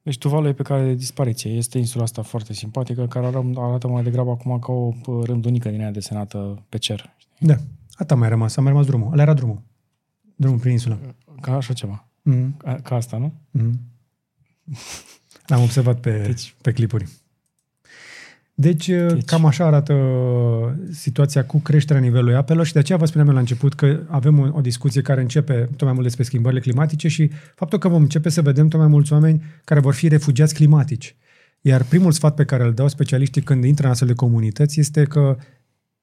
Deci Tuvalu e pe care de dispariție. Este insula asta foarte simpatică, care arată mai degrabă acum ca o uh, rândunică din aia desenată pe cer. Da. Atât mai rămas, a mai rămas drumul. Ăla era drumul. Drumul prin insulă. Ca așa ceva. Mm. Ca, ca asta, nu? Mm. L-am observat pe, deci. pe clipuri. Deci, deci, cam așa arată situația cu creșterea nivelului apelor și de aceea vă spuneam la început că avem o, o discuție care începe tot mai mult despre schimbările climatice și faptul că vom începe să vedem tot mai mulți oameni care vor fi refugiați climatici. Iar primul sfat pe care îl dau specialiștii când intră în astfel de comunități este că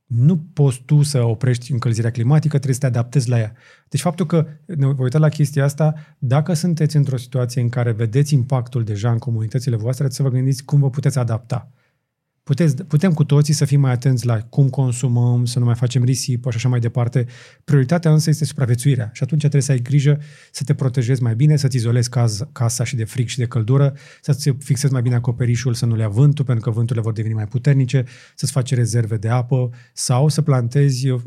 nu poți tu să oprești încălzirea climatică, trebuie să te adaptezi la ea. Deci faptul că ne uităm la chestia asta, dacă sunteți într-o situație în care vedeți impactul deja în comunitățile voastre, trebuie să vă gândiți cum vă puteți adapta. Puteți, putem cu toții să fim mai atenți la cum consumăm, să nu mai facem risipă și așa mai departe. Prioritatea însă este supraviețuirea și atunci trebuie să ai grijă să te protejezi mai bine, să-ți izolezi caz, casa și de fric și de căldură, să-ți fixezi mai bine acoperișul, să nu le ia vântul, pentru că vânturile vor deveni mai puternice, să-ți faci rezerve de apă sau să plantezi uh,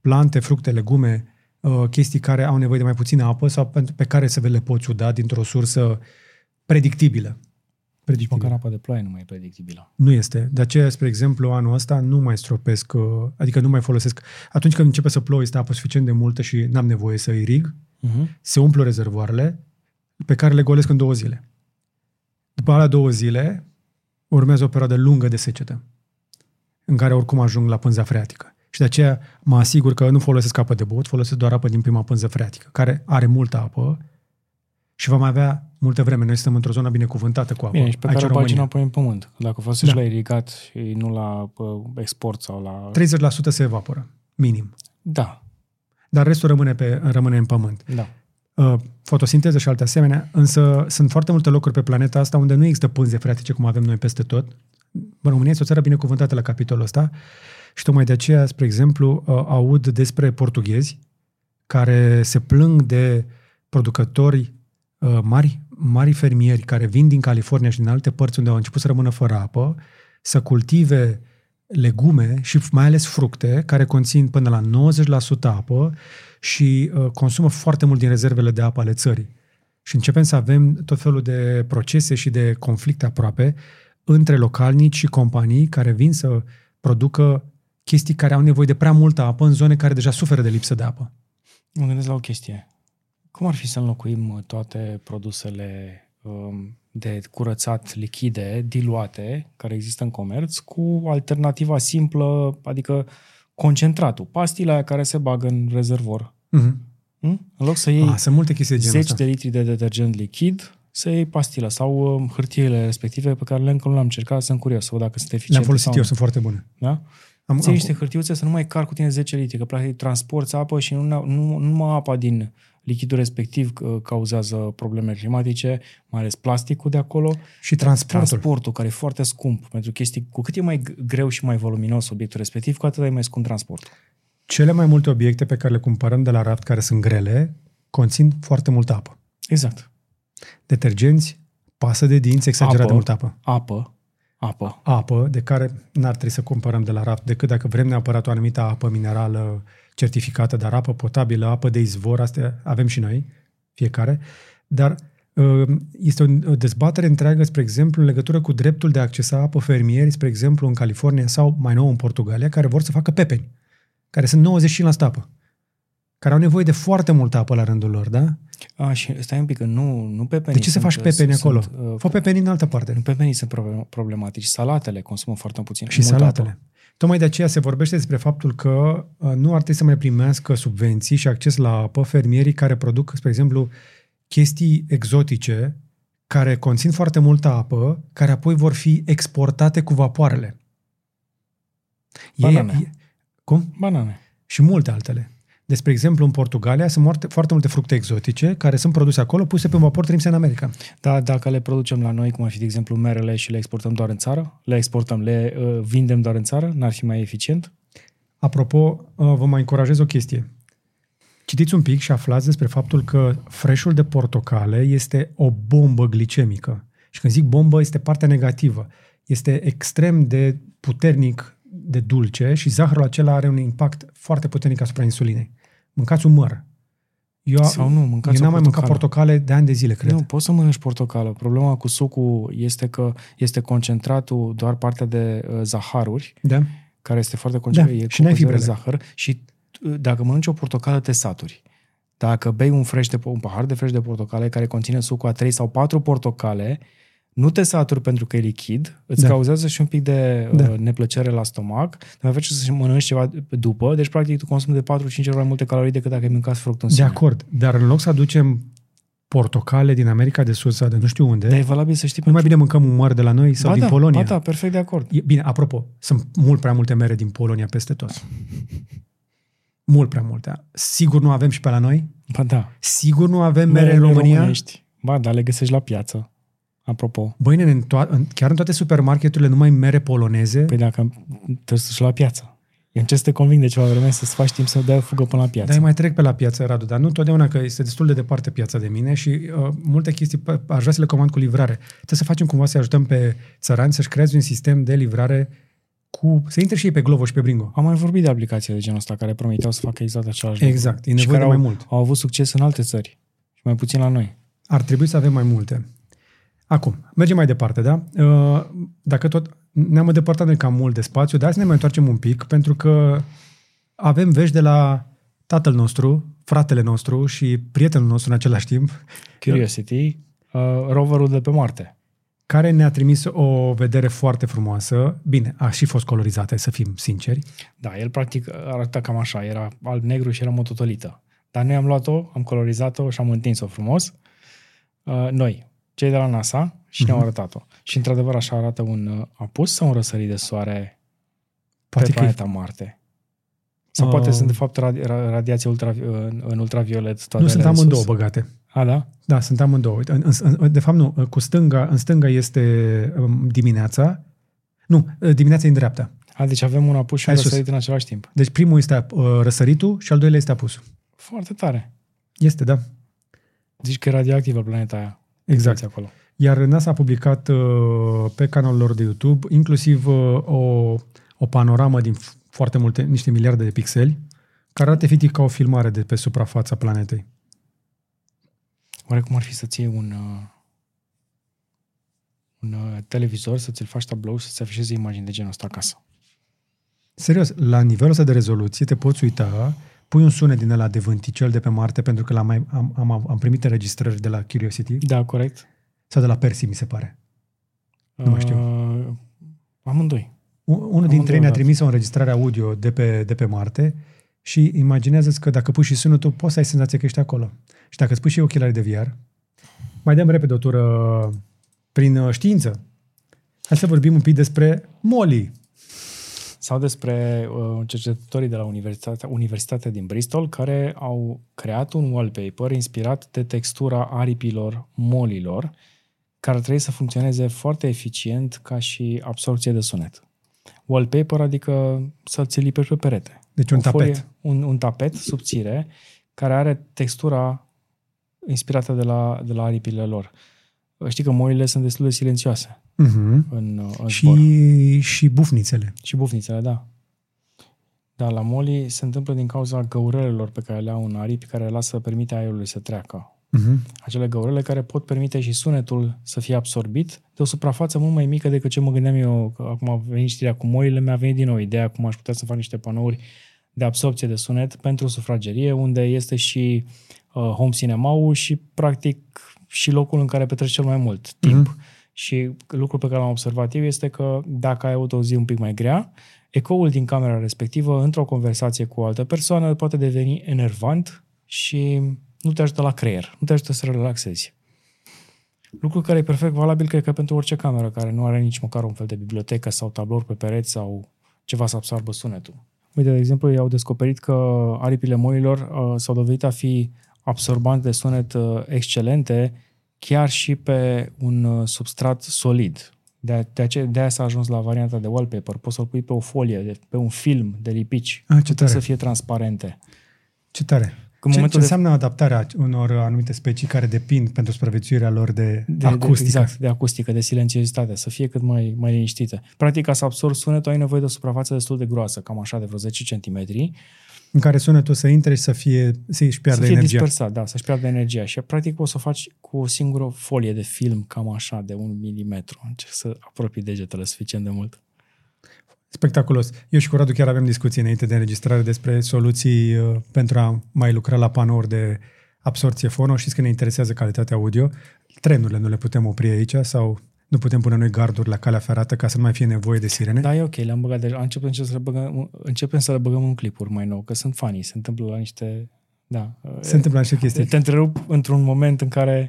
plante, fructe, legume, uh, chestii care au nevoie de mai puțină apă sau pe care să le poți uda dintr-o sursă predictibilă predictibilă. Măcar apa de ploaie nu mai e predictibilă. Nu este. De aceea, spre exemplu, anul ăsta nu mai stropesc, uh, adică nu mai folosesc. Atunci când începe să plouă, este apă suficient de multă și n-am nevoie să irig, uh-huh. se umplu rezervoarele pe care le golesc în două zile. După alea două zile, urmează o perioadă lungă de secetă, în care oricum ajung la pânza freatică. Și de aceea mă asigur că nu folosesc apă de bot, folosesc doar apă din prima pânză freatică, care are multă apă Și vom avea multă vreme. Noi suntem într-o zonă binecuvântată cu apă. Bine, și pe aici care în o bagi România. înapoi în pământ. Dacă folosești Da. la irigat și nu la uh, export sau la... 30% se evaporă, minim. Da, Dar restul rămâne, pe, rămâne în pământ. da. Uh, fotosinteză și alte asemenea, însă sunt foarte multe locuri pe planeta asta unde nu există pânze freatice cum avem noi peste tot. România este o țară binecuvântată la capitolul ăsta și tocmai de aceea, spre exemplu, uh, aud despre portughezi care se plâng de producători uh, mari, mari fermieri care vin din California și din alte părți unde au început să rămână fără apă, să cultive legume și mai ales fructe care conțin până la 90% apă și uh, consumă foarte mult din rezervele de apă ale țării. Și începem să avem tot felul de procese și de conflicte aproape între localnici și companii care vin să producă chestii care au nevoie de prea multă apă în zone care deja suferă de lipsă de apă. Mă gândesc la o chestie. Cum ar fi să înlocuim uh, toate produsele um, de curățat lichide, diluate, care există în comerț, cu alternativa simplă, adică concentratul, pastila aia care se bagă în rezervor. Mm-hmm. Hm? În loc să iei Ah, sunt multe chestii de genul zeci ăsta. de litri de detergent lichid, să iei pastilă sau um, hârtiile respective pe care le încă nu le-am încercat, sunt curios să văd dacă sunt eficiente Le-am folosit sau eu, nu. sunt foarte bune. Da? Am, Ții niște hârtiuțe să nu mai car cu tine 10 litri, că practic transporti apă și nu, nu, nu numai apa din lichidul respectiv uh, cauzează probleme climatice, mai ales plasticul de acolo, și transportul. transportul care e foarte scump pentru chestii, cu cât e mai g- greu și mai voluminos obiectul respectiv, cu atât e mai scump transportul. Cele mai multe obiecte pe care le cumpărăm de la raft, care sunt grele, conțin foarte multă apă. Exact. Detergenți, pasă de dinți, exagerat Apă. de multă apă. Apă, apă. Apă, de care n-ar trebui să cumpărăm de la raft, decât dacă vrem neapărat o anumită apă minerală certificată, dar apă potabilă, apă de izvor, astea avem și noi, fiecare. Dar uh, este o o dezbatere întreagă, spre exemplu, în legătură cu dreptul de a accesa apă fermieri, spre exemplu, în California sau mai nou în Portugalia, care vor să facă pepeni, care sunt 95% apă, care au nevoie de foarte multă apă la rândul lor, da? A, și stai un pic, că nu, nu pepenii De ce să sunt, faci pepeni sunt, acolo? uh, Fă pepeni în altă parte. Nu pepenii sunt problem- problematici, salatele consumă foarte puțin. Și multă salatele. apă. Tocmai de aceea se vorbește despre faptul că uh, nu ar trebui să mai primească subvenții și acces la apă fermierii care produc, spre exemplu, chestii exotice care conțin foarte multă apă, care apoi vor fi exportate cu vapoarele. Banane. E, cum? Banane. Și multe altele. Despre exemplu, în Portugalia sunt foarte, foarte multe fructe exotice care sunt produse acolo, puse pe un vapor trimise în America. Dar dacă le producem la noi, cum ar fi, de exemplu, merele și le exportăm doar în țară, le exportăm, le uh, vindem doar în țară, n-ar fi mai eficient? Apropo, uh, vă mai încurajez o chestie. Citiți un pic și aflați despre faptul că freșul de portocale este o bombă glicemică. Și când zic bombă, este partea negativă. Este extrem de puternic de dulce și zahărul acela are un impact foarte puternic asupra insulinei. Mâncați un măr. Eu, Sau nu, mâncați eu n-am o mai mâncat portocală. portocale de ani de zile, cred. Nu, poți să mănânci portocală. Problema cu sucul este că este concentratul doar partea de uh, zaharuri, Da? care este foarte concentrat, Da, e și n-ai compus de fibrele. zahăr și uh, dacă mănânci o portocală te saturi. Dacă bei un, fresh de, un pahar de fresh de portocale care conține sucul a 3 sau 4 portocale, nu te saturi pentru că e lichid, îți Da. da. cauzează și un pic de Da. uh, neplăcere la stomac, te mai face să mănânci ceva după, deci practic tu consumi de 4-5 ori mai multe calorii decât dacă ai mâncat fruct în De sine. acord. Dar în loc să aducem portocale din America de Sud sau de nu știu unde, Dar e valabil să știi nu mai bine mâncăm un măr de la noi sau ba din da, Polonia. Ba da, perfect de acord. E, bine, apropo, sunt mult prea multe mere din Polonia peste tot. Mult prea multe. Sigur nu avem și pe la noi? Ba da. Sigur nu avem mere în Merele România? românești. Ba da, le găsești la piață. Apropo. Băi, nene, în to- în, chiar în toate supermarketurile numai mere poloneze? Păi dacă trebuie să la piață. Eu încerc să te conving de ceva vreme să-ți faci timp să dai o fugă până la piață. Dar eu mai trec pe la piață, Radu, dar nu totdeauna că este destul de departe piața de mine și uh, multe chestii p- aș vrea să le comand cu livrare. Trebuie să facem cumva să ajutăm pe țărani să-și creeze un sistem de livrare cu... să intre și ei pe Glovo și pe Bringo. Am mai vorbit de aplicații de genul ăsta care promiteau să facă exact același lucru. Exact, e Și nevoie de care mai au, mult. au avut succes în alte țări. Și mai puțin la noi. Ar trebui să avem mai multe. Acum, mergem mai departe, da? Uh, Dacă tot ne-am îndepărtat noi cam mult de spațiu, dar hai să ne mai întoarcem un pic, pentru că avem vești de la tatăl nostru, fratele nostru și prietenul nostru în același timp, Curiosity, uh, roverul de pe Marte. care ne-a trimis o vedere foarte frumoasă. Bine, a și fost colorizată, hai să fim sinceri. Da, el practic arăta cam așa, era alb-negru și era mototolită. Dar noi am luat-o, am colorizat-o și am întins-o frumos. Uh, noi, cei de la NASA, și Mhm. ne-au arătat-o. Și într-adevăr așa arată un uh, apus sau un răsărit de soare Poate pe că e- planeta Marte. Sau Uh, poate sunt de fapt radi- ra- radiații ultra, în, în ultraviolet toate Nu sunt alea de amândouă sus. băgate. A, da? Da, sunt amândouă. În, în, în, de fapt, nu. Cu stânga, în stânga este um, dimineața. Nu, dimineața e în dreapta. A, deci avem un apus și un Hai sus. răsărit în același timp. Deci primul este uh, răsăritul și al doilea este apusul. Foarte tare. Este, da. Zici că e radioactivă planeta aia. Exact. Uitați Acolo. Iar NASA a publicat uh, pe canalul lor de YouTube inclusiv uh, o, o panoramă din f- foarte multe, niște miliarde de pixeli, care arată efectiv ca o filmare de pe suprafața planetei. Oare cum ar fi să ții un, uh, un uh, televizor, să ți-l faci tablou și să-ți afișeze imagini de genul ăsta acasă? Serios, la nivelul ăsta de rezoluție te poți uita, pui un sunet din ăla de vânticel de pe Marte, pentru că l-am mai, am, am, am primit înregistrări de la Curiosity Da, corect. sau de la Percy, mi se pare. Nu mai știu. Uh, amândoi. Un- Unul dintre ei ne-a dat. trimis o înregistrare audio de pe, de pe Marte și imaginează că dacă pui și sunetul, poți să ai senzația că ești acolo. Și dacă îți pui și ochelari de VR, mai dăm repede o tură prin uh, știință. Hai să vorbim un pic despre Molly. Sau despre uh, cercetătorii de la Universitatea, Universitatea din Bristol care au creat un wallpaper inspirat de textura aripilor molilor care trebuie să funcționeze foarte eficient ca și absorpție de sunet. Wallpaper adică să ți lipești pe perete. Deci un O folie- tapet. un, un tapet subțire care are textura inspirată de la, de la aripile lor. Știi că moile sunt destul de silențioase Uh-huh. în, în zbor. Și, și bufnițele. Și bufnițele, da. Dar la moli se întâmplă din cauza găurelelor pe care le au în aripi, care lasă, permite aerului să treacă. Uh-huh. Acele găurele care pot permite și sunetul să fie absorbit de o suprafață mult mai mică decât ce mă gândeam eu. Că acum a venit știrea cu moile, mi-a venit din nou ideea cum aș putea să fac niște panouri de absorpție de sunet pentru sufragerie, unde este și uh, home cinema și practic și locul în care petreci cel mai mult timp. Mhm. Și lucrul pe care l-am observat eu este că dacă ai avut o zi un pic mai grea, ecoul din camera respectivă, într-o conversație cu o altă persoană, poate deveni enervant și nu te ajută la creier, nu te ajută să relaxezi. Lucru care e perfect valabil, cred că pentru orice cameră care nu are nici măcar un fel de bibliotecă sau tablouri pe pereți sau ceva să absorbă sunetul. Uite, de exemplu, ei au descoperit că aripile moilor uh, s-au dovedit a fi absorbante de sunet uh, excelente chiar și pe un uh, substrat solid. De, de, ace- de aia s-a ajuns la varianta de wallpaper. Poți să-l pui pe o folie, de, pe un film de lipici. Ah, ce Putea tare. să fie transparente. Ce tare. În Ce, ce momentul de- înseamnă adaptarea unor anumite specii care depind pentru supraviețuirea lor de, de, acustică? De, exact, de acustică, de silențiozitate, să fie cât mai, mai liniștită. Practic, ca să absorbi sunetul, ai nevoie de o suprafață destul de groasă, cam așa de vreo 10 cm, În care sunetul să intre și să fie să-și piardă să fie energia. dispersat, da, să-și piardă energia. Și practic poți să o faci cu o singură folie de film, cam așa, de un milimetru. Încerc să apropii degetele suficient de mult. Spectaculos. Eu și cu Radu chiar aveam discuții înainte de înregistrare despre soluții uh, pentru a mai lucra la panouri de absorție fono. Știți că ne interesează calitatea audio. Trenurile nu le putem opri aici sau nu putem pune noi garduri la calea ferată ca să nu mai fie nevoie de sirene. Da, e ok, le-am băgat deja. Începem să le băgăm, începem să le băgăm în clipuri mai nou, că sunt funny, se întâmplă la niște... Da. Se întâmplă niște chestii. Te întrerup într-un moment în care...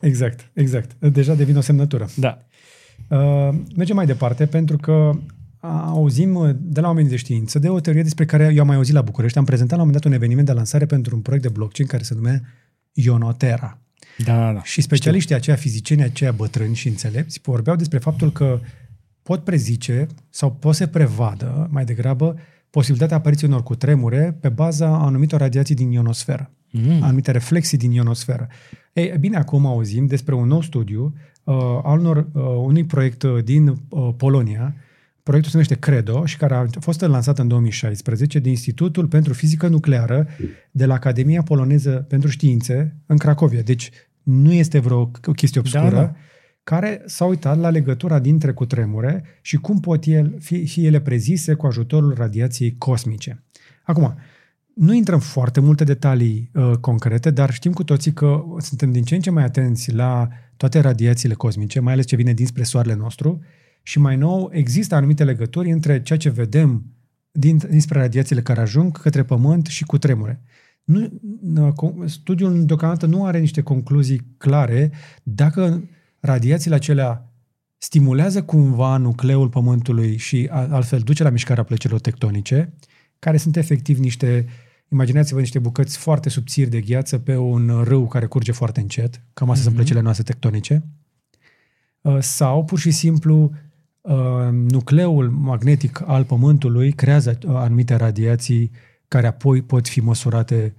Exact, exact. Deja devine o semnătură. Da. Uh, mergem mai departe pentru că auzim de la oamenii de știință de o teorie despre care eu am mai auzit la București. Am prezentat la un moment dat un eveniment de lansare pentru un proiect de blockchain care se numea Ionotera. Da, da, da. Și specialiștii aceia, fizicieni aceia bătrâni și înțelepți, vorbeau despre faptul că pot prezice sau pot să prevadă mai degrabă posibilitatea apariției unor cutremure pe baza anumitor radiații din ionosferă, Mm. anumite reflexii din ionosferă. Ei, bine, acum auzim despre un nou studiu uh, al unor, uh, unui proiect uh, din uh, Polonia, Proiectul se numește CREDO și care a fost lansat în 2016 de Institutul pentru Fizică Nucleară de la Academia Poloneză pentru Științe în Cracovia. Deci nu este vreo chestie obscură, Da, da. care s-a uitat la legătura dintre cutremure și cum pot el, fi, fi ele prezise cu ajutorul radiației cosmice. Acum, nu intrăm foarte multe detalii uh, concrete, dar știm cu toții că suntem din ce în ce mai atenți la toate radiațiile cosmice, mai ales ce vine dinspre soarele nostru, și mai nou există anumite legături între ceea ce vedem din, dinspre radiațiile care ajung către Pământ și cu tremure. Nu, studiul deocamdată nu are niște concluzii clare dacă radiațiile acelea stimulează cumva nucleul Pământului și altfel duce la mișcarea plăcilor tectonice, care sunt efectiv niște, imaginați-vă niște bucăți foarte subțiri de gheață pe un râu care curge foarte încet, cam astea mm-hmm. sunt mhm. plăcile noastre tectonice, uh, sau pur și simplu uh, nucleul magnetic al Pământului creează uh, anumite radiații care apoi pot fi măsurate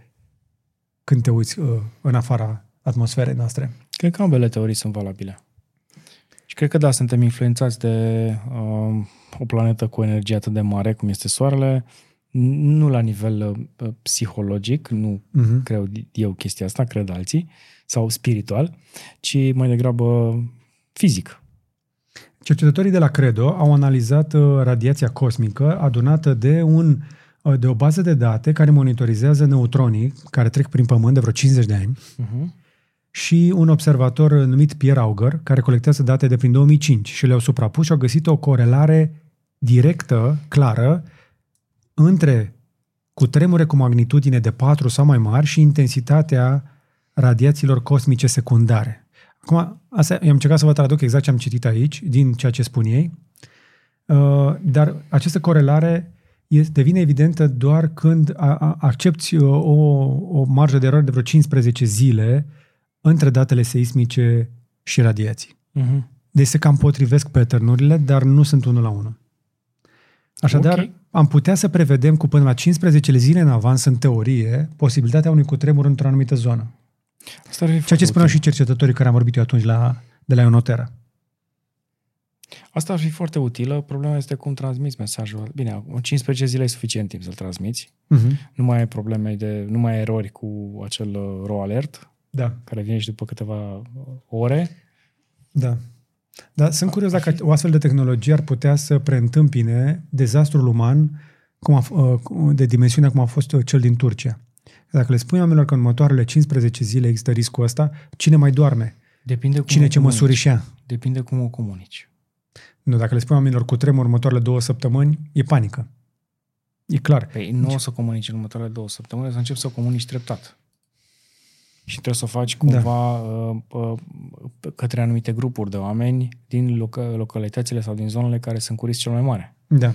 când te uiți în afara atmosferei noastre. Cred că ambele teorii sunt valabile. Și cred că da, suntem influențați de uh, o planetă cu energie atât de mare cum este Soarele, nu la nivel uh, psihologic, nu uh-huh. cred eu chestia asta, cred alții, sau spiritual, ci mai degrabă fizic. Cercetătorii de la Credo au analizat uh, radiația cosmică adunată de, un, uh, de o bază de date care monitorizează neutronii care trec prin Pământ de vreo 50 de ani uh-huh și un observator numit Pierre Auger, care colectează date de prin 2005 și le-au suprapus și au găsit o corelare directă, clară, între cu tremure cu magnitudine de 4 sau mai mari și intensitatea radiațiilor cosmice secundare. Acum, asta, eu am încercat să vă traduc exact ce am citit aici, din ceea ce spun ei, uh, dar această corelare este, devine evidentă doar când accepti o, o marjă de eroare de vreo 15 zile între datele seismice și radiații. Uh-huh. Deci se cam potrivesc pattern dar nu sunt unul la unul. Așadar, okay. am putea să prevedem cu până la 15 zile în avans, în teorie, posibilitatea unui cutremur într-o anumită zonă. Asta ar fi Ceea ce spuneau și cercetătorii care am vorbit eu atunci la, de la Ionotera. Asta ar fi foarte utilă. Problema este cum transmiți mesajul. Bine, 15 zile e suficient timp să-l transmiți. Uh-huh. Nu mai ai probleme de, nu mai ai erori cu acel uh, raw alert da. care vine și după câteva ore. Da. Dar sunt curios dacă o astfel de tehnologie ar putea să preîntâmpine dezastrul uman cum a, uh, de dimensiunea cum a fost cel din Turcia. Dacă le spui oamenilor că în următoarele 15 zile există riscul ăsta, cine mai doarme? Depinde cum cine ce măsuri și ia? Depinde cum o comunici. Nu, dacă le spui oamenilor cu tremur următoarele două săptămâni, e panică. E clar. Păi nu deci... o să comunici în următoarele două săptămâni, o să începi să o comunici treptat și trebuie să o faci cumva da. uh, uh, către anumite grupuri de oameni din loc- localitățile sau din zonele care sunt cu risc cel mai mare. Da.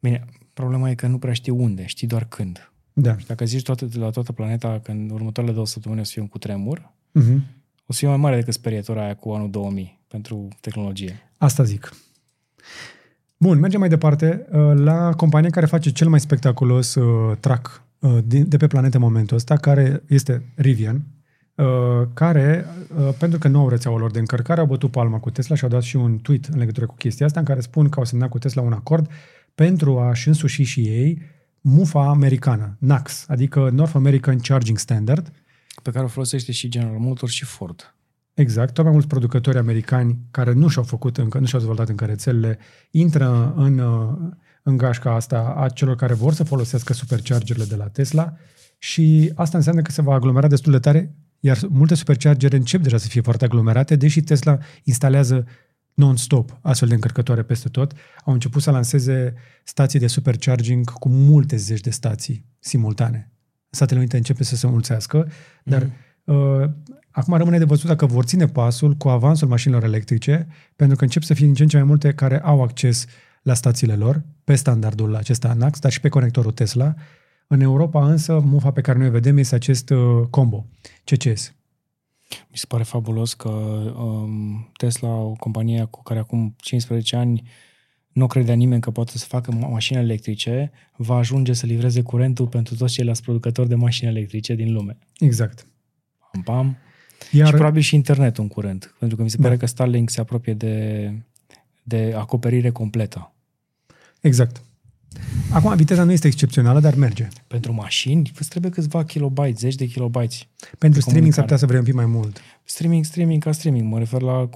Bine, problema e că nu prea știi unde, știi doar când. Da. Și dacă zici toată, la toată planeta că în următoarele două săptămâni o să fie un cutremur, uh-huh. O să fie mai mare decât sperietura aia cu anul 2000 pentru tehnologie. Asta zic. Bun, mergem mai departe uh, la compania care face cel mai spectaculos uh, track Uh, de pe planetă în momentul ăsta, care este Rivian, uh, care, uh, pentru că nu au rețeaua lor de încărcare, au bătut palma cu Tesla și au dat și un tweet în legătură cu chestia asta, în care spun că au semnat cu Tesla un acord pentru a-și însuși și ei mufa americană, NACS, adică North American Charging Standard. Pe care o folosește și General Motors și Ford. Exact, tot mai mulți producători americani care nu și-au făcut încă, nu și-au dezvoltat încă rețelele, intră în în gașca asta a celor care vor să folosească superchargerele de la Tesla și asta înseamnă că se va aglomera destul de tare, iar multe superchargere încep deja să fie foarte aglomerate, deși Tesla instalează non-stop astfel de încărcătoare peste tot. Au început să lanseze stații de supercharging cu multe zeci de stații simultane. Statele Unite începe să se mulțească, dar mm. uh, acum rămâne de văzut dacă vor ține pasul cu avansul mașinilor electrice, pentru că încep să fie din ce în ce mai multe care au acces la stațiile lor, pe standardul acesta ANAX, dar și pe conectorul Tesla. În Europa însă, mufa pe care noi o vedem este acest uh, combo, CCS. Mi se pare fabulos că um, Tesla, o companie cu care acum 15 ani nu credea nimeni că poate să facă mașini electrice, va ajunge să livreze curentul pentru toți ceilalți producători de mașini electrice din lume. Exact. Pam, pam. Iar... Și probabil și internetul în curent, pentru că mi se pare da. că Starlink se apropie de, de acoperire completă. Exact. Acum, viteza nu este excepțională, dar merge. Pentru mașini, îți trebuie câțiva kilobyte, zeci de kilobyte. Pentru streaming s-ar putea să vrei un pic mai mult. Streaming, streaming ca streaming. Mă refer la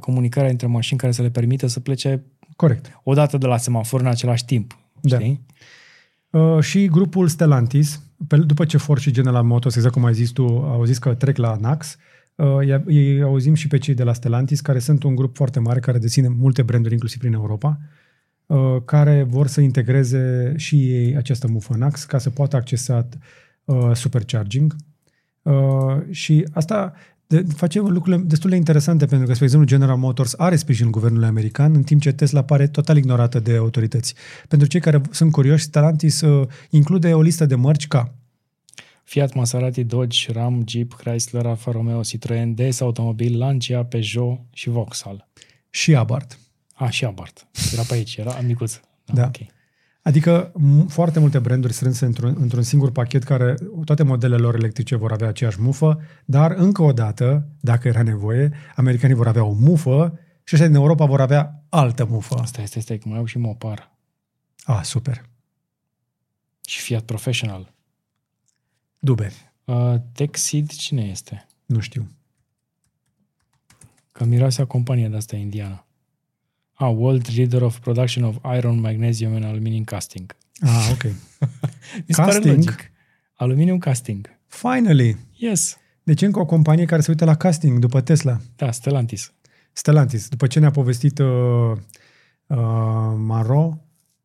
comunicarea între mașini care să le permită să plece Corect. o dată de la semafor în același timp. Da. Știi? Uh, și grupul Stellantis, pe, după ce Ford și General Motors, exact cum ai zis tu, au zis că trec la NAX, uh, ei auzim și pe cei de la Stellantis, care sunt un grup foarte mare, care deține multe branduri, inclusiv prin Europa. uh, care vor să integreze și ei această mufă NAX ca să poată accesa uh, supercharging. Uh, și asta de, face lucrurile destul de interesante pentru că, spre exemplu, General Motors are sprijinul guvernului american, în timp ce Tesla pare total ignorată de autorități. Pentru cei care sunt curioși, Stellantis uh, include o listă de mărci ca Fiat, Maserati, Dodge, Ram, Jeep, Chrysler, Alfa Romeo, Citroen, DS Automobil, Lancia, Peugeot și Vauxhall. și Abarth. A, și Abarth. Era pe aici, era micuț. Da. ok. Adică m- foarte multe branduri strânse într-un, într-un singur pachet care toate modelele lor electrice vor avea aceeași mufă, dar încă o dată, dacă era nevoie, americanii vor avea o mufă și ăștia din Europa vor avea altă mufă. Asta este, stai, că mai au și Mopar. Ah, super. Și Fiat Professional. Dube. Uh, Texid, cine este? Nu știu. Că miroase a companie de asta indiană. Ah, World Leader of Production of Iron, Magnesium and Aluminium Casting. Ah, ok. Mi se pare Casting? logic. Aluminium casting. Finally! Yes. Deci încă o companie care se uită la casting după Tesla. Da, Stellantis. Stellantis, după ce ne-a povestit uh, uh, Maro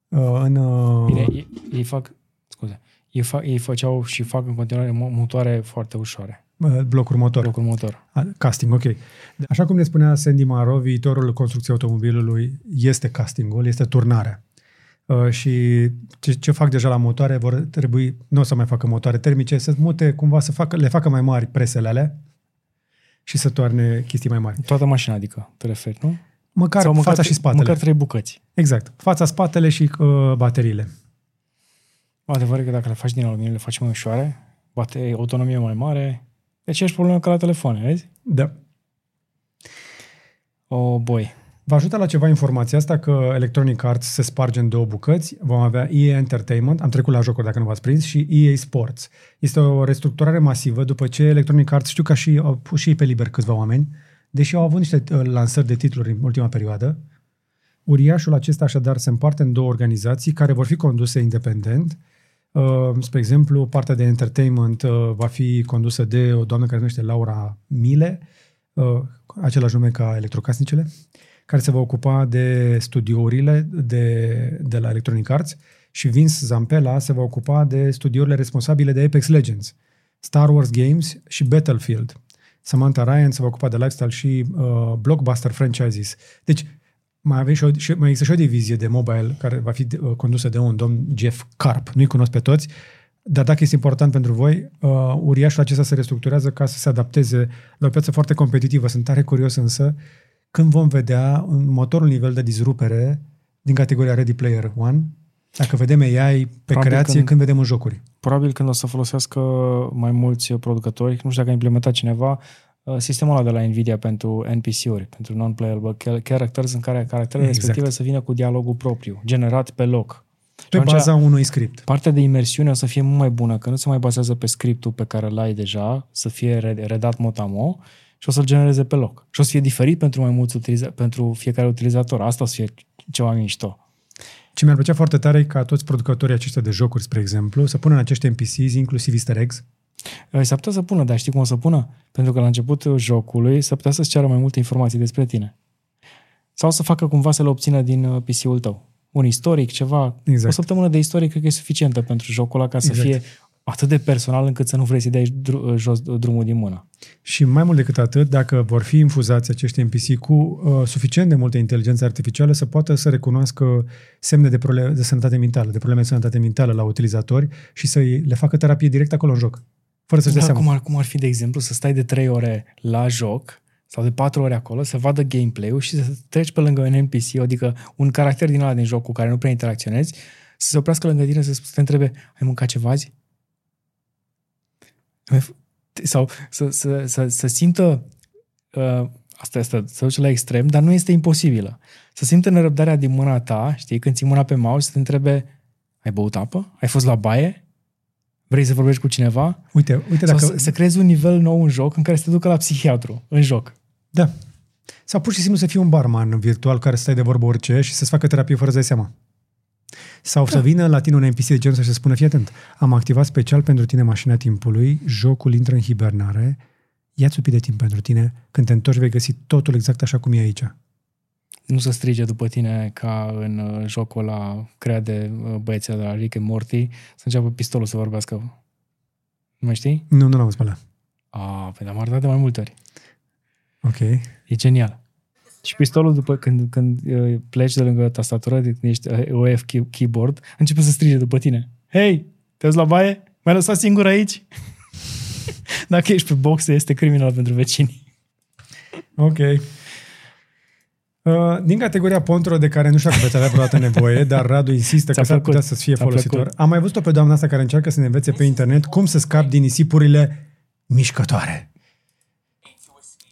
uh, în... Uh, Bine, ei, ei fac, scuze, ei, fac, ei făceau și fac în continuare mo- motoare foarte ușoare. Uh, blocuri motor. Blocul motor. A, Casting, ok. Așa cum ne spunea Sandy Maro, viitorul construcției automobilului este castingul, este turnarea. Uh, și ce, ce fac deja la motoare vor trebui, nu o să mai facă motoare termice, să mute cumva, să facă, le facă mai mari presele alea și să toarne chestii mai mari. Toată mașina, adică, te referi, nu? Măcar, Sau fața măcar, și spatele. Măcar trei bucăți. Exact. Fața, spatele și uh, bateriile. Adevărul e că dacă le faci din aluminiu, le faci mai ușoare, bate autonomie mai mare. E aceeași problemă ca la telefoane, vezi? Da. Oh, boy. Vă ajută la ceva informația asta că Electronic Arts se sparge în două bucăți. Vom avea EA Entertainment, am trecut la jocuri dacă nu v-ați prins, și EA Sports. Este o restructurare masivă după ce Electronic Arts, știu că și, au pus și ei pe liber câțiva oameni, deși au avut niște uh, lansări de titluri în ultima perioadă. Uriașul acesta așadar se împarte în două organizații care vor fi conduse independent. Uh, spre exemplu, partea de entertainment uh, va fi condusă de o doamnă care se numește Laura Mile, uh, același nume ca electrocasnicele, care se va ocupa de studiourile de, de la Electronic Arts și Vince Zampella se va ocupa de studiourile responsabile de Apex Legends, Star Wars Games și Battlefield. Samantha Ryan se va ocupa de lifestyle și uh, blockbuster franchises. Deci, mai, avem și o, și, mai există și o divizie de mobile care va fi uh, condusă de un domn Jeff Carp. Nu-i cunosc pe toți, dar dacă este important pentru voi, uh, uriașul acesta se restructurează ca să se adapteze la o piață foarte competitivă. Sunt tare curios însă când vom vedea următorul nivel de disrupere din categoria Ready Player One, dacă vedem AI pe Probabil creație, când- când vedem în jocuri. Probabil când o să folosească mai mulți producători, nu știu dacă a implementat cineva, uh, sistemul ăla de la Nvidia pentru NPC-uri, pentru non-playable cha- characters, în care caracterele Exact. respective să vină cu dialogul propriu, generat pe loc. Pe atunci- baza unui script. Partea de imersiune o să fie mult mai bună, că nu se mai bazează pe scriptul pe care îl ai deja, să fie re- redat motamo și o să-l genereze pe loc. Și o să fie diferit pentru mai mulți utiliza- pentru fiecare utilizator. Asta o să fie ceva mișto. Ce mi-ar plăcea foarte tare e ca toți producătorii aceștia de jocuri, spre exemplu, să pună în acești NPCs inclusiv easter eggs. Uh, S-ar putea să pună, dar știi cum o să pună? Pentru că la începutul jocului s-ar putea să-ți ceară mai multe informații despre tine. Sau să facă cumva să le obțină din uh, PC-ul tău. Un istoric, ceva. Exact. O săptămână de istoric cred că e suficientă pentru jocul ăla ca să Exact. fie atât de personal încât să nu vrei să-i dai dru- jos drumul din mână. Și mai mult decât atât, dacă vor fi infuzați acești NPC cu uh, suficient de multă inteligență artificială să poată să recunoască semne de probleme de sănătate mentală, de probleme de sănătate mentală la utilizatori și să le facă terapie direct acolo în joc. Fără să-și dea Dar seama. cum ar, cum ar fi, de exemplu, să stai de 3 ore la joc sau de 4 ore acolo, să vadă gameplay-ul și să treci pe lângă un NPC, adică un caracter din ăla din joc cu care nu prea interacționezi, să se oprească lângă tine să să te întrebe, ai mâncat ceva azi? Ai f- Sau să, să, să, să simtă, uh, asta este, să duce la extrem, dar nu este imposibilă. Să simtă nerăbdarea din mâna ta, știi, când ții mâna pe mouse, să te întrebe, ai băut apă? Ai fost la baie? Vrei să vorbești cu cineva? Uite, uite Sau dacă... să, să creezi un nivel nou în joc în care să te ducă la psihiatru, în joc. Da. Sau pur și simplu să fii un barman virtual care stai de vorbă orice și să-ți facă terapie fără să dai seama. Sau da. să vină la tine un NPC de genul ăsta și să spună, fii atent, am activat special pentru tine mașina timpului, jocul intră în hibernare, ia-ți un pic de timp pentru tine, când te întorci vei găsi totul exact așa cum e aici. Nu să strige după tine ca în uh, jocul ăla creat de uh, băieții de la Rick and Morty, să înceapă pistolul să vorbească. Nu mai știi? Nu, nu l-am văzut pe ăla. A, pe am arătat de mai multe ori. Ok. E genial. Și pistolul, după când, când uh, pleci de lângă tastatură, de când ești uh, OF key- keyboard, începe să strige după tine. Hei, te la baie? M-ai lăsat singur aici? Dacă ești pe boxe, este criminal pentru vecini. Ok. Uh, din categoria ponturilor de care nu știu dacă veți avea vreodată nevoie, dar Radu insistă Ți-a că s-ar plăcut. putea să fie Ți-a folositor. plăcut. Am mai văzut-o pe doamna asta care încearcă să ne învețe pe internet cum să scapi din nisipurile mișcătoare.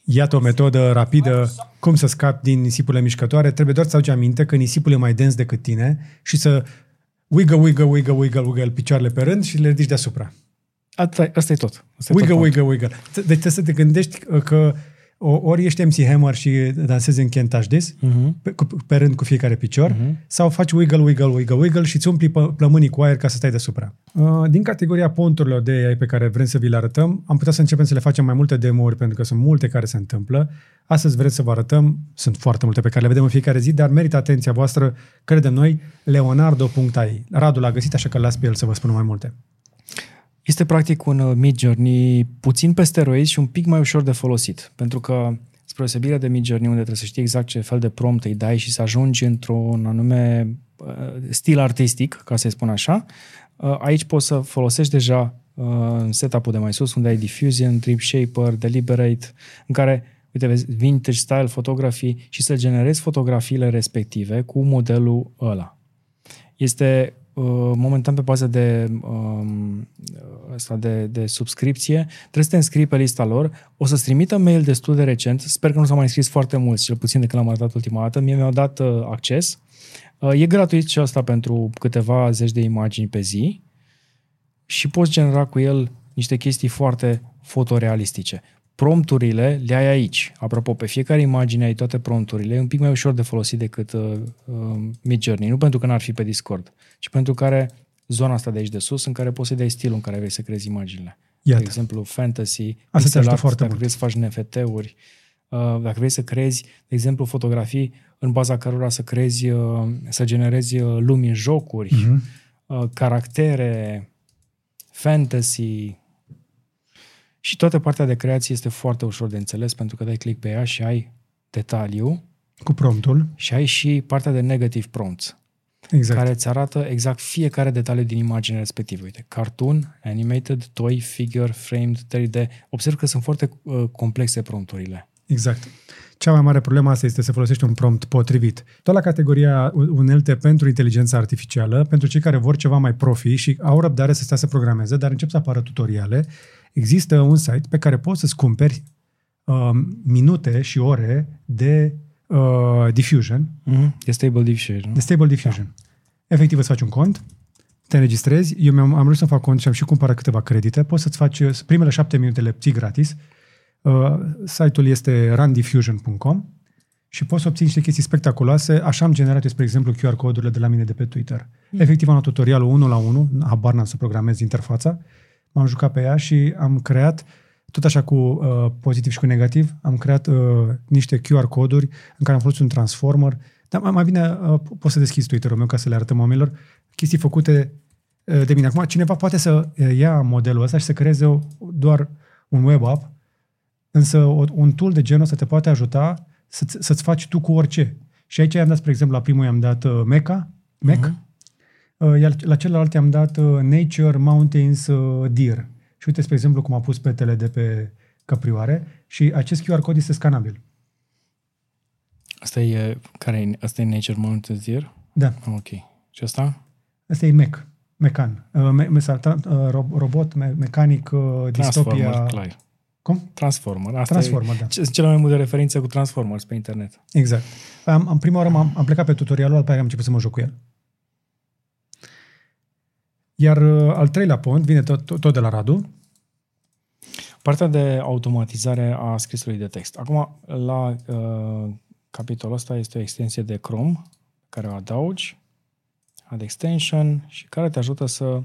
Iată o metodă rapidă cum să scapi din nisipurile mișcătoare. Trebuie doar să aduci aminte că nisipul e mai dens decât tine și să wiggle, wiggle, wiggle, wiggle, wiggle picioarele pe rând și le ridici deasupra. Asta, asta e tot. Asta e Wiggle, tot wiggle, wiggle. Deci trebuie să te gândești că o- ori ești MC Hammer și dansezi în Can't Touch This, Mhm. pe, cu, pe rând cu fiecare picior, Mhm. sau faci wiggle, wiggle, wiggle, wiggle și îți umpli pă- plămânii cu aer ca să stai deasupra. Uh, Din categoria ponturilor de AI pe care vrem să vi le arătăm, am putea să începem să le facem mai multe demo-uri, pentru că sunt multe care se întâmplă. Astăzi vrem să vă arătăm, sunt foarte multe pe care le vedem în fiecare zi, dar merită atenția voastră, credem noi, leonardo.ai. Radu l-a găsit, așa că îl las pe el să vă spună mai multe. Este practic un uh, Midjourney puțin pe steroizi și un pic mai ușor de folosit. Pentru că, spre osebire de Midjourney, unde trebuie să știi exact ce fel de prompt îi dai și să ajungi într-un anume uh, stil artistic, ca să-i spun așa, uh, aici poți să folosești deja uh, setup-ul de mai sus, unde ai diffusion, drip shaper, deliberate, în care uite, vezi, vintage style fotografii și să generezi fotografiile respective cu modelul ăla. Este uh, momentan pe bază de, um, asta de, de subscripție, trebuie să te înscrii pe lista lor, o să-ți trimită mail destul de recent, sper că nu s-au mai înscris foarte mulți, cel puțin de când l-am arătat ultima dată, mie mi-au dat uh, acces. Uh, e gratuit și asta pentru câteva zeci de imagini pe zi și poți genera cu el niște chestii foarte fotorealistice. Prompturile le ai aici. Apropo, pe fiecare imagine ai toate prompturile, e un pic mai ușor de folosit decât uh, uh, Midjourney. Nu pentru că n-ar fi pe Discord, ci pentru că are zona asta de aici de sus în care poți să dai stilul în care vrei să crezi imaginile. Iată. De exemplu, fantasy, te pixel ajută art, foarte dacă mult. vrei să faci NFT-uri, uh, dacă vrei să crezi, de exemplu, fotografii în baza cărora să crezi, uh, să generezi uh, lumi în jocuri, Mhm. uh, caractere, fantasy și toată partea de creație este foarte ușor de înțeles pentru că dai click pe ea și ai detaliu Cu promptul. și ai și partea de negative prompts Exact. care îți arată exact fiecare detaliu din imaginea respectivă. Uite, cartoon, animated, toy, figure, framed, 3D. Observ că sunt foarte uh, complexe prompturile. Exact. Cea mai mare problemă asta este să folosești un prompt potrivit. Tot la categoria unelte pentru inteligența artificială, pentru cei care vor ceva mai profi și au răbdare să stea să programeze, dar încep să apară tutoriale, există un site pe care poți să-ți cumperi um, minute și ore de uh, diffusion, Mm-hmm. E stable diffusion. de stable diffusion. Efectiv îți faci un cont, te înregistrezi, eu mi-am, am vrut să fac cont și am și cumpărat câteva credite, poți să-ți faci primele șapte minute le obții gratis, Uh, site-ul este rundiffusion.com și poți să obții niște chestii spectaculoase. Așa am generat eu, spre exemplu, QR codurile de la mine de pe Twitter. Mm. Efectiv, am luat tutorialul 1 la 1, habar n-am să programez interfața, m-am jucat pe ea și am creat, tot așa cu uh, pozitiv și cu negativ, am creat uh, niște QR coduri în care am folosit un transformer. Dar mai, mai bine uh, poți să deschizi Twitter-ul meu ca să le arătăm oamenilor. Chestii făcute uh, de mine. Acum, cineva poate să uh, ia modelul ăsta și să creeze o, doar un web app Însă o, un tool de genul ăsta te poate ajuta să-ți, să-ți faci tu cu orice. Și aici i-am dat, spre exemplu, la primul i-am dat uh, Mecha, Mac, uh-huh. uh, iar la celălalt i-am dat uh, Nature, Mountains, uh, Deer. Și uite, spre exemplu, cum a pus petele de pe căprioare și acest QR cod este scanabil. Asta e, care e, asta e Nature Mountain Deer? Da, Ok. Și asta? asta e Mac, Mecan. Uh, me, me, sau, tra, uh, ro- robot, me, mecanic, uh, Transformer, distopia... clar. Cum? Transformer. Asta Transformer, e, da. ce- Cele mai multe referințe cu Transformers pe internet. Exact. Am, am prima oară am, am plecat pe tutorialul, după aia am început să mă joc cu el. Iar uh, al treilea pont vine tot, tot, tot de la Radu. Partea de automatizare a scrisului de text. Acum, la uh, capitolul ăsta este o extensie de Chrome care o adaugi, add extension și care te ajută să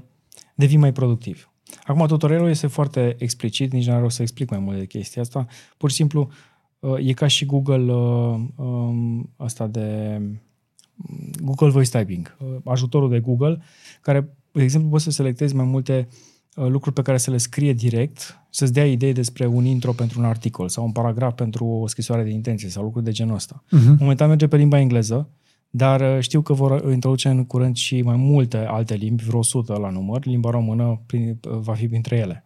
devii mai productiv. Acum, tutorialul este foarte explicit, nici nu are rost să explic mai mult de chestia asta. Pur și simplu, uh, e ca și Google uh, um, asta de Google Voice Typing, uh, ajutorul de Google, care, de exemplu, poți să selectezi mai multe uh, lucruri pe care să le scrie direct, să-ți dea idei despre un intro pentru un articol sau un paragraf pentru o scrisoare de intenție sau lucruri de genul ăsta. Uh-huh. Momentan merge pe limba engleză, dar uh, știu că vor introduce în curând și mai multe alte limbi, vreo 100 la număr, limba română prin, va fi printre ele.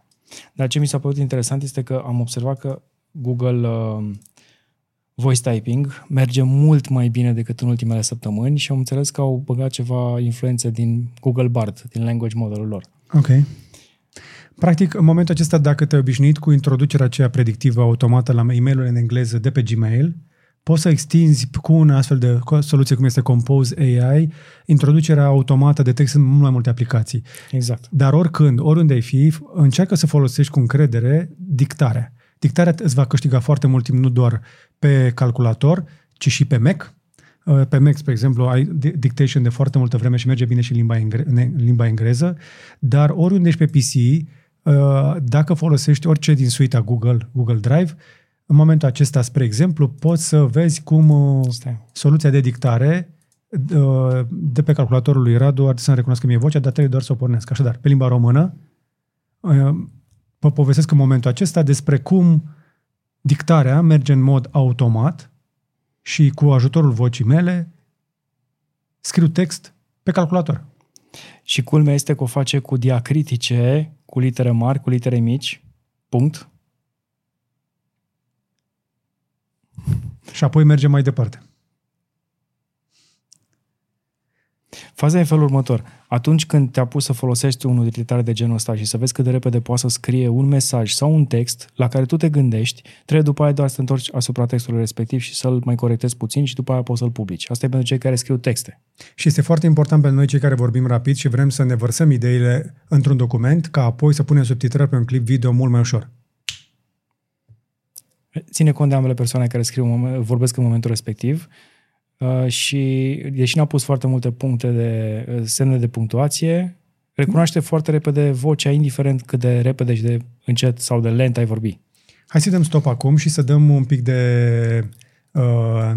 Dar ce mi s-a părut interesant este că am observat că Google uh, Voice Typing merge mult mai bine decât în ultimele săptămâni și am înțeles că au băgat ceva influențe din Google Bard, din language modelul lor. Ok. Practic, în momentul acesta, dacă te-ai obișnuit cu introducerea aceea predictivă automată la e mail în engleză de pe Gmail, poți să extinzi cu un astfel de soluție cum este Compose AI, introducerea automată de text în mult mai multe aplicații. Exact. Dar oricând, oriunde ai fi, încearcă să folosești cu încredere dictarea. Dictarea îți va câștiga foarte mult timp, nu doar pe calculator, ci și pe Mac. Uh, Pe Mac, spre exemplu, ai dictation de foarte multă vreme și merge bine și în limba, engre- în limba engleză, dar oriunde ești pe PC, uh, dacă folosești orice din suita Google, Google Drive, în momentul acesta, spre exemplu, poți să vezi cum uh, Stai. soluția de dictare uh, de pe calculatorul lui Radu ar să-mi recunoască mie vocea, dar trebuie doar să o pornesc. Așadar, pe limba română, uh, vă povestesc în momentul acesta despre cum dictarea merge în mod automat și cu ajutorul vocii mele scriu text pe calculator. Și culmea este că o face cu diacritice, cu litere mari, cu litere mici, punct. Și apoi mergem mai departe. Faza e în felul următor. Atunci când te-a pus să folosești un utilitar de genul ăsta și să vezi cât de repede poate să scrie un mesaj sau un text la care tu te gândești, trebuie după aia doar să te întorci asupra textului respectiv și să-l mai corectezi puțin și după aia poți să-l publici. Asta e pentru cei care scriu texte. Și este foarte important pentru noi cei care vorbim rapid și vrem să ne vărsăm ideile într-un document, ca apoi să punem subtitrări pe un clip video mult mai ușor. Ține cont de ambele persoane care scriu, în momen- vorbesc în momentul respectiv uh, și, deși n-a pus foarte multe puncte de uh, semne de punctuație, recunoaște foarte repede vocea, indiferent cât de repede și de încet sau de lent ai vorbi. Hai să dăm stop acum și să dăm un pic de uh,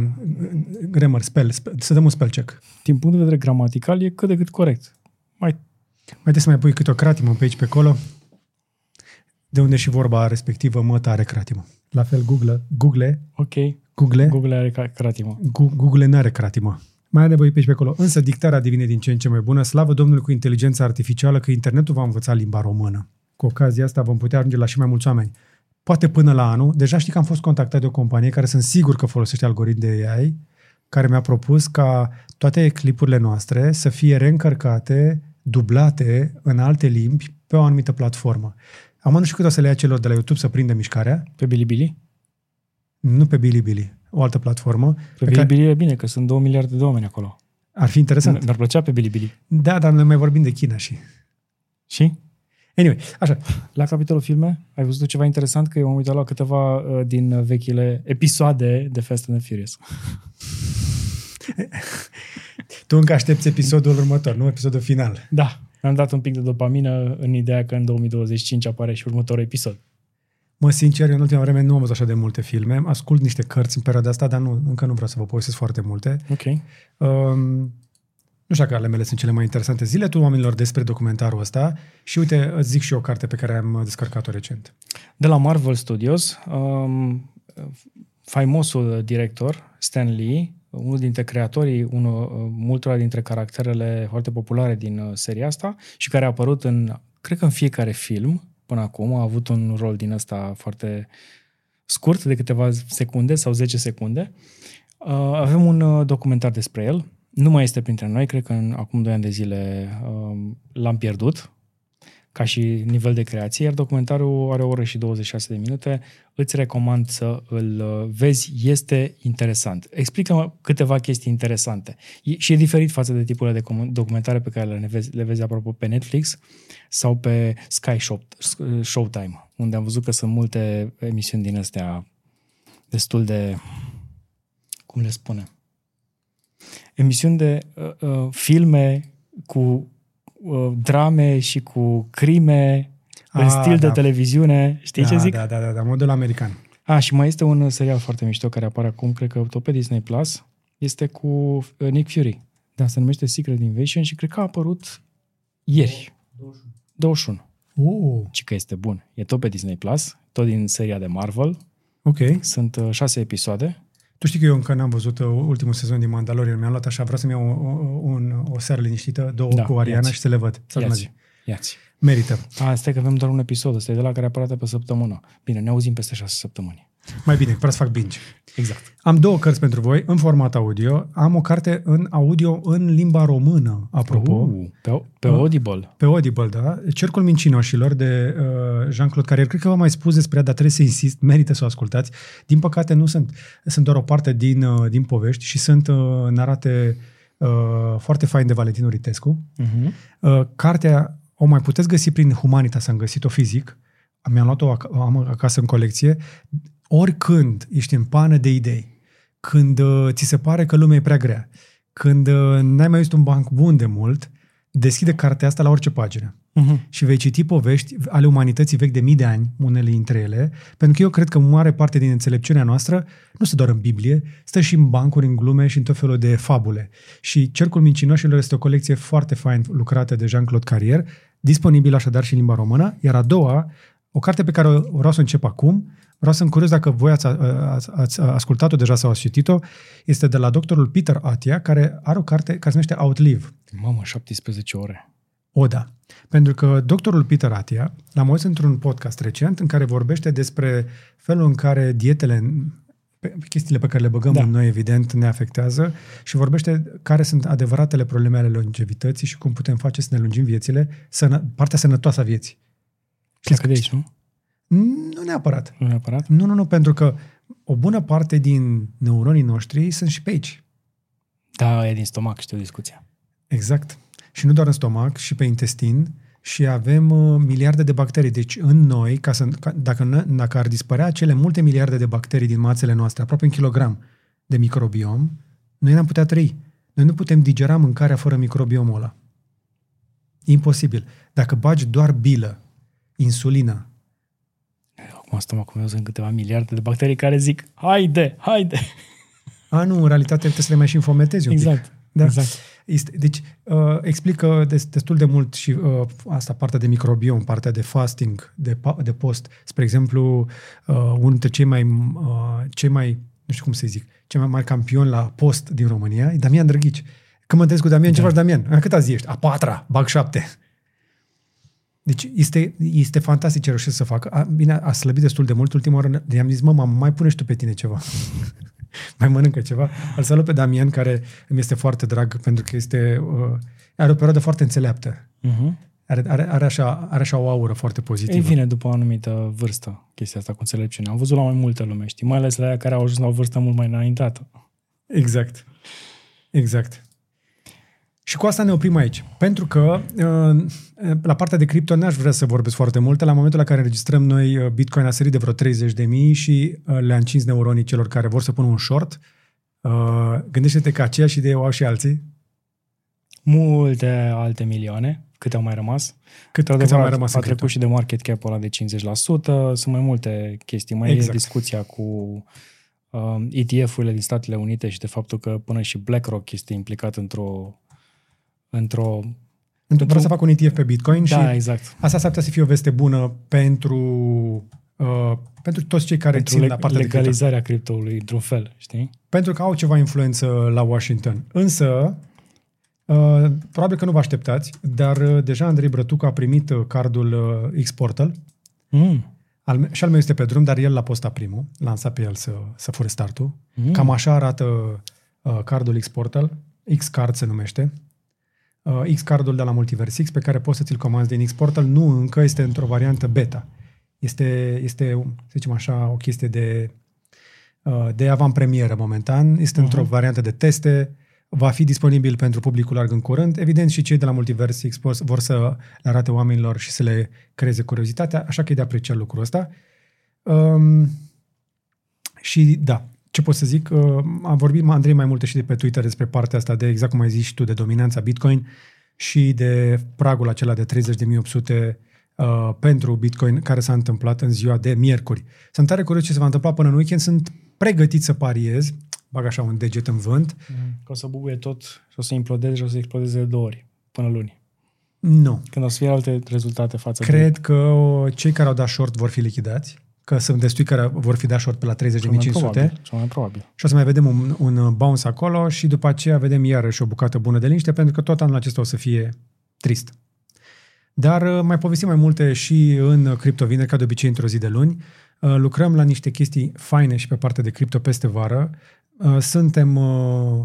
grammar, spell, spell, să dăm un spell check. Din punct de vedere gramatical, e cât de cât corect. Mai Mai trebuie să mai pui câte o cratimă pe aici, pe acolo, de unde și vorba respectivă mă tare cratimă. La fel, Google, Google, ok. Google, Google are ca- cratimă. Gu- Google n-are cratimă. Mai are nevoie pe aici pe acolo. Însă dictarea devine din ce în ce mai bună. Slavă Domnului cu inteligența artificială că internetul va învăța limba română. Cu ocazia asta vom putea ajunge la și mai mulți oameni. Poate până la anul. Deja știi că am fost contactat de o companie care sunt sigur că folosește algoritmi de AI, care mi-a propus ca toate clipurile noastre să fie reîncărcate, dublate în alte limbi pe o anumită platformă. Am nu știu cât o să le ia celor de la YouTube să prindă mișcarea, Pe Bilibili? nu pe Bilibili, o altă platformă. Pe pe care Bilibili e bine, că sunt 2 miliarde de oameni acolo. ar fi interesant. Mi-ar plăcea pe Bilibili. Da, dar noi mai vorbim de China și... Și? Anyway, așa. La capitolul filme, ai văzut ceva interesant? Că eu m-am uitat la câteva uh, din vechile episoade de Fast and the Furious. Tu încă aștepți episodul următor, nu episodul final. Da, am dat un pic de dopamină în ideea că în 2025 apare și următorul episod. Mă, sincer, eu în ultima vreme nu am văzut așa de multe filme. Ascult niște cărți în perioada asta, dar nu, încă nu vreau să vă povestesc foarte multe. Ok. Um, nu știu dacă ale mele sunt cele mai interesante zile tu oamenilor despre documentarul ăsta și uite, îți zic și eu o carte pe care am descărcat-o recent. De la Marvel Studios, um, faimosul director, Stan Lee, unul dintre creatorii, unul, multora dintre caracterele foarte populare din uh, seria asta și care a apărut în, cred că în fiecare film până acum, a avut un rol din ăsta foarte scurt, de câteva secunde sau 10 secunde. Uh, avem un uh, documentar despre el, nu mai este printre noi, cred că în, acum 2 ani de zile uh, l-am pierdut, ca și nivel de creație, iar documentarul are o oră și 26 de minute. Îți recomand să îl vezi, este interesant. Explică câteva chestii interesante. E, și e diferit față de tipurile de documentare pe care le vezi, le vezi apropo pe Netflix sau pe Sky Show, Showtime, unde am văzut că sunt multe emisiuni din astea destul de, cum le spune, emisiuni de uh, uh, filme cu uh, drame și cu crime în Ah, stil da. de televiziune. Știi da, ce zic? Da, da, da, da, modelul american. A, și mai este un serial foarte mișto care apare acum, cred că tot pe Disney Plus. Este cu uh, Nick Fury. Da, se numește Secret Invasion și cred că a apărut ieri. 21. Oh, Și că este bun. E tot pe Disney Plus, tot din seria de Marvel. ok. Sunt uh, șase episoade. Tu știi că eu încă n-am văzut uh, ultimul sezon din Mandalorian. Mi-am luat așa, vreau să-mi iau o, o, un, o seară liniștită, două Da, cu Ariana ia-ți. și să le văd. Să Iați. Iați. Merită. A, stai că avem doar un episod. Ăsta e de la care apare pe săptămână. Bine, ne auzim peste șase săptămâni. Mai bine, vreau să fac binge. Exact. Am două cărți pentru voi, în format audio. Am o carte în audio în limba română, apropo. Uh, pe, pe Uh. Audible. Pe Audible, da? Cercul Mincinoșilor de uh, Jean-Claude Carrier. Cred că v-am mai spus despre ea, dar trebuie să insist, merită să o ascultați. Din păcate nu sunt, sunt doar o parte din, uh, din povești și sunt uh, narate uh, foarte fain de Valentin Uritescu. Uh-huh. Uh, cartea o mai puteți găsi prin Humanitas, am găsit-o fizic, mi-am luat-o ac- am acasă în colecție. Oricând ești în pană de idei, când uh, ți se pare că lumea e prea grea, când uh, n-ai mai văzut un banc bun de mult, deschide cartea asta la orice pagină Uh-huh. și vei citi povești ale umanității vechi de mii de ani, unele dintre ele, pentru că eu cred că mare parte din înțelepciunea noastră nu stă doar în Biblie, stă și în bancuri, în glume și în tot felul de fabule. Și Cercul Mincinoșilor este o colecție foarte fain lucrată de Jean-Claude Carrier, disponibilă așadar și în limba română, iar a doua, o carte pe care o vreau să încep acum, vreau să-mi curios dacă voi ați, ați, ați ascultat-o deja sau ați citit-o, este de la doctorul Peter Atia, care are o carte care se numește Outlive. Mamă, 17 ore. Oda. Pentru că doctorul Peter Atia l-am auzit într-un podcast recent în care vorbește despre felul în care dietele, pe- chestiile pe care le băgăm Da. da. în noi, evident, ne afectează și vorbește care sunt adevăratele probleme ale longevității și cum putem face să ne lungim viețile, sănă, partea sănătoasă a vieții. Pleacă de aici, nu? Nu neapărat. Nu neapărat? Nu, nu, nu, pentru că o bună parte din neuronii noștri sunt și pe aici. Da, e din stomac, știu discuția. Exact. Și nu doar în stomac, și pe intestin și avem uh, miliarde de bacterii. Deci în noi, ca să, ca, dacă, n- dacă ar dispărea cele multe miliarde de bacterii din mațele noastre, aproape un kilogram de microbiom, noi n-am putea trăi. Noi nu putem digera mâncarea fără microbiomul ăla. Imposibil. Dacă bagi doar bilă, insulină, Acum stomacul meu sunt câteva miliarde de bacterii care zic, haide, haide. a, nu, în realitate trebuie să le mai și înfometezi un pic. Exact. Da. exact. Este, deci, uh, explică des, destul de mult și uh, asta, partea de microbiom, partea de fasting, de, pa- de post. Spre exemplu, uh, unul dintre cei mai, uh, cei mai, nu știu cum să zic, cei mai mari campioni la post din România e Damian Drăghici. Când mă întâlnesc cu Damian, da. ce faci, Damian? A, cât zi ești? A patra, bag șapte. Deci este, este fantastic ce reușesc să facă. A, bine, a slăbit destul de mult. Ultima oară i-am zis, mă, mamă, mai pune și tu pe tine ceva. mai mănâncă ceva. Îl salut pe Damian, care îmi este foarte drag pentru că este, uh, are o perioadă foarte înțeleaptă. Uh-huh. Are, are, are, așa, are așa o aură foarte Ei pozitivă. vine după o anumită vârstă chestia asta cu înțelepciune. Am văzut la mai multe lume, știi? Mai ales la aia care au ajuns la o vârstă mult mai înaintată. Exact. Exact. Și cu asta ne oprim aici. Pentru că uh, la partea de cripto n-aș vrea să vorbesc foarte multe. La momentul la care înregistrăm noi, uh, Bitcoin a sărit de vreo 30 de mii și uh, le-a încins neuronii celor care vor să pună un short. Uh, Gândește-te că aceeași idee o au și alții. Multe alte milioane, câte au mai rămas. Cât, Adevărat, câți au mai rămas a în cripto? trecut și de market cap ăla de 50%, sunt mai multe chestii. Mai Exact. e discuția cu uh, ETF-urile din Statele Unite și de faptul că până și BlackRock este implicat într-o într-o... Într-un vreau să fac un ETF pe Bitcoin și Da, exact. asta s-ar putea să fie o veste bună pentru, uh, pentru toți cei care Pentru țin leg- la partea de cripto. legalizarea criptoului, într-un fel, știi? pentru că au ceva influență la Washington. Însă, uh, probabil că nu vă așteptați, dar uh, deja Andrei Brătuc a primit uh, cardul uh, X-Portal. Mm. Al, me- și al meu este pe drum, dar el l-a postat primul. L-a lansat pe el să, să fure startul. Mm. Cam așa arată uh, cardul X-Portal. X-Card se numește. Uh, X-Cardul de la Multiverse X, pe care poți să ți-l comanzi din X-Portal, nu încă este într-o variantă beta. Este, este să zicem așa, o chestie de, uh, de avantpremieră momentan. Este uh-huh. într-o variantă de teste. Va fi disponibil pentru publicul larg în curând. Evident, și cei de la Multiverse X vor- vor să le arate oamenilor și să le creeze curiozitatea, așa că e de apreciat lucrul ăsta. Um, și da, ce pot să zic, uh, a vorbit Andrei mai multe și de pe Twitter despre partea asta de, exact cum ai zis și tu, de dominanța Bitcoin și de pragul acela de 30.800 uh, uh, pentru Bitcoin care s-a întâmplat în ziua de miercuri. Sunt tare curios ce se va întâmpla până în weekend, sunt pregătit să pariez, bag așa un deget în vânt. Că o să bubuie tot și o să implodeze și o să explodeze de două ori până luni. Nu. Când o să fie alte rezultate față de... Cred că uh, cei care au dat short vor fi lichidați, că sunt destui care vor fi dat short pe la Cel mai 30.500 probabil, cel mai probabil. și o să mai vedem un, un bounce acolo și după aceea vedem iarăși o bucată bună de liniște pentru că tot anul acesta o să fie trist. Dar uh, mai povestim mai multe și în criptovineri, ca de obicei într-o zi de luni. Uh, Lucrăm la niște chestii faine și pe partea de cripto peste vară. Uh, Suntem uh,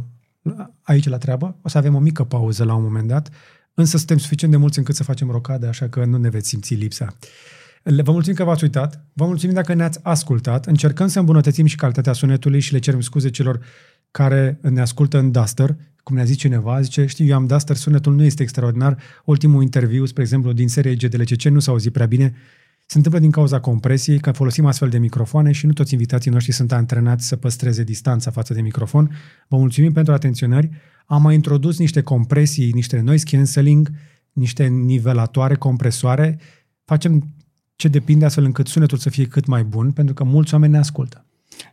aici la treabă. O să avem o mică pauză la un moment dat, însă suntem suficient de mulți încât să facem rocade, așa că nu ne veți simți lipsa. Le- Vă mulțumim că v-ați uitat, vă mulțumim dacă ne-ați ascultat, încercăm să îmbunătățim și calitatea sunetului și le cerem scuze celor care ne ascultă în Duster, cum ne-a zis cineva, zice, știu, eu am Duster, sunetul nu este extraordinar, ultimul interviu, spre exemplu, din serie GDLCC nu s-a auzit prea bine, se întâmplă din cauza compresiei, că folosim astfel de microfoane și nu toți invitații noștri sunt antrenați să păstreze distanța față de microfon. Vă mulțumim pentru atenționări. Am mai introdus niște compresii, niște noise cancelling, niște nivelatoare, compresoare. Facem ce depinde astfel încât sunetul să fie cât mai bun, pentru că mulți oameni ne ascultă.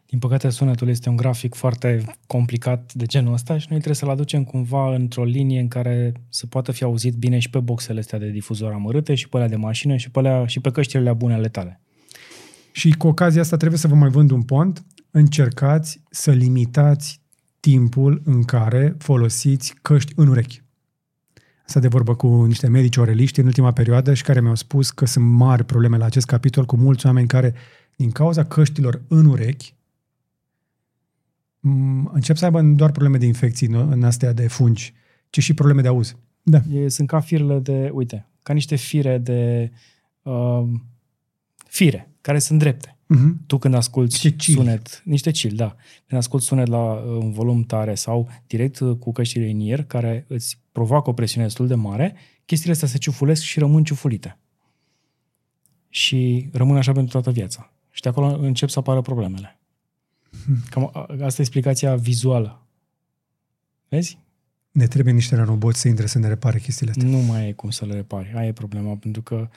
Din păcate, sunetul este un grafic foarte complicat de genul ăsta și noi trebuie să-l aducem cumva într-o linie în care să poată fi auzit bine și pe boxele astea de difuzor amărâte și pe alea de mașină și pe, alea, și pe căștile bune ale tale. Și cu ocazia asta trebuie să vă mai vând un pont. Încercați să limitați timpul în care folosiți căști în urechi. Asta de vorbă cu niște medici oreliști în ultima perioadă și care mi-au spus că sunt mari probleme la acest capitol cu mulți oameni care, din cauza căștilor în urechi, m- încep să aibă nu doar probleme de infecții nu, în astea de fungi, ci și probleme de auz. Da. E, sunt ca firele de, uite, ca niște fire de uh, fire, care sunt drepte. Uh-huh. Tu când asculti Niște cili. sunet, niște cil, da, când asculti sunet la uh, un volum tare sau direct uh, cu căștile în ear, care îți provoacă o presiune destul de mare, chestiile astea se ciufulesc și rămân ciufulite. Și rămân așa pentru toată viața. Și de acolo încep să apară problemele. Cam a- asta e explicația vizuală. Vezi? Ne trebuie niște roboți să intre să ne repare chestiile astea. Nu mai e cum să le repari. Aia e problema, pentru că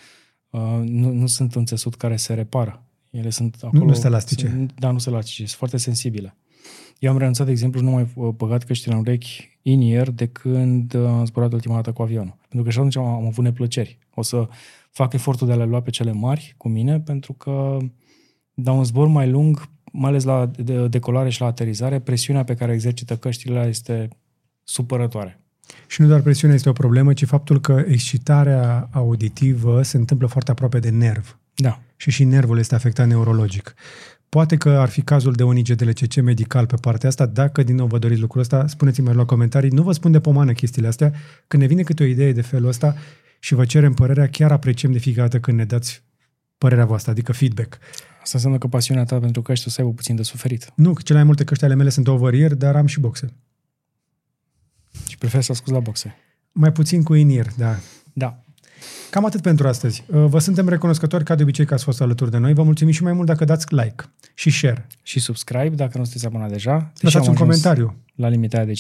uh, nu, nu sunt un țesut care se repară. Ele sunt acolo... nu sunt elastice. Sunt, da, nu sunt elastice, sunt foarte sensibile. Eu am renunțat, de exemplu, nu mai uh, băgat căștile în urechi in de când uh, am zburat ultima dată cu avionul. Pentru că și atunci am, am avut neplăceri. O să fac efortul de a le lua pe cele mari cu mine, pentru că la un zbor mai lung, mai ales la de- decolare și la aterizare, presiunea pe care o exercită căștile este supărătoare. Și nu doar presiunea este o problemă, ci faptul că excitarea auditivă se întâmplă foarte aproape de nerv. Da. Și și nervul este afectat neurologic. Poate că ar fi cazul de un IGDLCC medical pe partea asta. Dacă din nou vă doriți lucrul ăsta, spuneți-mi la comentarii. Nu vă spun de pomană chestiile astea. Când ne vine câte o idee de felul ăsta și vă cerem părerea, chiar apreciem de fiecare dată când ne dați părerea voastră, adică feedback. Asta înseamnă că pasiunea ta pentru căști o să aibă puțin de suferit. Nu, că cele mai multe căști ale mele sunt over dar am și boxe. Și prefer să ascult la boxe. Mai puțin cu in da. Da. Cam atât pentru astăzi. Uh, Vă suntem recunoscători ca de obicei că ați fost alături de noi. Vă mulțumim și mai mult dacă dați like și share. Și subscribe dacă nu sunteți abonat deja. Deși Lăsați am un ajuns comentariu. La limitarea de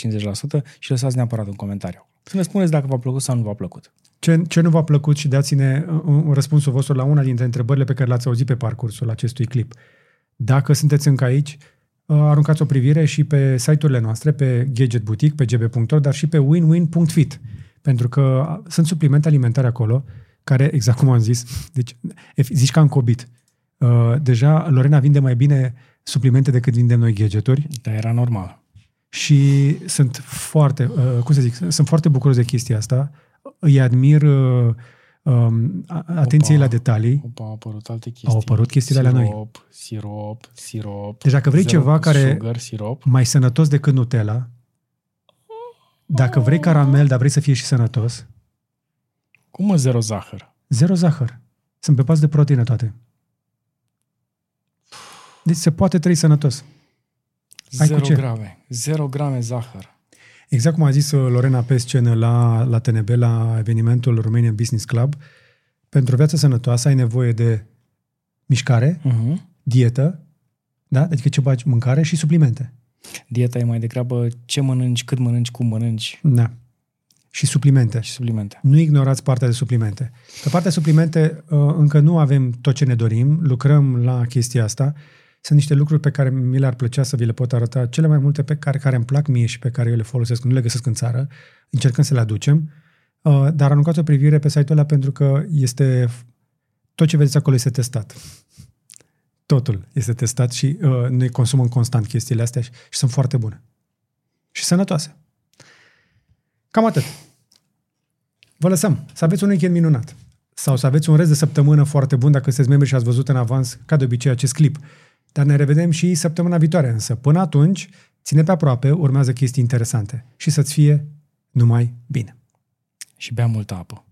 50% și lăsați neapărat un comentariu. Să ne spuneți dacă v-a plăcut sau nu v-a plăcut. Ce, ce nu v-a plăcut și dați-ne uh, un, un răspunsul vostru la una dintre întrebările pe care le-ați auzit pe parcursul acestui clip. Dacă sunteți încă aici, uh, aruncați o privire și pe site-urile noastre, pe Gadget Boutique, pe gb.ro, dar și pe winwin.fit, pentru că uh, sunt suplimente alimentare acolo, care, exact cum am zis, deci e- zici că am cobit. Uh, Deja Lorena vinde mai bine suplimente decât vindem noi gadgeturi Dar era normal. și sunt foarte, uh, cum să zic, sunt foarte bucuros de chestia asta. Îi admir uh, um, a- atenției Opa. la detalii. Opa, au apărut alte chestii. Au apărut chestiile alea noi. Sirop, sirop, sirop. Deci dacă vrei zero ceva care- Sugar, sirop. Mai sănătos decât Nutella, dacă vrei caramel, dar vrei să fie și sănătos, Cum mă zero zahăr? zero zahăr. Sunt pe pas de proteină toate. Deci se poate trăi sănătos. Ai cu Zero ce? grame. Zero grame zahăr. Exact cum a zis uh, Lorena pe scenă la, la TNB, la evenimentul Romanian Business Club, pentru o viață sănătoasă ai nevoie de mișcare, Uh-huh. dietă, da? adică ce bagi mâncare și suplimente. Dieta e mai degrabă ce mănânci, cât mănânci, cum mănânci. Da. și suplimente. Și suplimente. Nu ignorați partea de suplimente. Pe partea de suplimente uh, încă nu avem tot ce ne dorim, lucrăm la chestia asta. Sunt niște lucruri pe care mi le-ar plăcea să vi le pot arăta, cele mai multe pe care, care îmi plac mie și pe care eu le folosesc, nu le găsesc în țară, încercăm să le aducem, uh, dar aruncați o privire pe site-ul ăla pentru că este tot ce vedeți acolo este testat. Totul este testat și uh, noi consumăm constant chestiile astea și, și sunt foarte bune. Și sănătoase. Cam atât. Vă lăsăm. Să aveți un weekend minunat. Sau să aveți un rest de săptămână foarte bun dacă sunteți membri și ați văzut în avans, ca de obicei, acest clip. Dar ne revedem și săptămâna viitoare. Însă, până atunci, ține pe aproape, urmează chestii interesante. Și să-ți fie numai bine. Și bea multă apă.